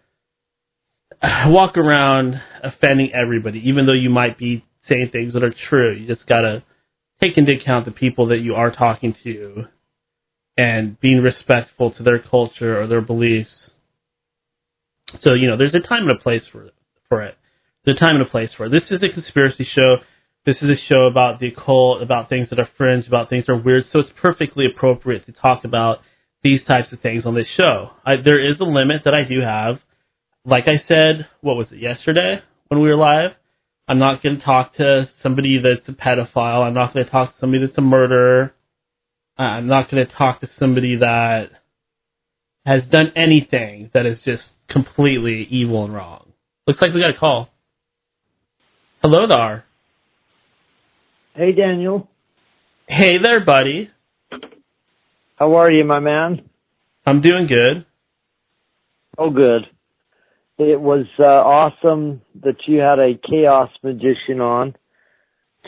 walk around offending everybody, even though you might be saying things that are true. You just gotta take into account the people that you are talking to and being respectful to their culture or their beliefs. So, you know, there's a time and a place for for it. There's a time and a place for it. This is a conspiracy show. This is a show about the occult, about things that are fringe, about things that are weird. So it's perfectly appropriate to talk about these types of things on this show. I, there is a limit that I do have. Like I said, what was it yesterday when we were live? I'm not going to talk to somebody that's a pedophile. I'm not going to talk to somebody that's a murderer. I'm not going to talk to somebody that has done anything that is just completely evil and wrong. Looks like we got a call. Hello there. Hey, Daniel. Hey there, buddy. How are you, my man? I'm doing good. Oh, good. It was uh, awesome that you had a chaos magician on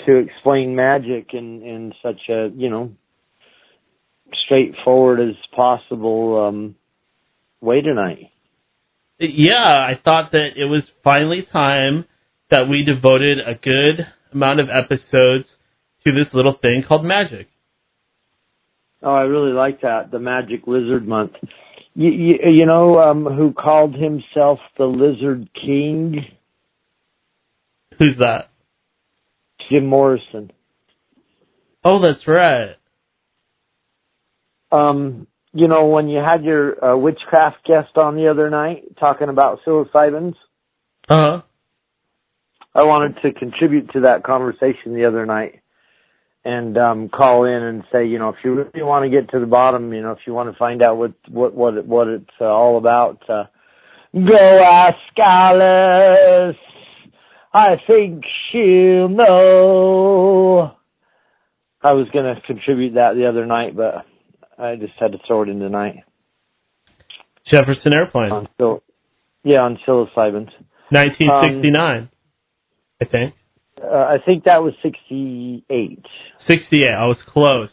to explain magic in in such a you know straightforward as possible um, way tonight. Yeah, I thought that it was finally time that we devoted a good amount of episodes to this little thing called magic. Oh, I really like that. The Magic Lizard Month. You, you, you know um, who called himself the Lizard King? Who's that? Jim Morrison. Oh, that's right. Um, you know when you had your uh, witchcraft guest on the other night talking about psilocybins. Uh huh. I wanted to contribute to that conversation the other night and um call in and say, you know, if you really want to get to the bottom, you know, if you want to find out what what what it, what it's uh, all about, uh, go ask Alice. I think she'll know. I was going to contribute that the other night, but I just had to throw it in tonight. Jefferson Airplane. On sil- yeah, on psilocybins. 1969, um, I think. Uh, I think that was 68. 68. I was close.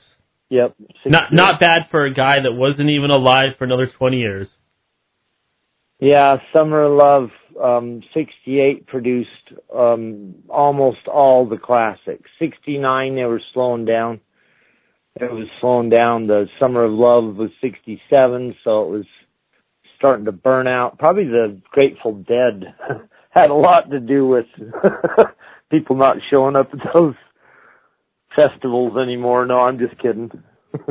Yep. 68. Not not bad for a guy that wasn't even alive for another 20 years. Yeah, Summer Love um, 68 produced um, almost all the classics. 69 they were slowing down. It was slowing down. The Summer of Love was 67, so it was starting to burn out. Probably the Grateful Dead had a lot to do with people not showing up at those festivals anymore. No, I'm just kidding.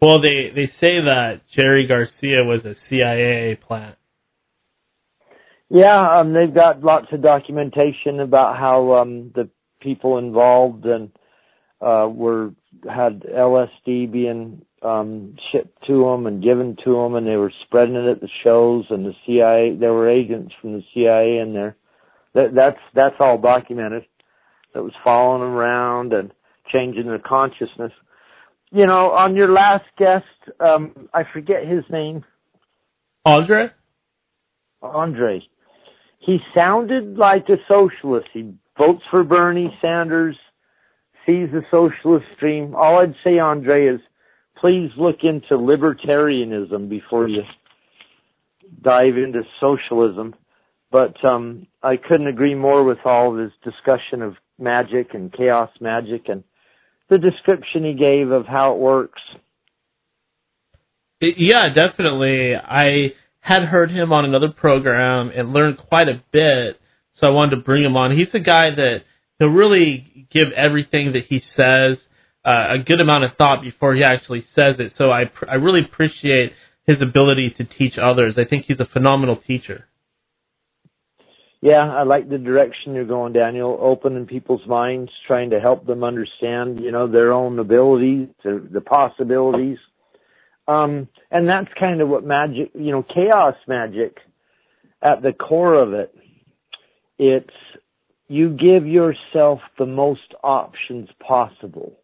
well, they they say that Jerry Garcia was a CIA plant. Yeah, um, they've got lots of documentation about how um, the people involved and uh, were had LSD being um, shipped to them and given to them, and they were spreading it at the shows. And the CIA, there were agents from the CIA in there. That, that's that's all documented. That was following them around and changing their consciousness. You know, on your last guest, um, I forget his name. Andrieh. Andrieh. He sounded like a socialist. He votes for Bernie Sanders, sees the socialist stream. All I'd say, Andrieh, is please look into libertarianism before you dive into socialism. But um, I couldn't agree more with all of his discussion of magic and chaos magic and the description he gave of how it works. Yeah, definitely. I had heard him on another program and learned quite a bit, so I wanted to bring him on. He's a guy that he'll really give everything that he says uh, a good amount of thought before he actually says it. So I I really appreciate his ability to teach others. I think he's a phenomenal teacher. Yeah, I like the direction you're going, Daniel. Opening people's minds, trying to help them understand, you know, their own abilities, the possibilities. Um, and that's kind of what magic, you know, chaos magic at the core of it. It's you give yourself the most options possible.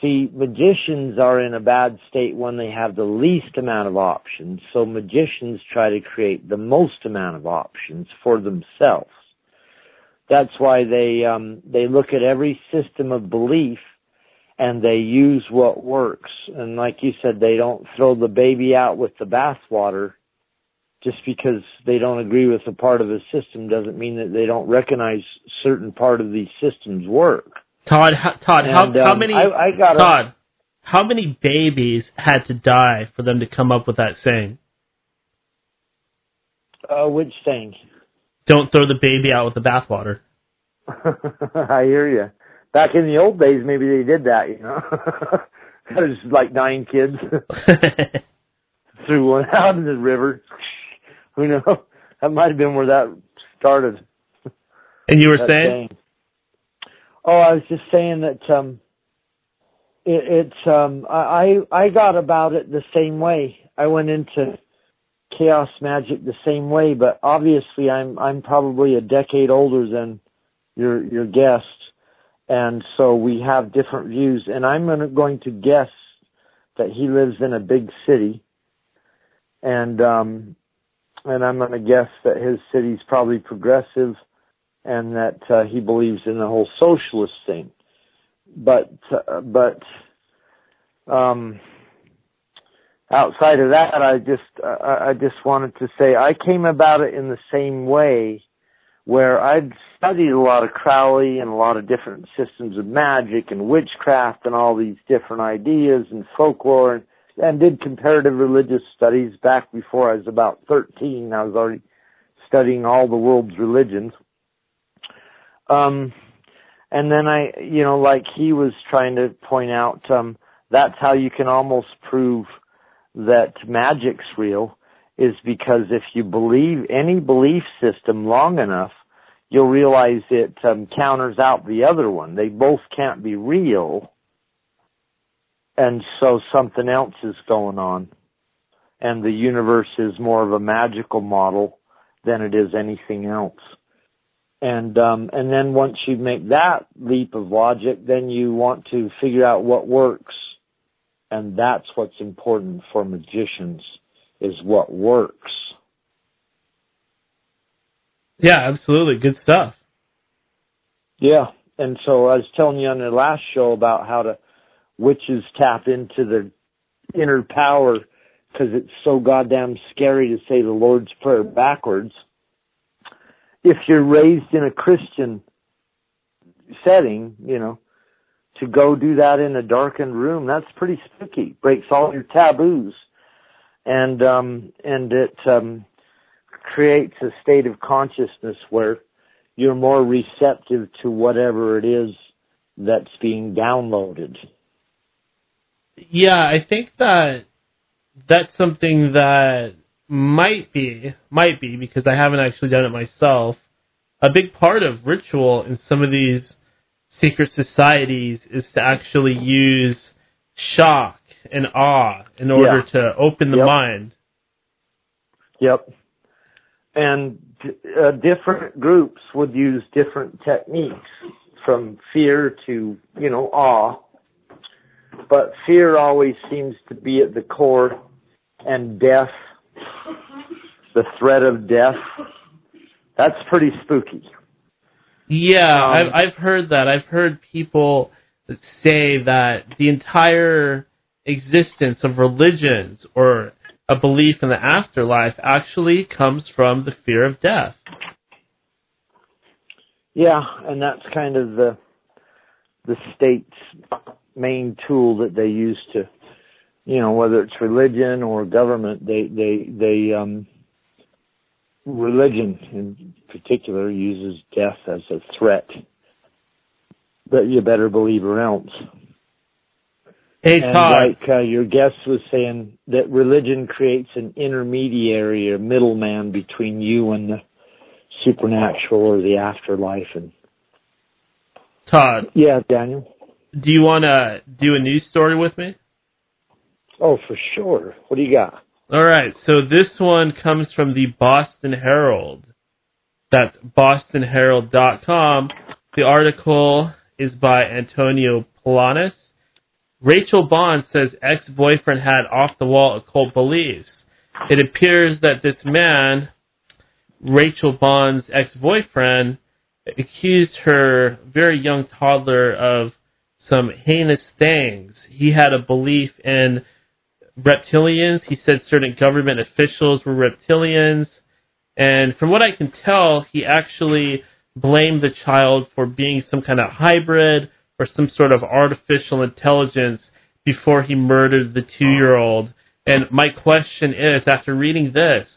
See, magicians are in a bad state when they have the least amount of options. So magicians try to create the most amount of options for themselves. That's why they um, they look at every system of belief and they use what works. And like you said, they don't throw the baby out with the bathwater. Just because they don't agree with a part of the system doesn't mean that they don't recognize certain part of these systems work. Todd, Todd, and, how, um, how many? I, I got Todd, how many babies had to die for them to come up with that saying? Uh, which saying? Don't throw the baby out with the bathwater. I hear you back in the old days, maybe they did that, you know. There's like nine kids. Threw one out in the river. Who knows? That might have been where that started. And you were saying? saying? Oh, I was just saying that um it, it's um I I got about it the same way. I went into chaos magic the same way, but obviously I'm I'm probably a decade older than your your guest and so we have different views. And I'm going to guess that he lives in a big city, and um, and I'm going to guess that his city's probably progressive, and that uh, he believes in the whole socialist thing. But uh, but um, outside of that, I just uh, I just wanted to say I came about it in the same way where I'd studied a lot of Crowley and a lot of different systems of magic and witchcraft and all these different ideas and folklore and, and did comparative religious studies back before I was about 13. I was already studying all the world's religions. Um, and then I, you know, like he was trying to point out, um, that's how you can almost prove that magic's real is because if you believe any belief system long enough, you'll realize it um, counters out the other one. They both can't be real, and so something else is going on. And the universe is more of a magical model than it is anything else. And um, and then once you make that leap of logic, then you want to figure out what works, and that's what's important for magicians is what works. Yeah, absolutely. Good stuff. Yeah. And so I was telling you on the last show about how to witches tap into their inner power because it's so goddamn scary to say the Lord's Prayer backwards. If you're raised in a Christian setting, you know, to go do that in a darkened room, that's pretty spooky. Breaks all your taboos. And um and it um creates a state of consciousness where you're more receptive to whatever it is that's being downloaded. Yeah, I think that that's something that might be might be because I haven't actually done it myself. A big part of ritual in some of these secret societies is to actually use shock and awe in order Yeah. to open the Yep. mind. Yep. And uh, different groups would use different techniques from fear to, you know, awe. But fear always seems to be at the core and death, the threat of death, that's pretty spooky. Yeah, Um, I've I've heard that. I've heard people say that the entire existence of religions or a belief in the afterlife actually comes from the fear of death. Yeah, and that's kind of the the state's main tool that they use to, you know, whether it's religion or government, they they they um religion in particular uses death as a threat that you better believe or else. Hey and Todd, like uh, your guest was saying, that religion creates an intermediary or middleman between you and the supernatural or the afterlife. And Todd, yeah, Daniel. Do you want to do a news story with me? Oh, for sure. What do you got? All right, so this one comes from the Boston Herald. That's bostonherald.com. The article is by Antonio Planas. Rachel Bond says ex-boyfriend had off-the-wall occult beliefs. It appears that this man, Rachel Bond's ex-boyfriend, accused her very young toddler of some heinous things. He had a belief in reptilians. He said certain government officials were reptilians. And from what I can tell, he actually blamed the child for being some kind of hybrid or some sort of artificial intelligence before he murdered the two year old. And my question is after reading this,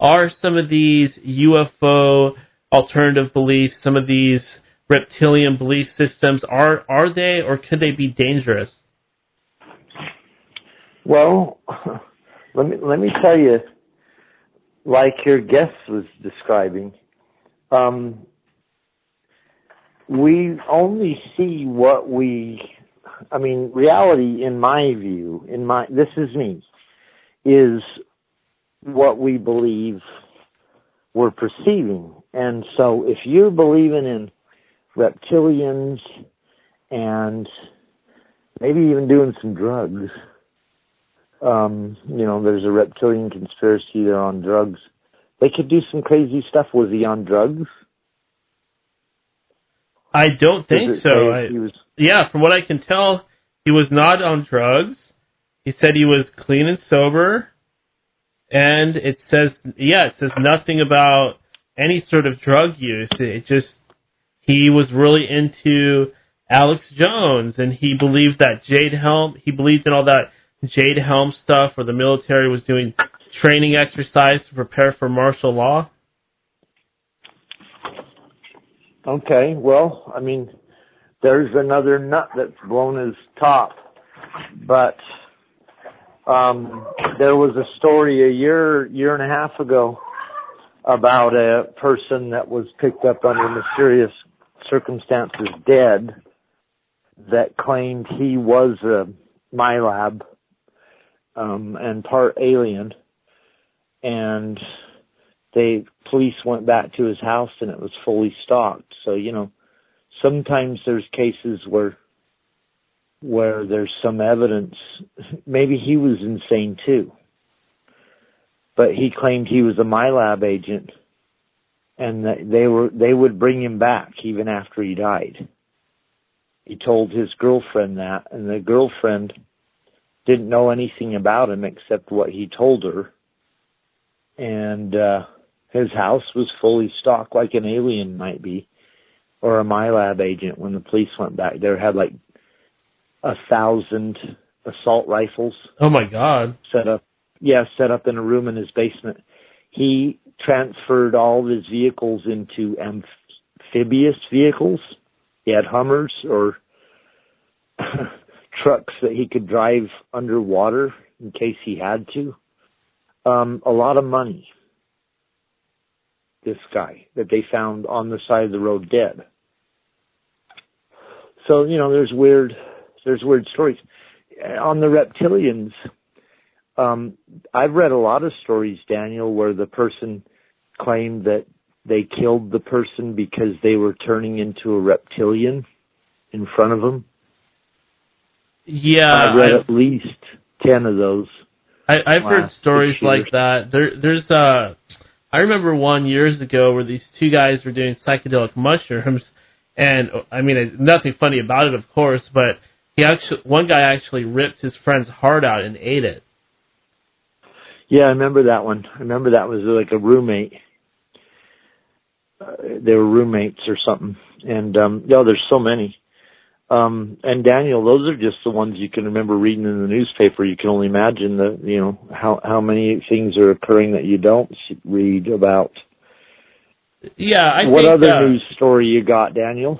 are some of these UFO alternative beliefs, some of these reptilian belief systems, are, are they or could they be dangerous? Well, let me let me tell you, like your guest was describing, um, we only see what we. I mean, reality, in my view, in my this is me, is what we believe we're perceiving. And so, if you're believing in reptilians and maybe even doing some drugs, um, you know, there's a reptilian conspiracy there on drugs. They could do some crazy stuff. Was he on drugs? I don't think so. I, he was yeah, from what I can tell, he was not on drugs. He said he was clean and sober. And it says, yeah, it says nothing about any sort of drug use. It just, he was really into Alex Jones and he believed that Jade Helm, he believed in all that Jade Helm stuff where the military was doing training exercise to prepare for martial law. Okay, well, I mean, there's another nut that's blown his top, but um, there was a story a year, year and a half ago about a person that was picked up under mysterious circumstances dead that claimed he was a MILAB um, and part alien and they police went back to his house and it was fully stocked. So you know, sometimes there's cases where where there's some evidence. Maybe he was insane too, but he claimed he was a MILAB agent, and they were they would bring him back even after he died. He told his girlfriend that, and the girlfriend didn't know anything about him except what he told her. And uh his house was fully stocked like an alien might be or a MILAB agent when the police went back there had like a thousand assault rifles. Oh my god. Set up yeah, set up in a room in his basement. He transferred all of his vehicles into amphibious vehicles. He had Hummers or trucks that he could drive underwater in case he had to. Um, a lot of money. This guy that they found on the side of the road dead. So you know, there's weird, there's weird stories on the reptilians. Um, I've read a lot of stories, Daniel, where the person claimed that they killed the person because they were turning into a reptilian in front of them. Yeah, I read I've, at least ten of those. I, I've heard stories like that. There, there's uh, I remember one years ago where these two guys were doing psychedelic mushrooms, and I mean, nothing funny about it, of course, but he actually, one guy actually ripped his friend's heart out and ate it. Yeah, I remember that one. I remember that was like a roommate. Uh, they were roommates or something. And um yeah, there's so many. Um and Daniel, those are just the ones you can remember reading in the newspaper. You can only imagine the you know how how many things are occurring that you don't read about. Yeah, I what think, other uh, news story you got, Daniel?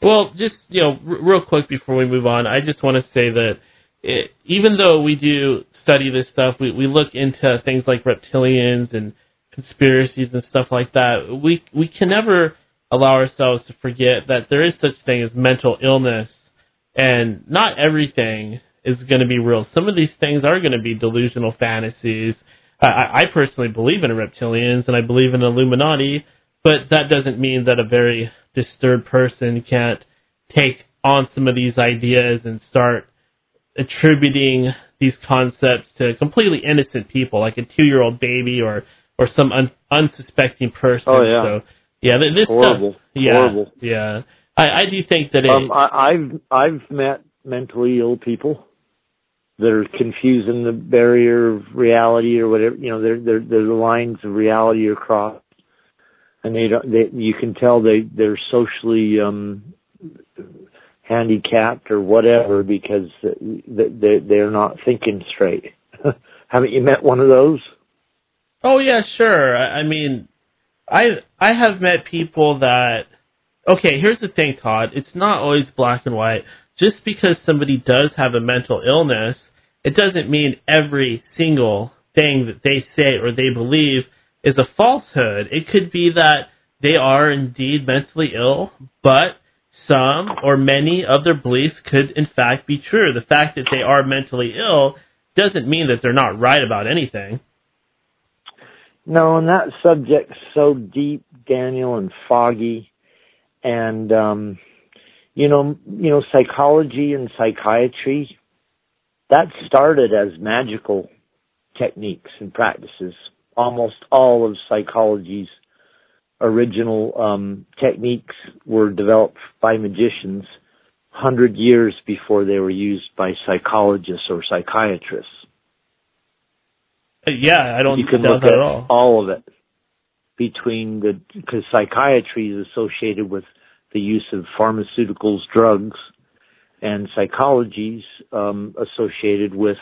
Well, just you know, r- real quick before we move on, I just want to say that it, even though we do study this stuff, we we look into things like reptilians and conspiracies and stuff like that. We we can never allow ourselves to forget that there is such thing as mental illness, and not everything is going to be real. Some of these things are going to be delusional fantasies. I, I I personally believe in reptilians and I believe in Illuminati, but that doesn't mean that a very disturbed person can't take on some of these ideas and start attributing these concepts to completely innocent people, like a two-year-old baby or or some un, unsuspecting person. Oh, yeah. So yeah, this Horrible. stuff. Yeah, Horrible. Yeah, I, I do think that it. Um, I, I've I've met mentally ill people that are confusing the barrier of reality or whatever. You know, they're they're, they're the lines of reality are crossed, and they don't. They, you can tell they they're socially um handicapped or whatever because they they're not thinking straight. Haven't you met one of those? Oh yeah, sure. I mean, I I have met people that. Okay, here's the thing, Todd. It's not always black and white. Just because somebody does have a mental illness, it doesn't mean every single thing that they say or they believe is a falsehood. It could be that they are indeed mentally ill, but some or many of their beliefs could in fact be true. The fact that they are mentally ill doesn't mean that they're not right about anything. No, and that subject's so deep, Daniel, and foggy, and um, you know, you know, psychology and psychiatry. That started as magical techniques and practices. Almost all of psychology's original um, techniques were developed by magicians hundred years before they were used by psychologists or psychiatrists. Uh, Yeah, I don't you can look that at at all. all of it between the because psychiatry is associated with the use of pharmaceuticals, drugs, and psychology's um, associated with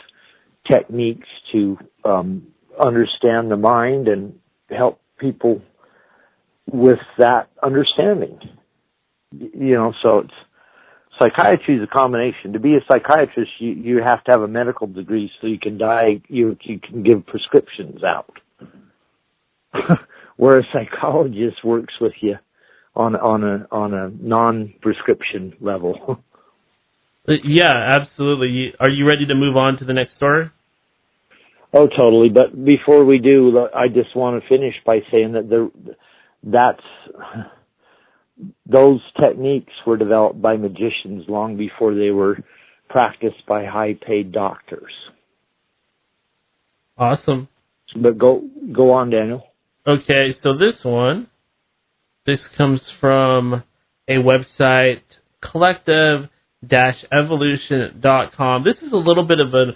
techniques to um, understand the mind and help people with that understanding. You know, so it's psychiatry is a combination. To be a psychiatrist, you you have to have a medical degree so you can die. You you can give prescriptions out. Where a psychologist works with you on on a on a non prescription level. Uh, Yeah, absolutely. Are you ready to move on to the next story? Oh, totally. But before we do, I just want to finish by saying that the that's those techniques were developed by magicians long before they were practiced by high-paid doctors. Awesome. But go go on, Daniel. Okay, so this one, this comes from a website, collective-evolution.com. This is a little bit of an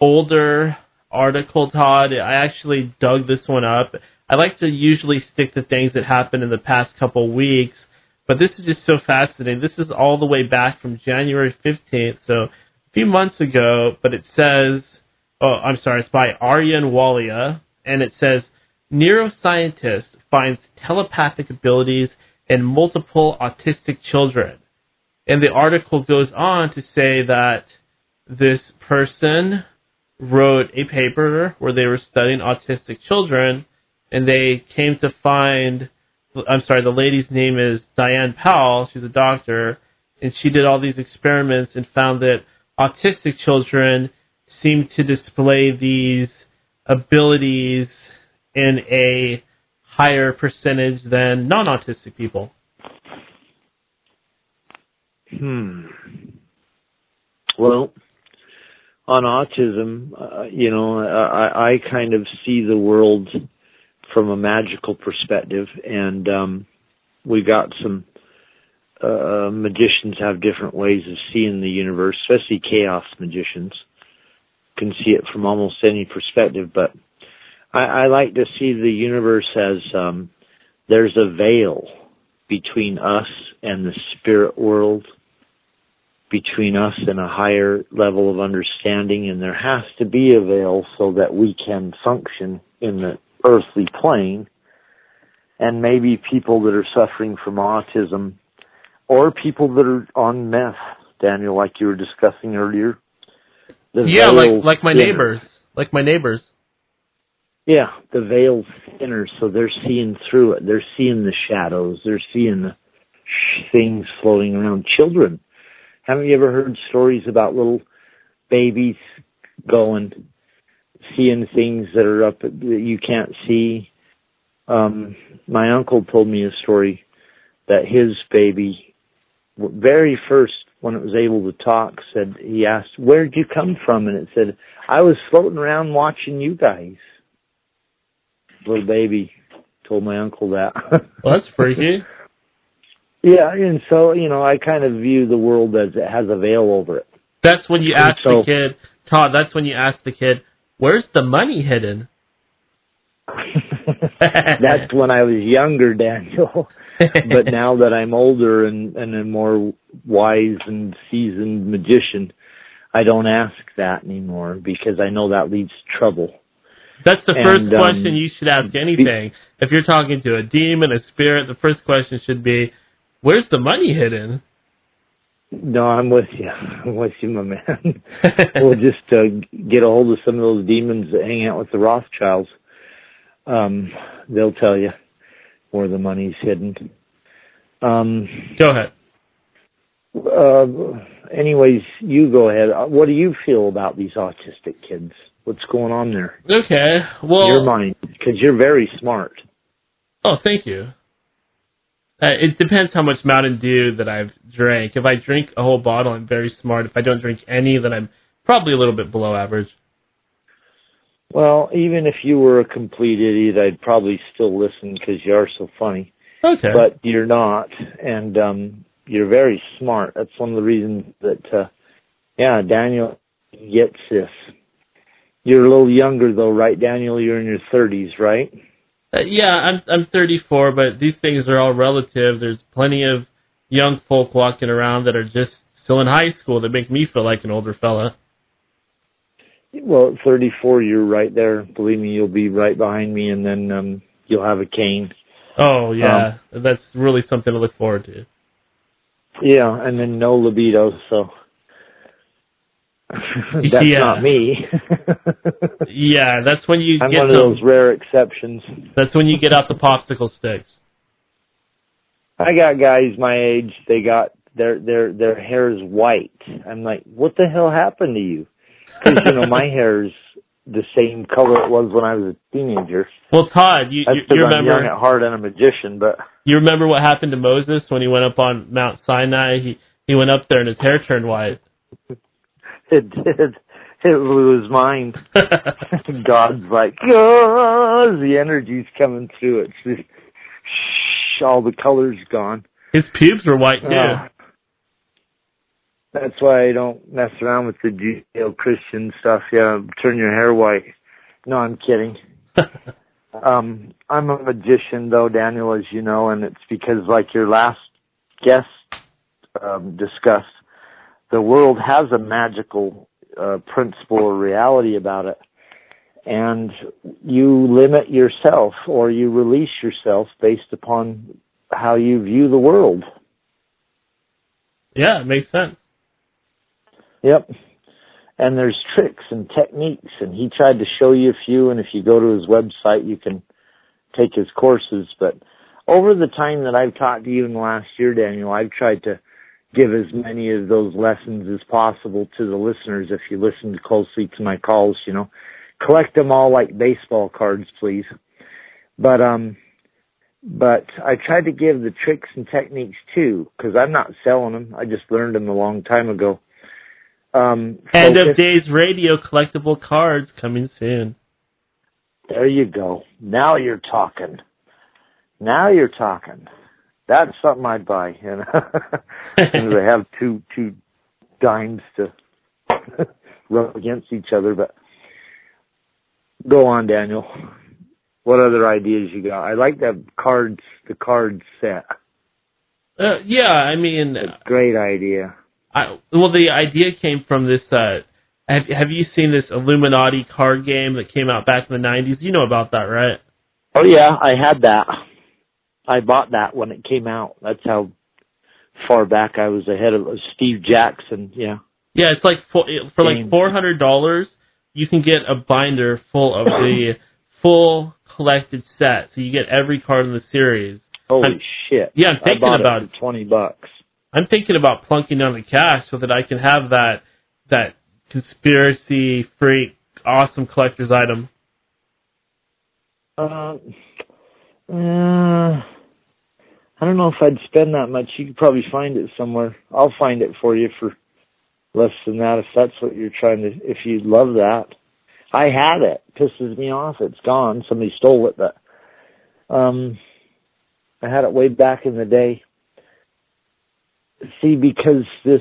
older article, Todd. I actually dug this one up. I like to usually stick to things that happened in the past couple weeks, but this is just so fascinating. This is all the way back from January 15th, so a few months ago, but it says, oh, I'm sorry, it's by Arjun Walia, and it says, neuroscientist finds telepathic abilities in multiple autistic children. And the article goes on to say that this person wrote a paper where they were studying autistic children, and they came to find. I'm sorry, the lady's name is Diane Powell. She's a doctor, and she did all these experiments and found that autistic children seem to display these abilities in a higher percentage than non-autistic people. Hmm. Well, on autism, uh, you know, I, I kind of see the world from a magical perspective, and um, we got some uh, magicians have different ways of seeing the universe, especially chaos magicians can see it from almost any perspective. But I, I like to see the universe as um, there's a veil between us and the spirit world between us and a higher level of understanding and there has to be a veil so that we can function in the earthly plane and maybe people that are suffering from autism or people that are on meth, Daniel, like you were discussing earlier. yeah, like like my thinner. neighbors, like my neighbors. Yeah, the veil's thinner, so they're seeing through it. They're seeing the shadows. They're seeing the things floating around. Children haven't you ever heard stories about little babies going, seeing things that are up that you can't see? Um, my uncle told me a story that his baby, very first when it was able to talk, said he asked, "Where'd you come from?" And it said, "I was floating around watching you guys." Little baby told my uncle that. well, that's freaky. Yeah, and so you know, I kind of view the world as it has a veil over it. That's when you ask so, the kid, Todd. That's when you ask the kid, "Where's the money hidden?" that's when I was younger, Daniel. but now that I'm older and, and a more wise and seasoned magician, I don't ask that anymore because I know that leads to trouble. That's the and, first question um, you should ask anything. Be, if you're talking to a demon, a spirit, the first question should be, Where's the money hidden? No, I'm with you. I'm with you, my man. we'll just uh, get a hold of some of those demons that hang out with the Rothschilds. Um, they'll tell you where the money's hidden. Um, go ahead. Uh, anyways, you go ahead. Uh, what do you feel about these autistic kids? What's going on there? Okay, well, your mind, because you're very smart. Oh, thank you. Uh, it depends how much Mountain Dew that I've drank. If I drink a whole bottle, I'm very smart. If I don't drink any, then I'm probably a little bit below average. Well, even if you were a complete idiot, I'd probably still listen because you are so funny. Okay. But you're not, and um you're very smart. That's one of the reasons that, uh yeah, Daniel gets this. You're a little younger though, right, Daniel? You're in your 30s, right? Uh, yeah, I'm I'm 34, but these things are all relative. There's plenty of young folk walking around that are just still in high school that make me feel like an older fella. Well, 34, you're right there. Believe me, you'll be right behind me, and then um you'll have a cane. Oh yeah, um, that's really something to look forward to. Yeah, and then no libido, so that's yeah. not me. yeah, that's when you I'm get one of those rare exceptions. That's when you get out the popsicle sticks. I got guys my age. They got their their their hair is white. I'm like, what the hell happened to you? Because you know my hair's the same color it was when I was a teenager. Well, Todd, you you, you I'm remember young at heart and a magician, but you remember what happened to Moses when he went up on Mount Sinai? He he went up there and his hair turned white. It did. It blew his mind. God's like, oh, the energy's coming through it. It's just, shh, all the color's gone. his pubes were white too. Oh. That's why I don't mess around with the Judeo-Christian stuff. Yeah, turn your hair white. No, I'm kidding. Um, I'm a magician though, Daniel, as you know, and it's because like your last guest um, discussed, the world has a magical uh, principle or reality about it, and you limit yourself or you release yourself based upon how you view the world. yeah, it makes sense. Yep. And there's tricks and techniques, and he tried to show you a few. And if you go to his website, you can take his courses. But over the time that I've taught to you in the last year, Daniel, I've tried to give as many of those lessons as possible to the listeners. If you listen closely to my calls, you know, collect them all like baseball cards, please. But um, but I tried to give the tricks and techniques too, because I'm not selling them. I just learned them a long time ago. Um, End focus- of days radio collectible cards coming soon. There you go. Now you're talking. Now you're talking. That's something I'd buy. You know, and they have two two dimes to rub against each other. But go on, Daniel. What other ideas you got? I like that cards, the card set. Uh, yeah, I mean, great idea. I, well, the idea came from this. Uh, have Have you seen this Illuminati card game that came out back in the '90s? You know about that, right? Oh yeah, I had that. I bought that when it came out. That's how far back I was ahead of Steve Jackson. Yeah. Yeah, it's like for, for like four hundred dollars, you can get a binder full of the full collected set. So you get every card in the series. Holy I'm- shit. yeah, I'm thinking about it twenty bucks. I'm thinking about plunking down the cash so that I can have that that conspiracy freak awesome collector's item. Uh, uh, I don't know if I'd spend that much. You could probably find it somewhere. I'll find it for you for less than that if that's what you're trying to. If you love that, I had it. Pisses me off. It's gone. Somebody stole it, but um, I had it way back in the day. See, because this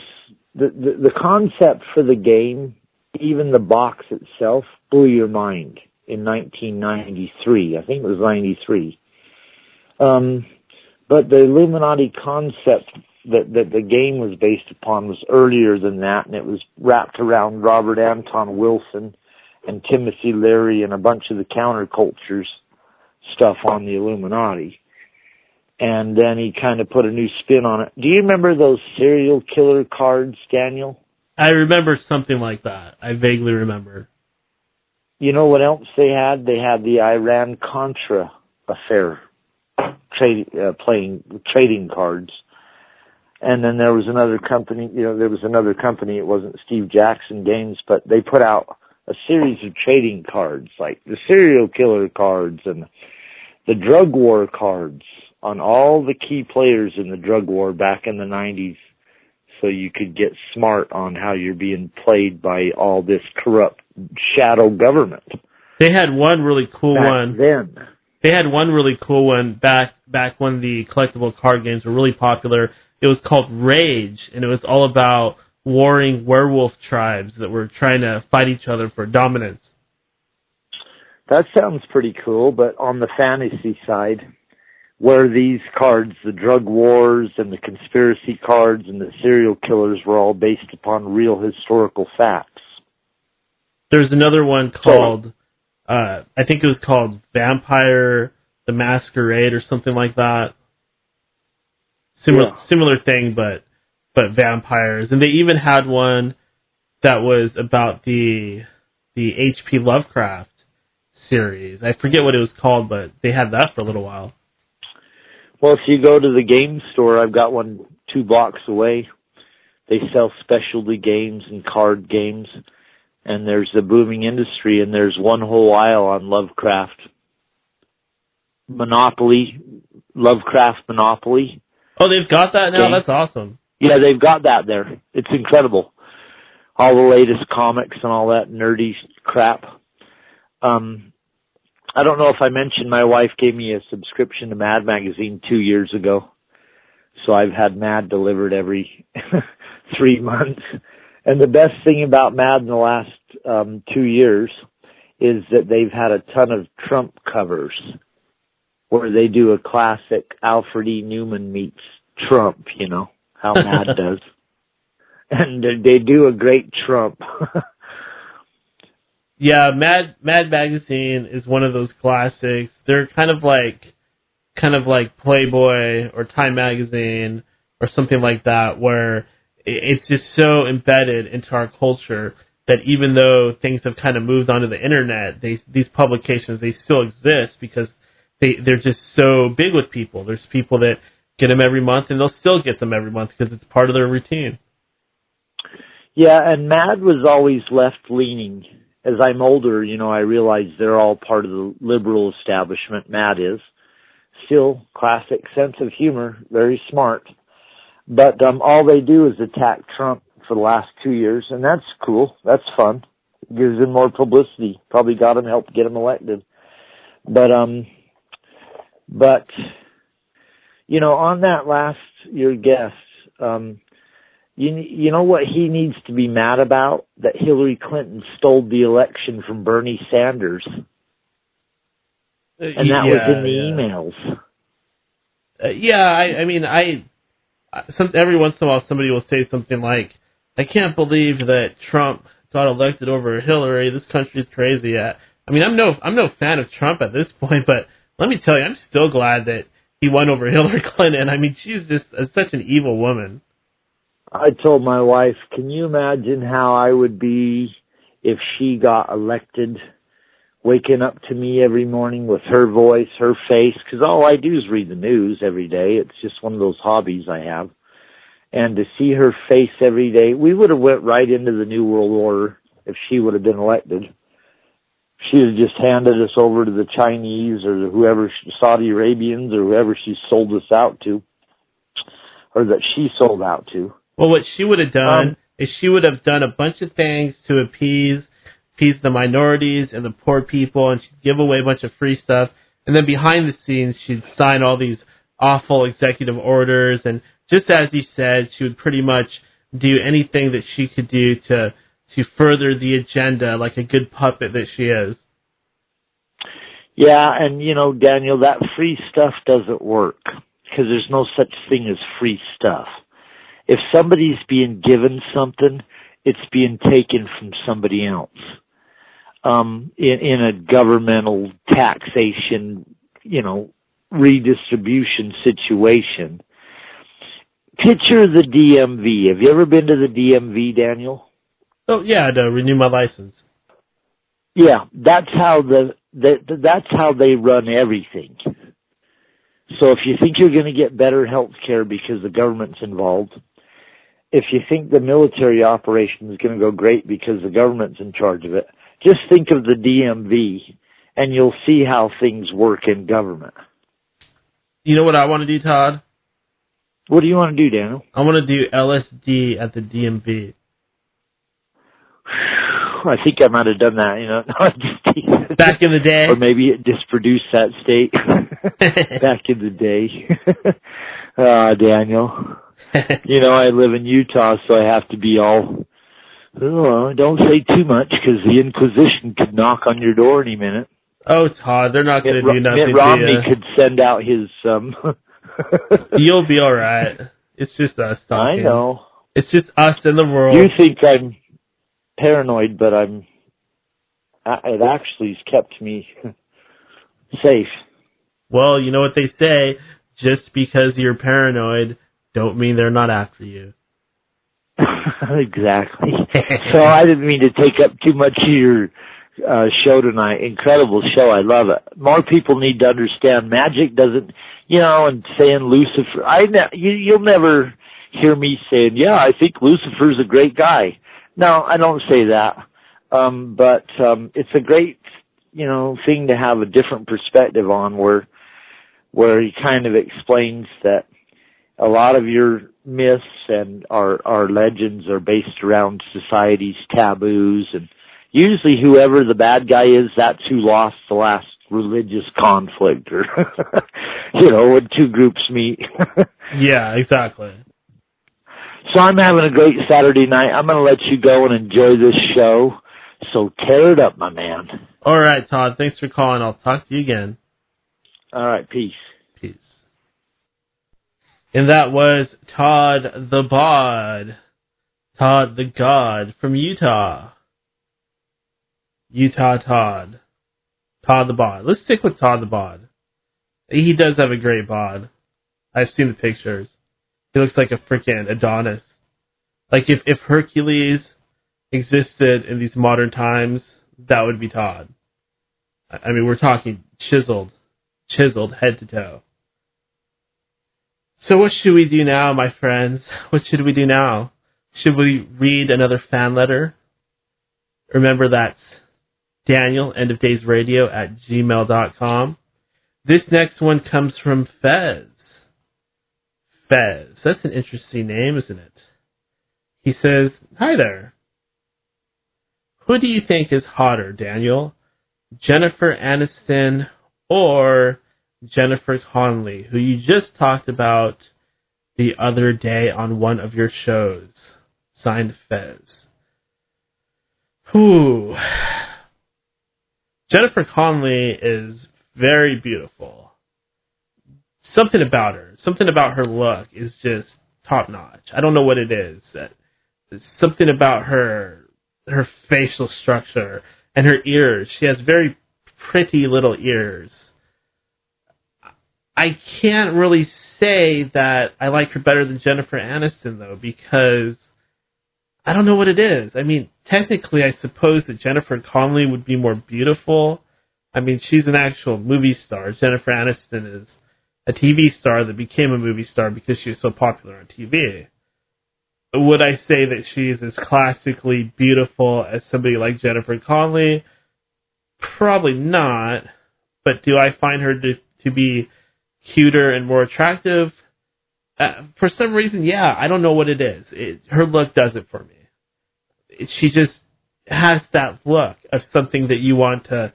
the, the the concept for the game, even the box itself, blew your mind in 1993. I think it was 93. Um, but the Illuminati concept that, that the game was based upon was earlier than that, and it was wrapped around Robert Anton Wilson and Timothy Leary and a bunch of the countercultures stuff on the Illuminati. And then he kind of put a new spin on it. Do you remember those serial killer cards, Daniel? I remember something like that. I vaguely remember. You know what else they had? They had the Iran Contra affair, trade uh, playing trading cards, and then there was another company. You know, there was another company. It wasn't Steve Jackson Games, but they put out a series of trading cards, like the serial killer cards and the drug war cards on all the key players in the drug war back in the 90s so you could get smart on how you're being played by all this corrupt shadow government. They had one really cool Back one. then. They had one really cool one back back when the collectible card games were really popular. It was called Rage, and it was all about warring werewolf tribes that were trying to fight each other for dominance. That sounds pretty cool, but on the fantasy side, where these cards, the drug wars and the conspiracy cards and the serial killers were all based upon real historical facts. There's another one called, uh, I think it was called Vampire the Masquerade or something like that. Similar Yeah. similar thing, but but vampires, and they even had one that was about the the H.P. Lovecraft series. I forget what it was called, but they had that for a little while. Well, if you go to the game store, I've got one two blocks away. They sell specialty games and card games. And there's a booming industry, and there's one whole aisle on Lovecraft Monopoly, Lovecraft Monopoly. Oh, they've got that now. That's awesome. Yeah, they've got that there. It's incredible. All the latest comics and all that nerdy crap. Um, I don't know if I mentioned my wife gave me a subscription to Mad Magazine two years ago. So I've had Mad delivered every three months. And the best thing about Mad in the last um, two years is that they've had a ton of Trump covers where they do a classic Alfred E. Neuman meets Trump, you know, how Mad does. And they do a great Trump. yeah, Mad Mad Magazine is one of those classics. They're kind of like kind of like Playboy or Time Magazine or something like that where it's just so embedded into our culture that even though things have kind of moved onto the internet, they, these publications they still exist because they they're just so big with people. There's people that get them every month, and they'll still get them every month because it's part of their routine. Yeah, and Mad was always left leaning. As I'm older, you know, I realize they're all part of the liberal establishment. Mad is still classic sense of humor, very smart. But um, all they do is attack Trump for the last two years, and that's cool. That's fun. Gives him more publicity. Probably got him helped get him elected. But um, but you know, on that last your guest, um, you you know what he needs to be mad about? That Hillary Clinton stole the election from Bernie Sanders, Uh, and that yeah, was in the yeah. emails. Uh, yeah, I, I mean, I some every once in a while somebody will say something like, "I can't believe that Trump got elected over Hillary. This country's crazy." I, I mean, I'm no I'm no fan of Trump at this point, but let me tell you, I'm still glad that he won over Hillary Clinton. I mean, she's just uh, such an evil woman. I told my wife, "Can you imagine how I would be if she got elected?" Waking up to me every morning with her voice, her face, because all I do is read the news every day. It's just one of those hobbies I have. And to see her face every day, we would have went right into the New World Order if she would have been elected. She would have just handed us over to the Chinese or whoever, Saudi Arabians or whoever she sold us out to, or that she sold out to. Well, what she would have done Um, is she would have done a bunch of things to appease the minorities and the poor people, and she'd give away a bunch of free stuff. And then behind the scenes, she'd sign all these awful executive orders, and just as you said, she would pretty much do anything that she could do to to further the agenda, like a good puppet that she is. Yeah, and you know, Daniel, that free stuff doesn't work because there's no such thing as free stuff. If somebody's being given something, it's being taken from somebody else. Um, in, in a governmental taxation, you know, redistribution situation. Picture the DMV. Have you ever been to the DMV, Daniel? Oh yeah, to renew my license. Yeah, that's how the, the that's how they run everything. So if you think you're going to get better health care because the government's involved, if you think the military operation is going to go great because the government's in charge of it, just think of the DMV and you'll see how things work in government. You know what I want to do, Todd? What do you want to do, Daniel? I want to do LSD at the DMV. I think I might have done that, you know. Back in the day. or maybe it just produced that state back in the day. Ah, Daniel. You know, I live in Utah, so I have to be all, oh, don't say too much because the Inquisition could knock on your door any minute. oh, Todd, they're not going to do nothing Mitt Romney could send out his, um, You'll be all right. It's just us talking. I know. It's just us in the world. You think I'm paranoid, but I'm, I- it actually has kept me safe. well, you know what they say. Just because you're paranoid, don't mean they're not after you. exactly. so I didn't mean to take up too much of your uh, show tonight. Incredible show. I love it. More people need to understand magic doesn't, you know, and saying Lucifer. I ne- you, you'll never hear me saying, "Yeah, I think Lucifer's a great guy." No, I don't say that. Um, but um, it's a great, you know, thing to have a different perspective on, where where he kind of explains that a lot of your myths and our our legends are based around society's taboos. And usually whoever the bad guy is that's who lost the last religious conflict or you know when two groups meet. Yeah exactly. So i'm having a great saturday night. I'm going to let you go and enjoy this show. So tear it up my man. All right todd. Thanks for calling. I'll talk to you again. All right peace peace and that was todd the bod todd the god from utah utah todd Todd the Bod. Let's stick with Todd the Bod. He does have a great bod. I've seen the pictures. He looks like a freaking Adonis. Like if, if Hercules existed in these modern times, that would be Todd. I mean, we're talking chiseled, chiseled head to toe. So what should we do now, my friends? What should we do now? Should we read another fan letter? Remember that's Daniel, end of days radio at gmail.com. This next one comes from Fez. Fez. That's an interesting name, isn't it? He says, Hi there. Who do you think is hotter, Daniel? Jennifer Aniston or Jennifer Connelly, who you just talked about the other day on one of your shows? Signed Fez. Whew. Jennifer Connelly is very beautiful. Something about her, something about her look is just top notch. I don't know what it is. Something about her, her facial structure and her ears. She has very pretty little ears. I can't really say that I like her better than Jennifer Aniston though, because I don't know what it is. I mean, technically, I suppose that Jennifer Connelly would be more beautiful. I mean, she's an actual movie star. Jennifer Aniston is a TV star that became a movie star because she was so popular on TV. Would I say that she's as classically beautiful as somebody like Jennifer Connelly? Probably not. But do I find her to, to be cuter and more attractive? Uh, for some reason, yeah, I don't know what it is. It, her look does it for me. It, she just has that look of something that you want to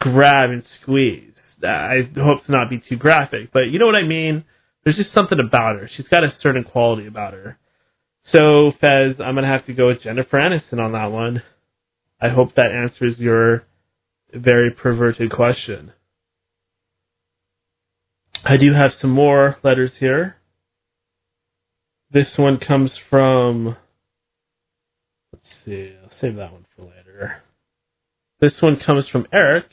grab and squeeze. I hope to not be too graphic, but you know what I mean? There's just something about her. She's got a certain quality about her. So, Fez, I'm going to have to go with Jennifer Aniston on that one. I hope that answers your very perverted question. I do have some more letters here. This one comes from. Let's see. I'll save that one for later. This one comes from Eric,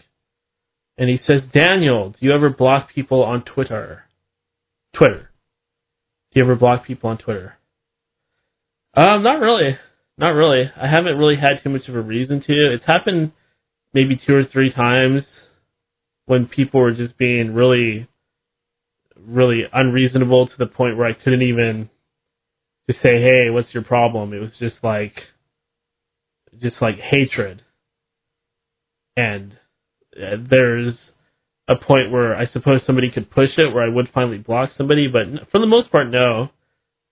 and he says, Daniel, do you ever block people on Twitter? Twitter. Do you ever block people on Twitter? Um, not really. Not really. I haven't really had too much of a reason to. It's happened maybe two or three times when people were just being really, really unreasonable to the point where I couldn't even to say, hey, what's your problem? It was just like, just like hatred. And uh, there's a point where I suppose somebody could push it where I would finally block somebody, but for the most part, no.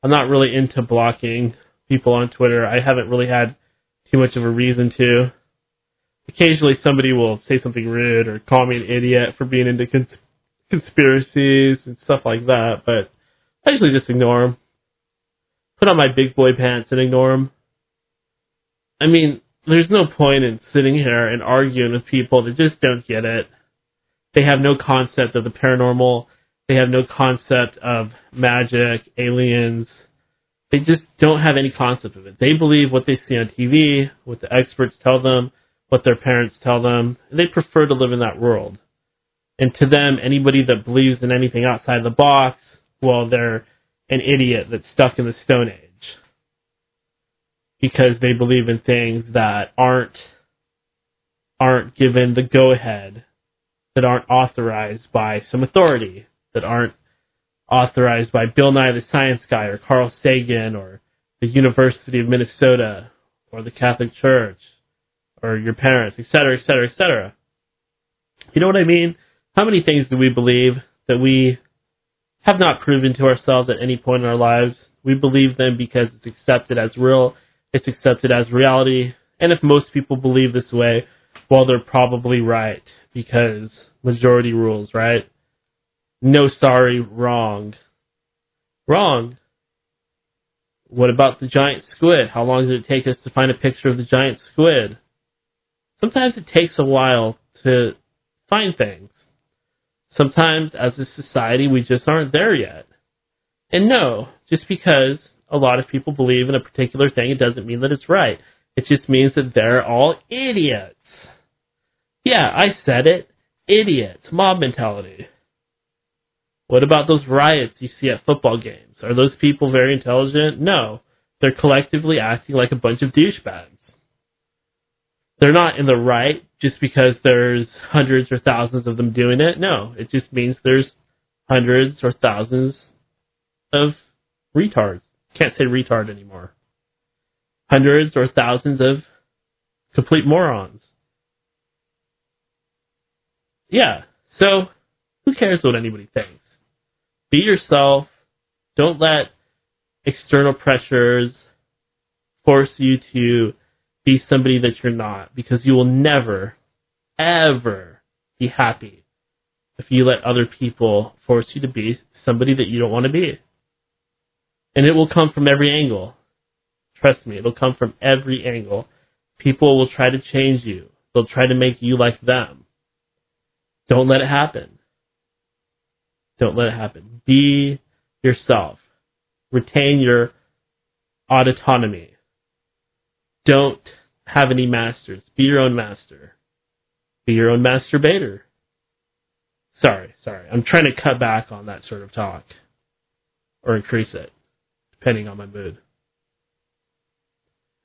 I'm not really into blocking people on Twitter. I haven't really had too much of a reason to. Occasionally, somebody will say something rude or call me an idiot for being into cons- conspiracies and stuff like that, but I usually just ignore them put on my big boy pants and ignore them. I mean, there's no point in sitting here and arguing with people that just don't get it. They have no concept of the paranormal. They have no concept of magic, aliens. They just don't have any concept of it. They believe what they see on TV, what the experts tell them, what their parents tell them, and they prefer to live in that world. And to them, anybody that believes in anything outside the box, well, they're an idiot that's stuck in the Stone Age because they believe in things that aren't aren't given the go ahead, that aren't authorized by some authority, that aren't authorized by Bill Nye the Science Guy or Carl Sagan or the University of Minnesota or the Catholic Church or your parents, etc., etc., etc. You know what I mean? How many things do we believe that we have not proven to ourselves at any point in our lives? We believe them because it's accepted as real, it's accepted as reality, and if most people believe this way, well, they're probably right because majority rules, right? No, sorry, wrong. Wrong. What about the giant squid? How long did it take us to find a picture of the giant squid? Sometimes it takes a while to find things. Sometimes, as a society, we just aren't there yet. And no, just because a lot of people believe in a particular thing, it doesn't mean that it's right. It just means that they're all idiots. Yeah, I said it. Idiots. Mob mentality. What about those riots you see at football games? Are those people very intelligent? No. They're collectively acting like a bunch of douchebags. They're not in the right just because there's hundreds or thousands of them doing it. No, it just means there's hundreds or thousands of retards. Can't say retard anymore. Hundreds or thousands of complete morons. Yeah, so who cares what anybody thinks? Be yourself. Don't let external pressures force you to be somebody that you're not because you will never, ever be happy if you let other people force you to be somebody that you don't want to be. And it will come from every angle. Trust me, it'll come from every angle. People will try to change you. They'll try to make you like them. Don't let it happen. Don't let it happen. Be yourself. Retain your autonomy. Don't have any masters. Be your own master. Be your own masturbator. Sorry, sorry. I'm trying to cut back on that sort of talk. Or increase it, depending on my mood.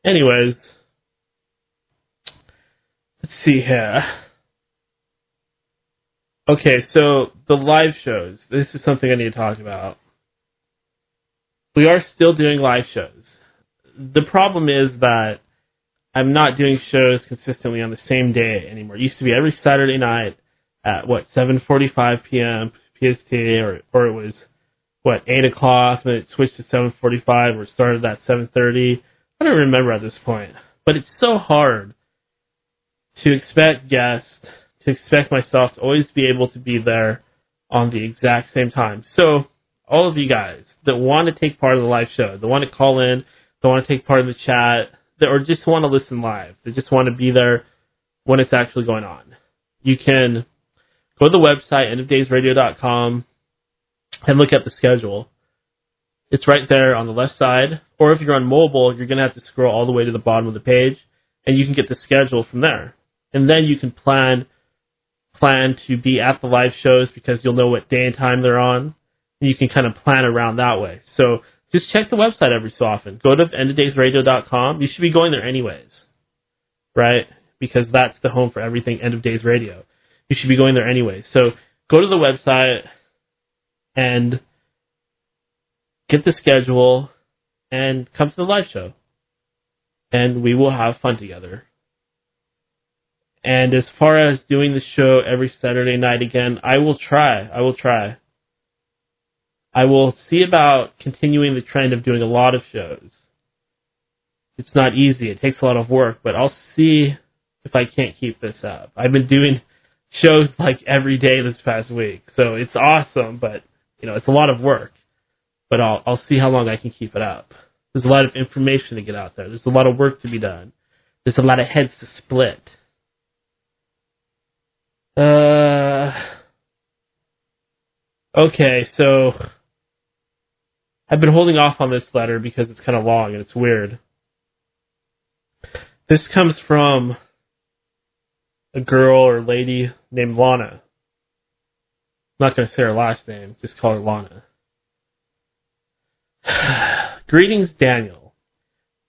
Anyways, let's see here. Okay, so the live shows. This is something I need to talk about. We are still doing live shows. The problem is that I'm not doing shows consistently on the same day anymore. It used to be every Saturday night at what 7:45 p.m. PST, or or it was what eight o'clock, and then it switched to 7:45, or started at 7:30. I don't remember at this point, but it's so hard to expect guests to expect myself to always be able to be there on the exact same time. So, all of you guys that want to take part of the live show, that want to call in, that want to take part in the chat, or just want to listen live, They just want to be there when it's actually going on, you can go to the website, endofdaysradio.com, and look at the schedule. It's right there on the left side. Or if you're on mobile, you're going to have to scroll all the way to the bottom of the page, and you can get the schedule from there. And then you can plan plan to be at the live shows because you'll know what day and time they're on. And you can kind of plan around that way. So just check the website every so often. Go to endofdaysradio.com. You should be going there anyways, right? Because that's the home for everything End of Days Radio. You should be going there anyways. So go to the website and get the schedule and come to the live show. And we will have fun together. And as far as doing the show every Saturday night again, I will try. I will try. I will see about continuing the trend of doing a lot of shows. It's not easy. It takes a lot of work, but I'll see if I can't keep this up. I've been doing shows like every day this past week, so it's awesome, but you know, it's a lot of work. But I'll I'll see how long I can keep it up. There's a lot of information to get out there. There's a lot of work to be done. There's a lot of heads to split. Uh, okay, so I've been holding off on this letter because it's kind of long and it's weird. This comes from a girl or lady named Lana. I'm not going to say her last name, just call her Lana. Greetings, Daniel.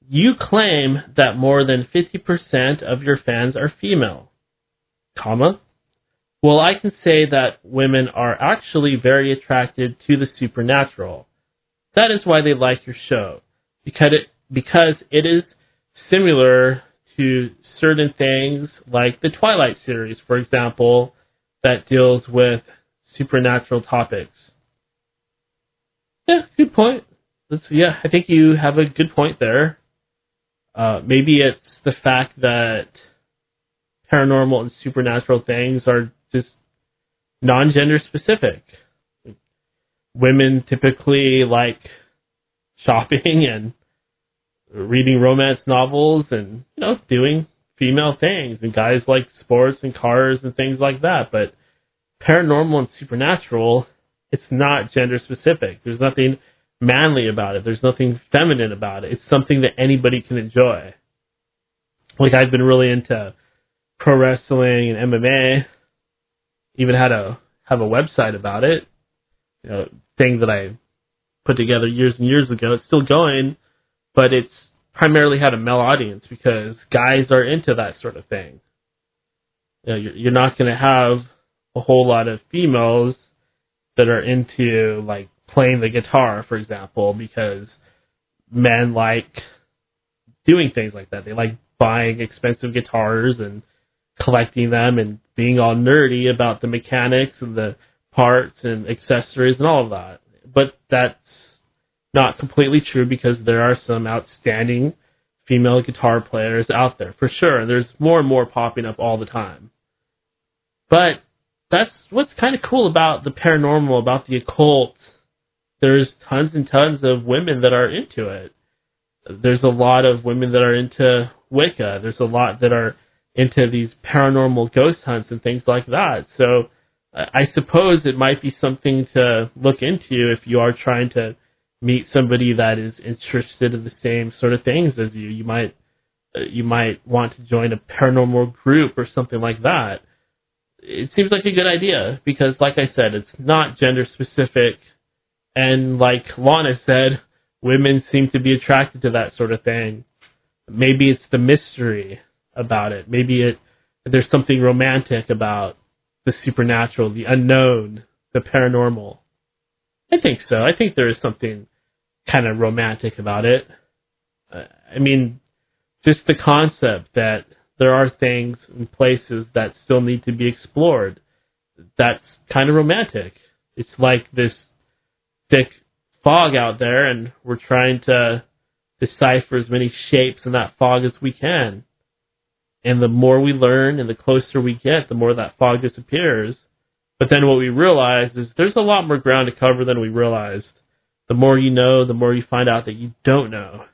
You claim that more than 50% of your fans are female, comma, well, I can say that women are actually very attracted to the supernatural. That is why they like your show, because it, because it is similar to certain things like the Twilight series, for example, that deals with supernatural topics. Yeah, good point. That's, yeah, I think you have a good point there. Uh, maybe it's the fact that paranormal and supernatural things are just non-gender specific. Women typically like shopping and reading romance novels and you know doing female things. And guys like sports and cars and things like that. But paranormal and supernatural it's not gender specific. There's nothing manly about it. There's nothing feminine about it. It's something that anybody can enjoy. Like I've been really into pro wrestling and MMA even had a have a website about it you know thing that I put together years and years ago it's still going but it's primarily had a male audience because guys are into that sort of thing. You know, you're, you're not going to have a whole lot of females that are into like playing the guitar, for example, because men like doing things like that. They like buying expensive guitars and collecting them and being all nerdy about the mechanics and the parts and accessories and all of that. But that's not completely true because there are some outstanding female guitar players out there for sure. There's more and more popping up all the time. But that's what's kind of cool about the paranormal, about the occult. There's tons and tons of women that are into it. There's a lot of women that are into Wicca. There's a lot that are into these paranormal ghost hunts and things like that. So I suppose it might be something to look into if you are trying to meet somebody that is interested in the same sort of things as you. You might uh, you might want to join a paranormal group or something like that. It seems like a good idea because, like I said, it's not gender specific, and like Lana said, women seem to be attracted to that sort of thing. Maybe it's the mystery about it. Maybe it there's something romantic about the supernatural, the unknown, the paranormal. I think so. I think there is something kind of romantic about it. Uh, I mean, just the concept that there are things and places that still need to be explored. That's kind of romantic. It's like this thick fog out there, and we're trying to decipher as many shapes in that fog as we can. And the more we learn and the closer we get, the more that fog disappears. But then what we realize is there's a lot more ground to cover than we realized. The more you know, the more you find out that you don't know.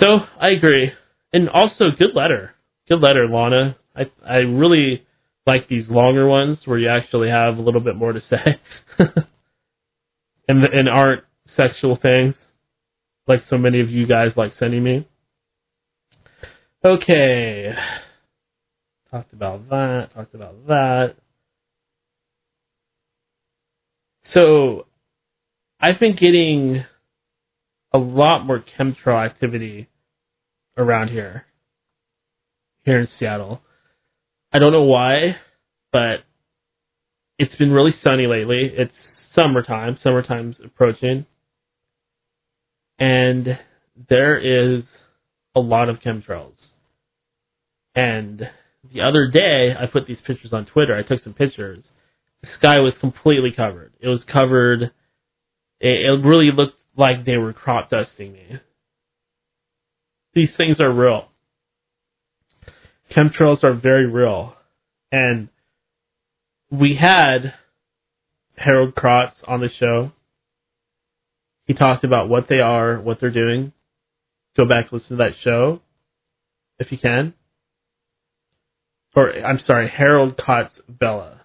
So I agree. And also good letter. Good letter, Lana. I I really like these longer ones where you actually have a little bit more to say. and and aren't sexual things like so many of you guys like sending me. Okay. Talked about that, talked about that. So, I've been getting a lot more chemtrail activity around here, here in Seattle. I don't know why, but it's been really sunny lately. It's summertime, summertime's approaching, and there is a lot of chemtrails. And the other day, I put these pictures on Twitter. I took some pictures. The sky was completely covered. It was covered. It, it really looked like they were crop dusting me. These things are real. Chemtrails are very real. And we had Harold Krotz on the show. He talked about what they are, what they're doing. Go back listen to that show if you can or I'm sorry, Harold Kotz Bella.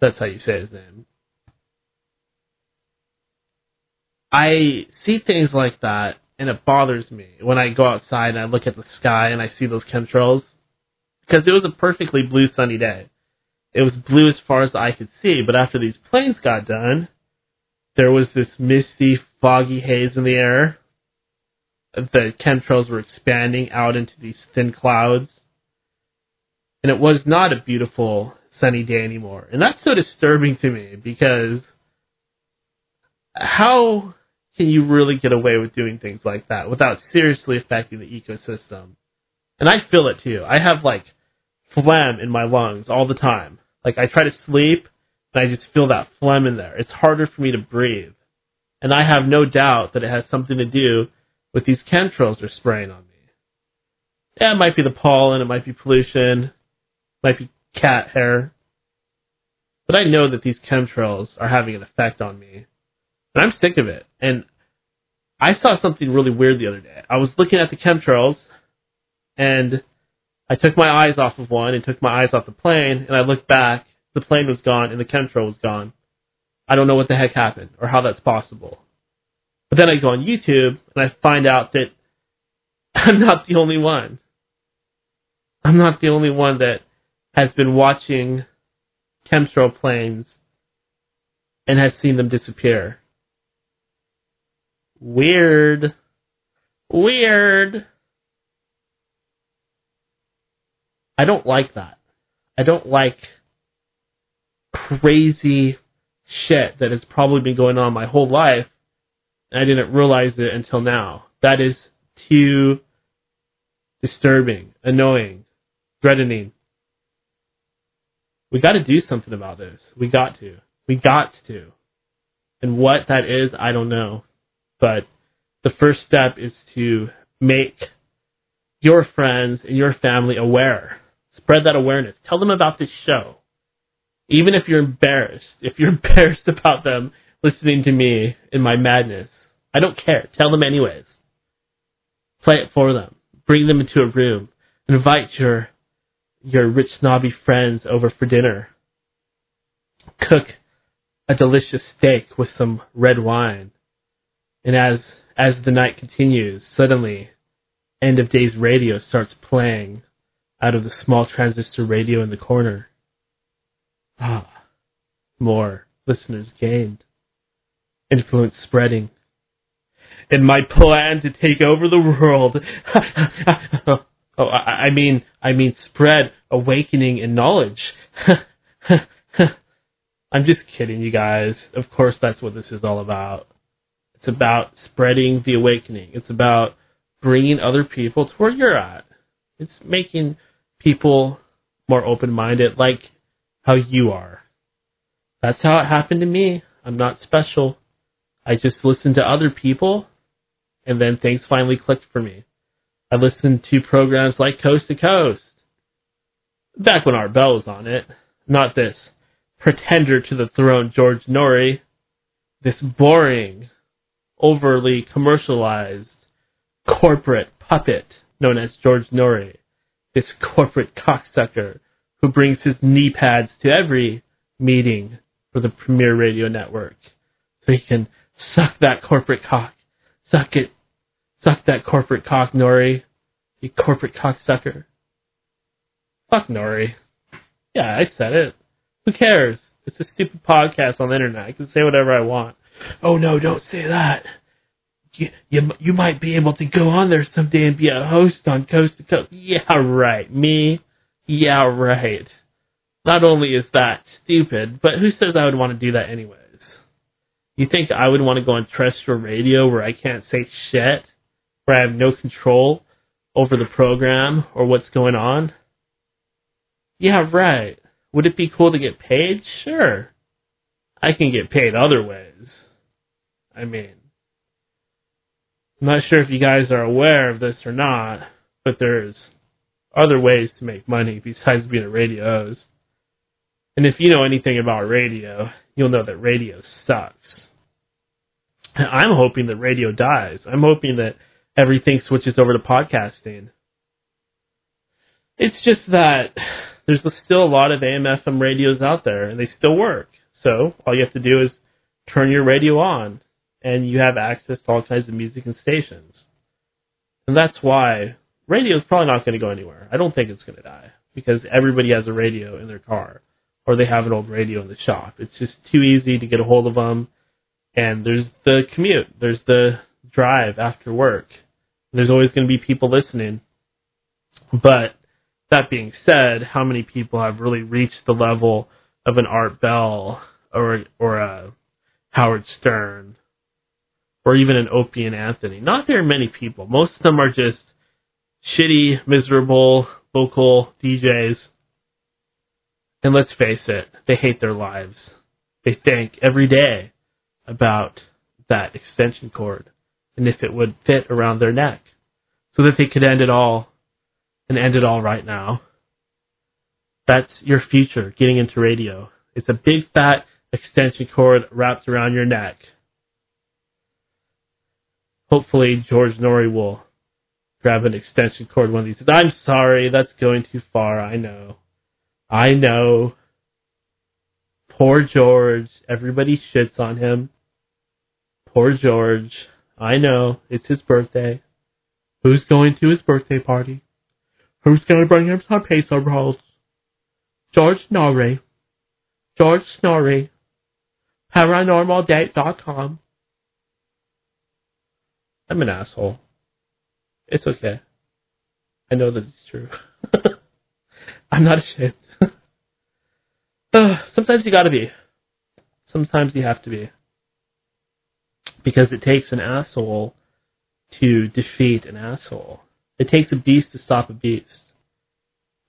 That's how you say his name. I see things like that, and it bothers me when I go outside and I look at the sky and I see those chemtrails. Because it was a perfectly blue sunny day. It was blue as far as I could see, but after these planes got done, there was this misty, foggy haze in the air. The chemtrails were expanding out into these thin clouds and it was not a beautiful sunny day anymore. And that's so disturbing to me because how can you really get away with doing things like that without seriously affecting the ecosystem? And I feel it too. I have like phlegm in my lungs all the time. Like I try to sleep and I just feel that phlegm in there. It's harder for me to breathe. And I have no doubt that it has something to do with these chemtrails they're spraying on me. Yeah, it might be the pollen, it might be pollution, might be cat hair. But I know that these chemtrails are having an effect on me. And I'm sick of it. And I saw something really weird the other day. I was looking at the chemtrails and I took my eyes off of one and took my eyes off the plane and I looked back, the plane was gone and the chemtrail was gone. I don't know what the heck happened or how that's possible. But then I go on YouTube and I find out that I'm not the only one. I'm not the only one that has been watching chemtrail planes and has seen them disappear. Weird. Weird. I don't like that. I don't like crazy shit that has probably been going on my whole life and I didn't realize it until now. That is too disturbing, annoying, threatening. We got to do something about this. We got to. We got to. And what that is, I don't know. But the first step is to make your friends and your family aware. Spread that awareness. Tell them about this show. Even if you're embarrassed, if you're embarrassed about them listening to me in my madness, I don't care. Tell them anyways. Play it for them. Bring them into a room. Invite your your rich snobby friends over for dinner. Cook a delicious steak with some red wine. And as as the night continues, suddenly end of days radio starts playing out of the small transistor radio in the corner. Ah, more listeners gained. Influence spreading. And my plan to take over the world. oh, I, I mean, I mean spread awakening and knowledge. I'm just kidding, you guys. Of course, that's what this is all about. It's about spreading the awakening. It's about bringing other people to where you're at. It's making people more open minded, like how you are. That's how it happened to me. I'm not special. I just listened to other people, and then things finally clicked for me. I listened to programs like Coast to Coast. Back when Art Bell was on it. Not this pretender to the throne, George Noory. This boring, overly commercialized corporate puppet known as George Noory. This corporate cocksucker who brings his knee pads to every meeting for the Premiere Radio Network. So he can suck that corporate cock. Suck it. Suck that corporate cock, Noory. You corporate cocksucker. Fuck Noory. Yeah, I said it. Who cares? It's a stupid podcast on the internet. I can say whatever I want. Oh no, don't say that. You, you, you might be able to go on there someday and be a host on Coast to Coast. Yeah, right. Me? Yeah, right. Not only is that stupid, but who says I would want to do that anyways? You think I would want to go on terrestrial radio where I can't say shit? Where I have no control over the program or what's going on? Yeah, right. Would it be cool to get paid? Sure. I can get paid other ways. I mean, I'm not sure if you guys are aware of this or not, but there's other ways to make money besides being a radio host. And if you know anything about radio, you'll know that radio sucks. I'm hoping that radio dies. I'm hoping that everything switches over to podcasting. It's just that there's still a lot of AM FM radios out there and they still work. So all you have to do is turn your radio on and you have access to all kinds of music and stations. And that's why radio is probably not going to go anywhere. I don't think it's going to die because everybody has a radio in their car or they have an old radio in the shop. It's just too easy to get a hold of them. And there's the commute, there's the drive after work. There's always going to be people listening. But that being said, how many people have really reached the level of an Art Bell or or a Howard Stern or even an Opie and Anthony. Not very many people. Most of them are just shitty, miserable local DJs. And let's face it, they hate their lives. They think every day about that extension cord and if it would fit around their neck so that they could end it all and end it all right now. That's your future, getting into radio. It's a big fat extension cord wrapped around your neck. Hopefully George Noory will grab an extension cord one of these days. I'm sorry, that's going too far, I know. I know. Poor George. Everybody shits on him. Poor George. I know. It's his birthday. Who's going to his birthday party? Who's going to bring him some pizza rolls? George Noory. George Snorri. ParanormalDate.com. I'm an asshole. It's okay. I know that it's true. I'm not ashamed. sometimes you gotta be. Sometimes you have to be. Because it takes an asshole to defeat an asshole. It takes a beast to stop a beast.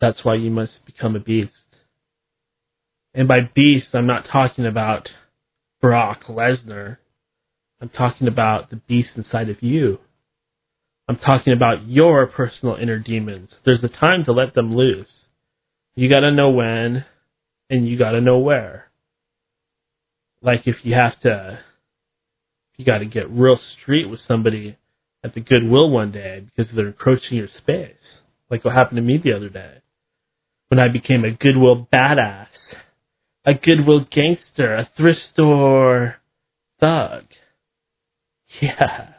That's why you must become a beast. And by beast, I'm not talking about Brock Lesnar. I'm talking about the beast inside of you. I'm talking about your personal inner demons. There's a time to let them loose. You gotta know when, and you gotta know where. Like if you have to, you gotta get real street with somebody at the Goodwill one day because they're encroaching your space. Like what happened to me the other day. When I became a Goodwill badass. A Goodwill gangster. A thrift store thug. Yeah.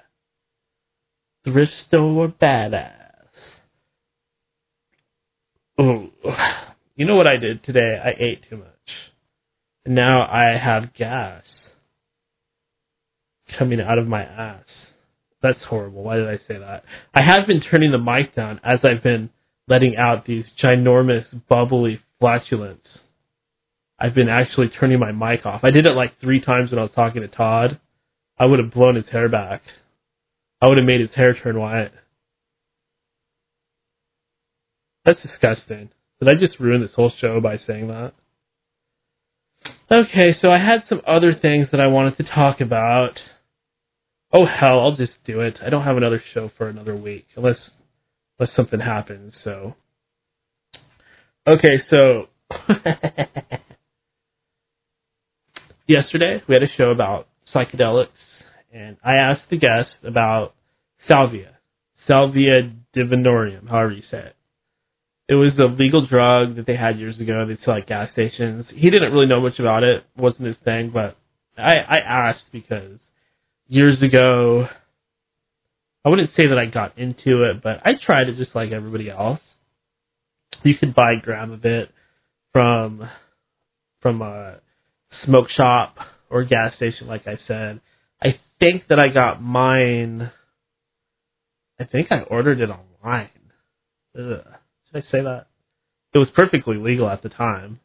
Thrift store badass. Oh, you know what I did today? I ate too much. And now I have gas coming out of my ass. That's horrible. Why did I say that? I have been turning the mic down as I've been letting out these ginormous, bubbly flatulence. I've been actually turning my mic off. I did it like three times when I was talking to Todd. I would have blown his hair back. I would have made his hair turn white. That's disgusting. Did I just ruin this whole show by saying that? Okay, so I had some other things that I wanted to talk about. Oh hell, I'll just do it. I don't have another show for another week unless unless something happens. So okay, so yesterday we had a show about psychedelics and I asked the guest about salvia, salvia divinorum, however you say it. It was a legal drug that they had years ago. They sell at gas stations. He didn't really know much about it; it wasn't his thing. But I, I asked because years ago, I wouldn't say that I got into it, but I tried it just like everybody else. You could buy a gram of it from from a smoke shop or gas station, like I said. I think that I got mine. I think I ordered it online. Ugh. Should I say that? It was perfectly legal at the time.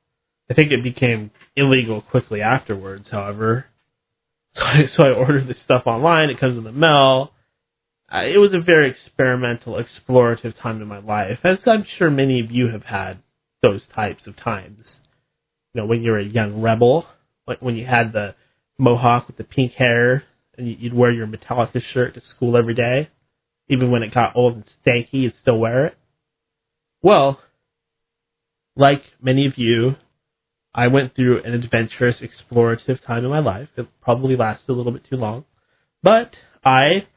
I think it became illegal quickly afterwards, however. So I, so I ordered this stuff online. It comes in the mail. Uh, it was a very experimental, explorative time in my life, as I'm sure many of you have had those types of times. You know, when you're a young rebel, like when you had the mohawk with the pink hair, and you'd wear your Metallica shirt to school every day, even when it got old and stanky, you'd still wear it. Well, like many of you, I went through an adventurous, explorative time in my life. It probably lasted a little bit too long, but I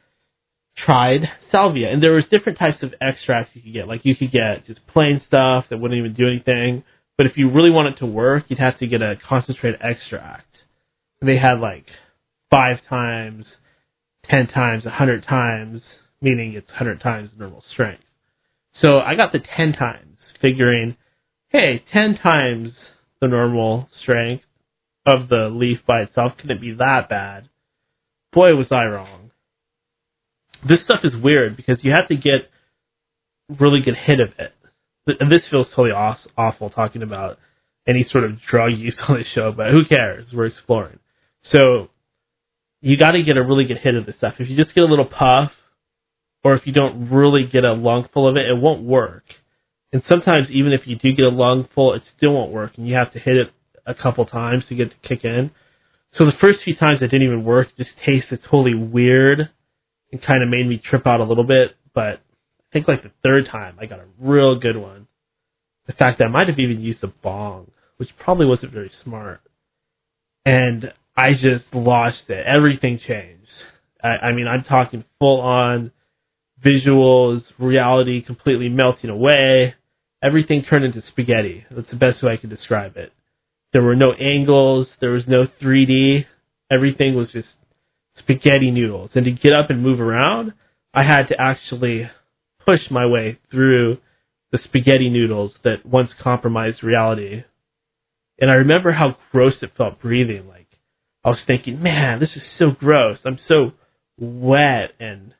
tried salvia, and there was different types of extracts you could get. Like you could get just plain stuff that wouldn't even do anything, but if you really want it to work, you'd have to get a concentrated extract. And they had like five times, ten times, a hundred times, meaning it's hundred times normal strength. So I got the ten times, figuring, hey, ten times the normal strength of the leaf by itself, it be that bad? Boy, was I wrong. This stuff is weird because you have to get really good hit of it. And this feels totally awful talking about any sort of drug use on the show, but who cares? We're exploring. So you got to get a really good hit of this stuff. If you just get a little puff, or if you don't really get a lungful of it, it won't work. And sometimes even if you do get a lungful, it still won't work, and you have to hit it a couple times to get it to kick in. So the first few times it didn't even work, it just tasted totally weird and kind of made me trip out a little bit. But I think like the third time I got a real good one. The fact that I might have even used a bong, which probably wasn't very smart. And I just lost it. Everything changed. I, I mean, I'm talking full on visuals, reality completely melting away. Everything turned into spaghetti. That's the best way I can describe it. There were no angles. There was no 3D. Everything was just spaghetti noodles. And to get up and move around, I had to actually push my way through the spaghetti noodles that once compromised reality. And I remember how gross it felt breathing. Like, I was thinking, man, this is so gross. I'm so wet and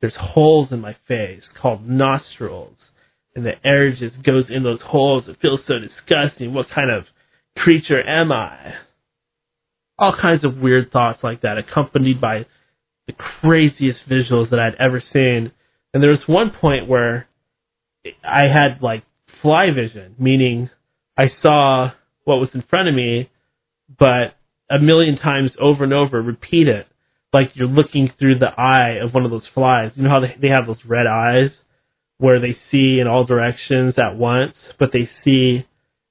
there's holes in my face called nostrils. And the air just goes in those holes. It feels so disgusting. What kind of creature am I? All kinds of weird thoughts like that, accompanied by the craziest visuals that I'd ever seen. And there was one point where I had like fly vision, meaning I saw what was in front of me, but a million times over and over, repeat it. Like you're looking through the eye of one of those flies. You know how they, they have those red eyes where they see in all directions at once, but they see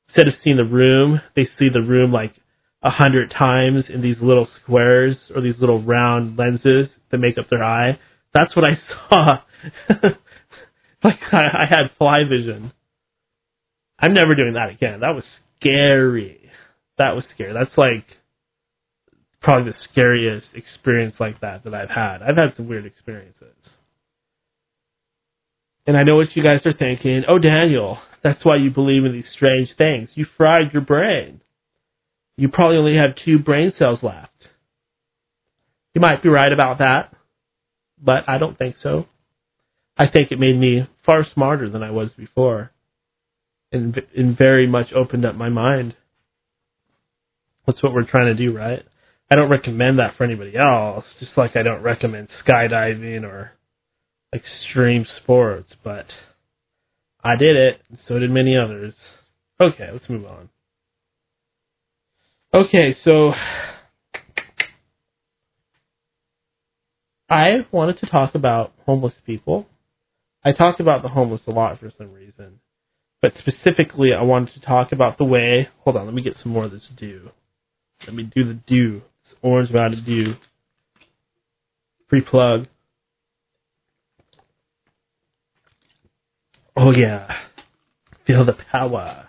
instead of seeing the room, they see the room like a hundred times in these little squares or these little round lenses that make up their eye. That's what I saw. like I, I had fly vision. I'm never doing that again. That was scary. That was scary. That's like probably the scariest experience like that that I've had. I've had some weird experiences. And I know what you guys are thinking. Oh, Daniel, that's why you believe in these strange things. You fried your brain. You probably only have two brain cells left. You might be right about that, but I don't think so. I think it made me far smarter than I was before and, and very much opened up my mind. That's what we're trying to do, right? I don't recommend that for anybody else, just like I don't recommend skydiving or extreme sports, but I did it, so did many others. Okay, let's move on. Okay, so I wanted to talk about homeless people. I talked about the homeless a lot for some reason, but specifically, I wanted to talk about the way. Hold on, let me get some more of this dew. Let me do the dew. This orange Mountain Dew. Free plug. Oh yeah. Feel the power.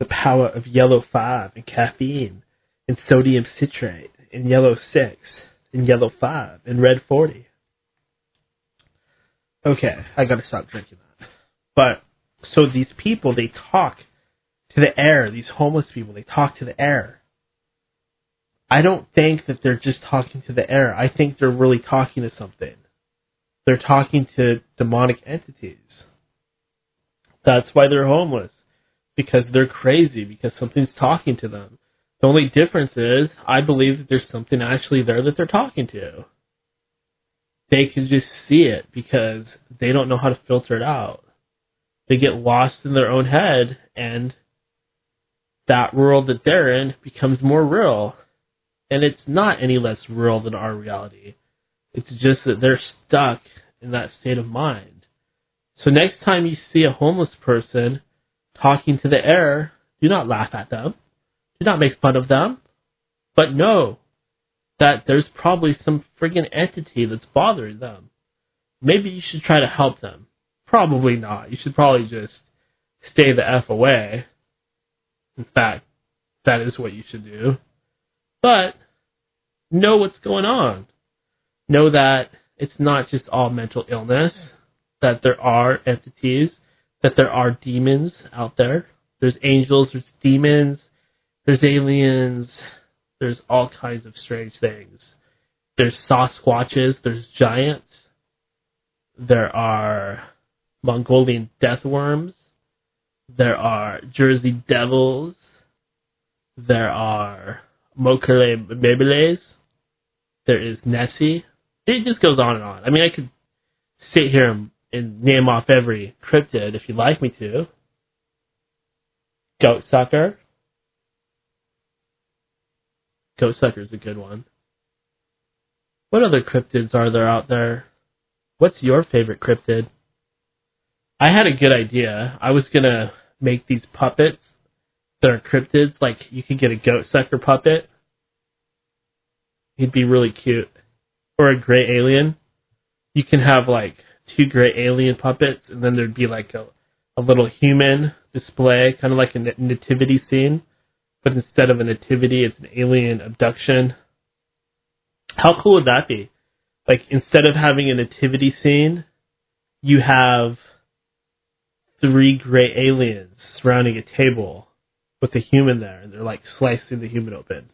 The power of yellow 5 and caffeine and sodium citrate and yellow 6 and yellow 5 and red 40. Okay, I gotta stop drinking that. But, so these people, they talk to the air, these homeless people, they talk to the air. I don't think that they're just talking to the air. I think they're really talking to something. They're talking to demonic entities. That's why they're homeless. Because they're crazy, because something's talking to them. The only difference is, I believe that there's something actually there that they're talking to. They can just see it because they don't know how to filter it out. They get lost in their own head and that world that they're in becomes more real. And it's not any less real than our reality. It's just that they're stuck in that state of mind. So next time you see a homeless person talking to the air, do not laugh at them. Do not make fun of them. But know that there's probably some friggin' entity that's bothering them. Maybe you should try to help them. Probably not. You should probably just stay the F away. In fact, that is what you should do. But know what's going on. Know that it's not just all mental illness that there are entities, that there are demons out there. There's angels, there's demons, there's aliens, there's all kinds of strange things. There's Sasquatches, there's giants, there are Mongolian death worms, there are Jersey devils, there are Mokele Mbembes, There is Nessie. It just goes on and on. I mean, I could sit here and, and name off every cryptid if you'd like me to. Goat sucker. Goat sucker is a good one. What other cryptids are there out there? What's your favorite cryptid? I had a good idea. I was gonna make these puppets that are cryptids. Like you could get a goat sucker puppet. He'd be really cute. Or a gray alien. You can have like two gray alien puppets, and then there'd be like a, a little human display, kind of like a nativity scene. But instead of a nativity, it's an alien abduction. How cool would that be? Like instead of having a nativity scene, you have three gray aliens surrounding a table with a human there, and they're like slicing the human open.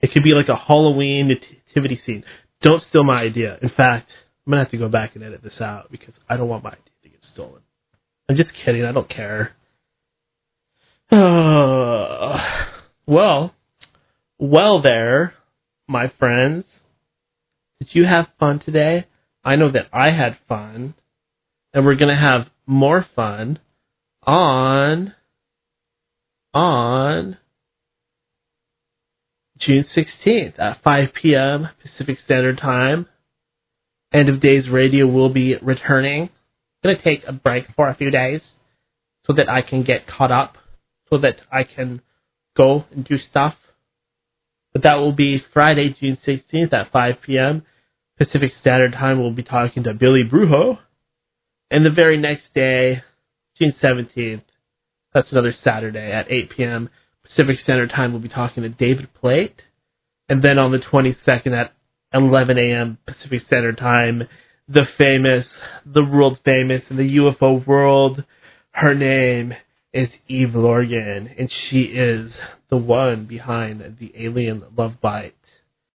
It could be like a Halloween nativity scene. Don't steal my idea. In fact, I'm gonna have to go back and edit this out because I don't want my idea to get stolen. I'm just kidding. I don't care. Well, well, there, my friends. Did you have fun today? I know that I had fun, and we're gonna have more fun on on June 16th at 5 p.m. Pacific Standard Time. End of Days Radio will be returning. I'm going to take a break for a few days so that I can get caught up, so that I can go and do stuff. But that will be Friday, June 16th at 5 p.m. Pacific Standard Time. We'll be talking to Billy Brujo. And the very next day, June 17th, that's another Saturday at 8 p.m. Pacific Standard Time, we'll be talking to David Plate. And then on the 22nd at 11 a.m. Pacific Standard Time, the famous, the world famous in the UFO world, her name is Eve Lorgen, and she is the one behind the Alien Love Bite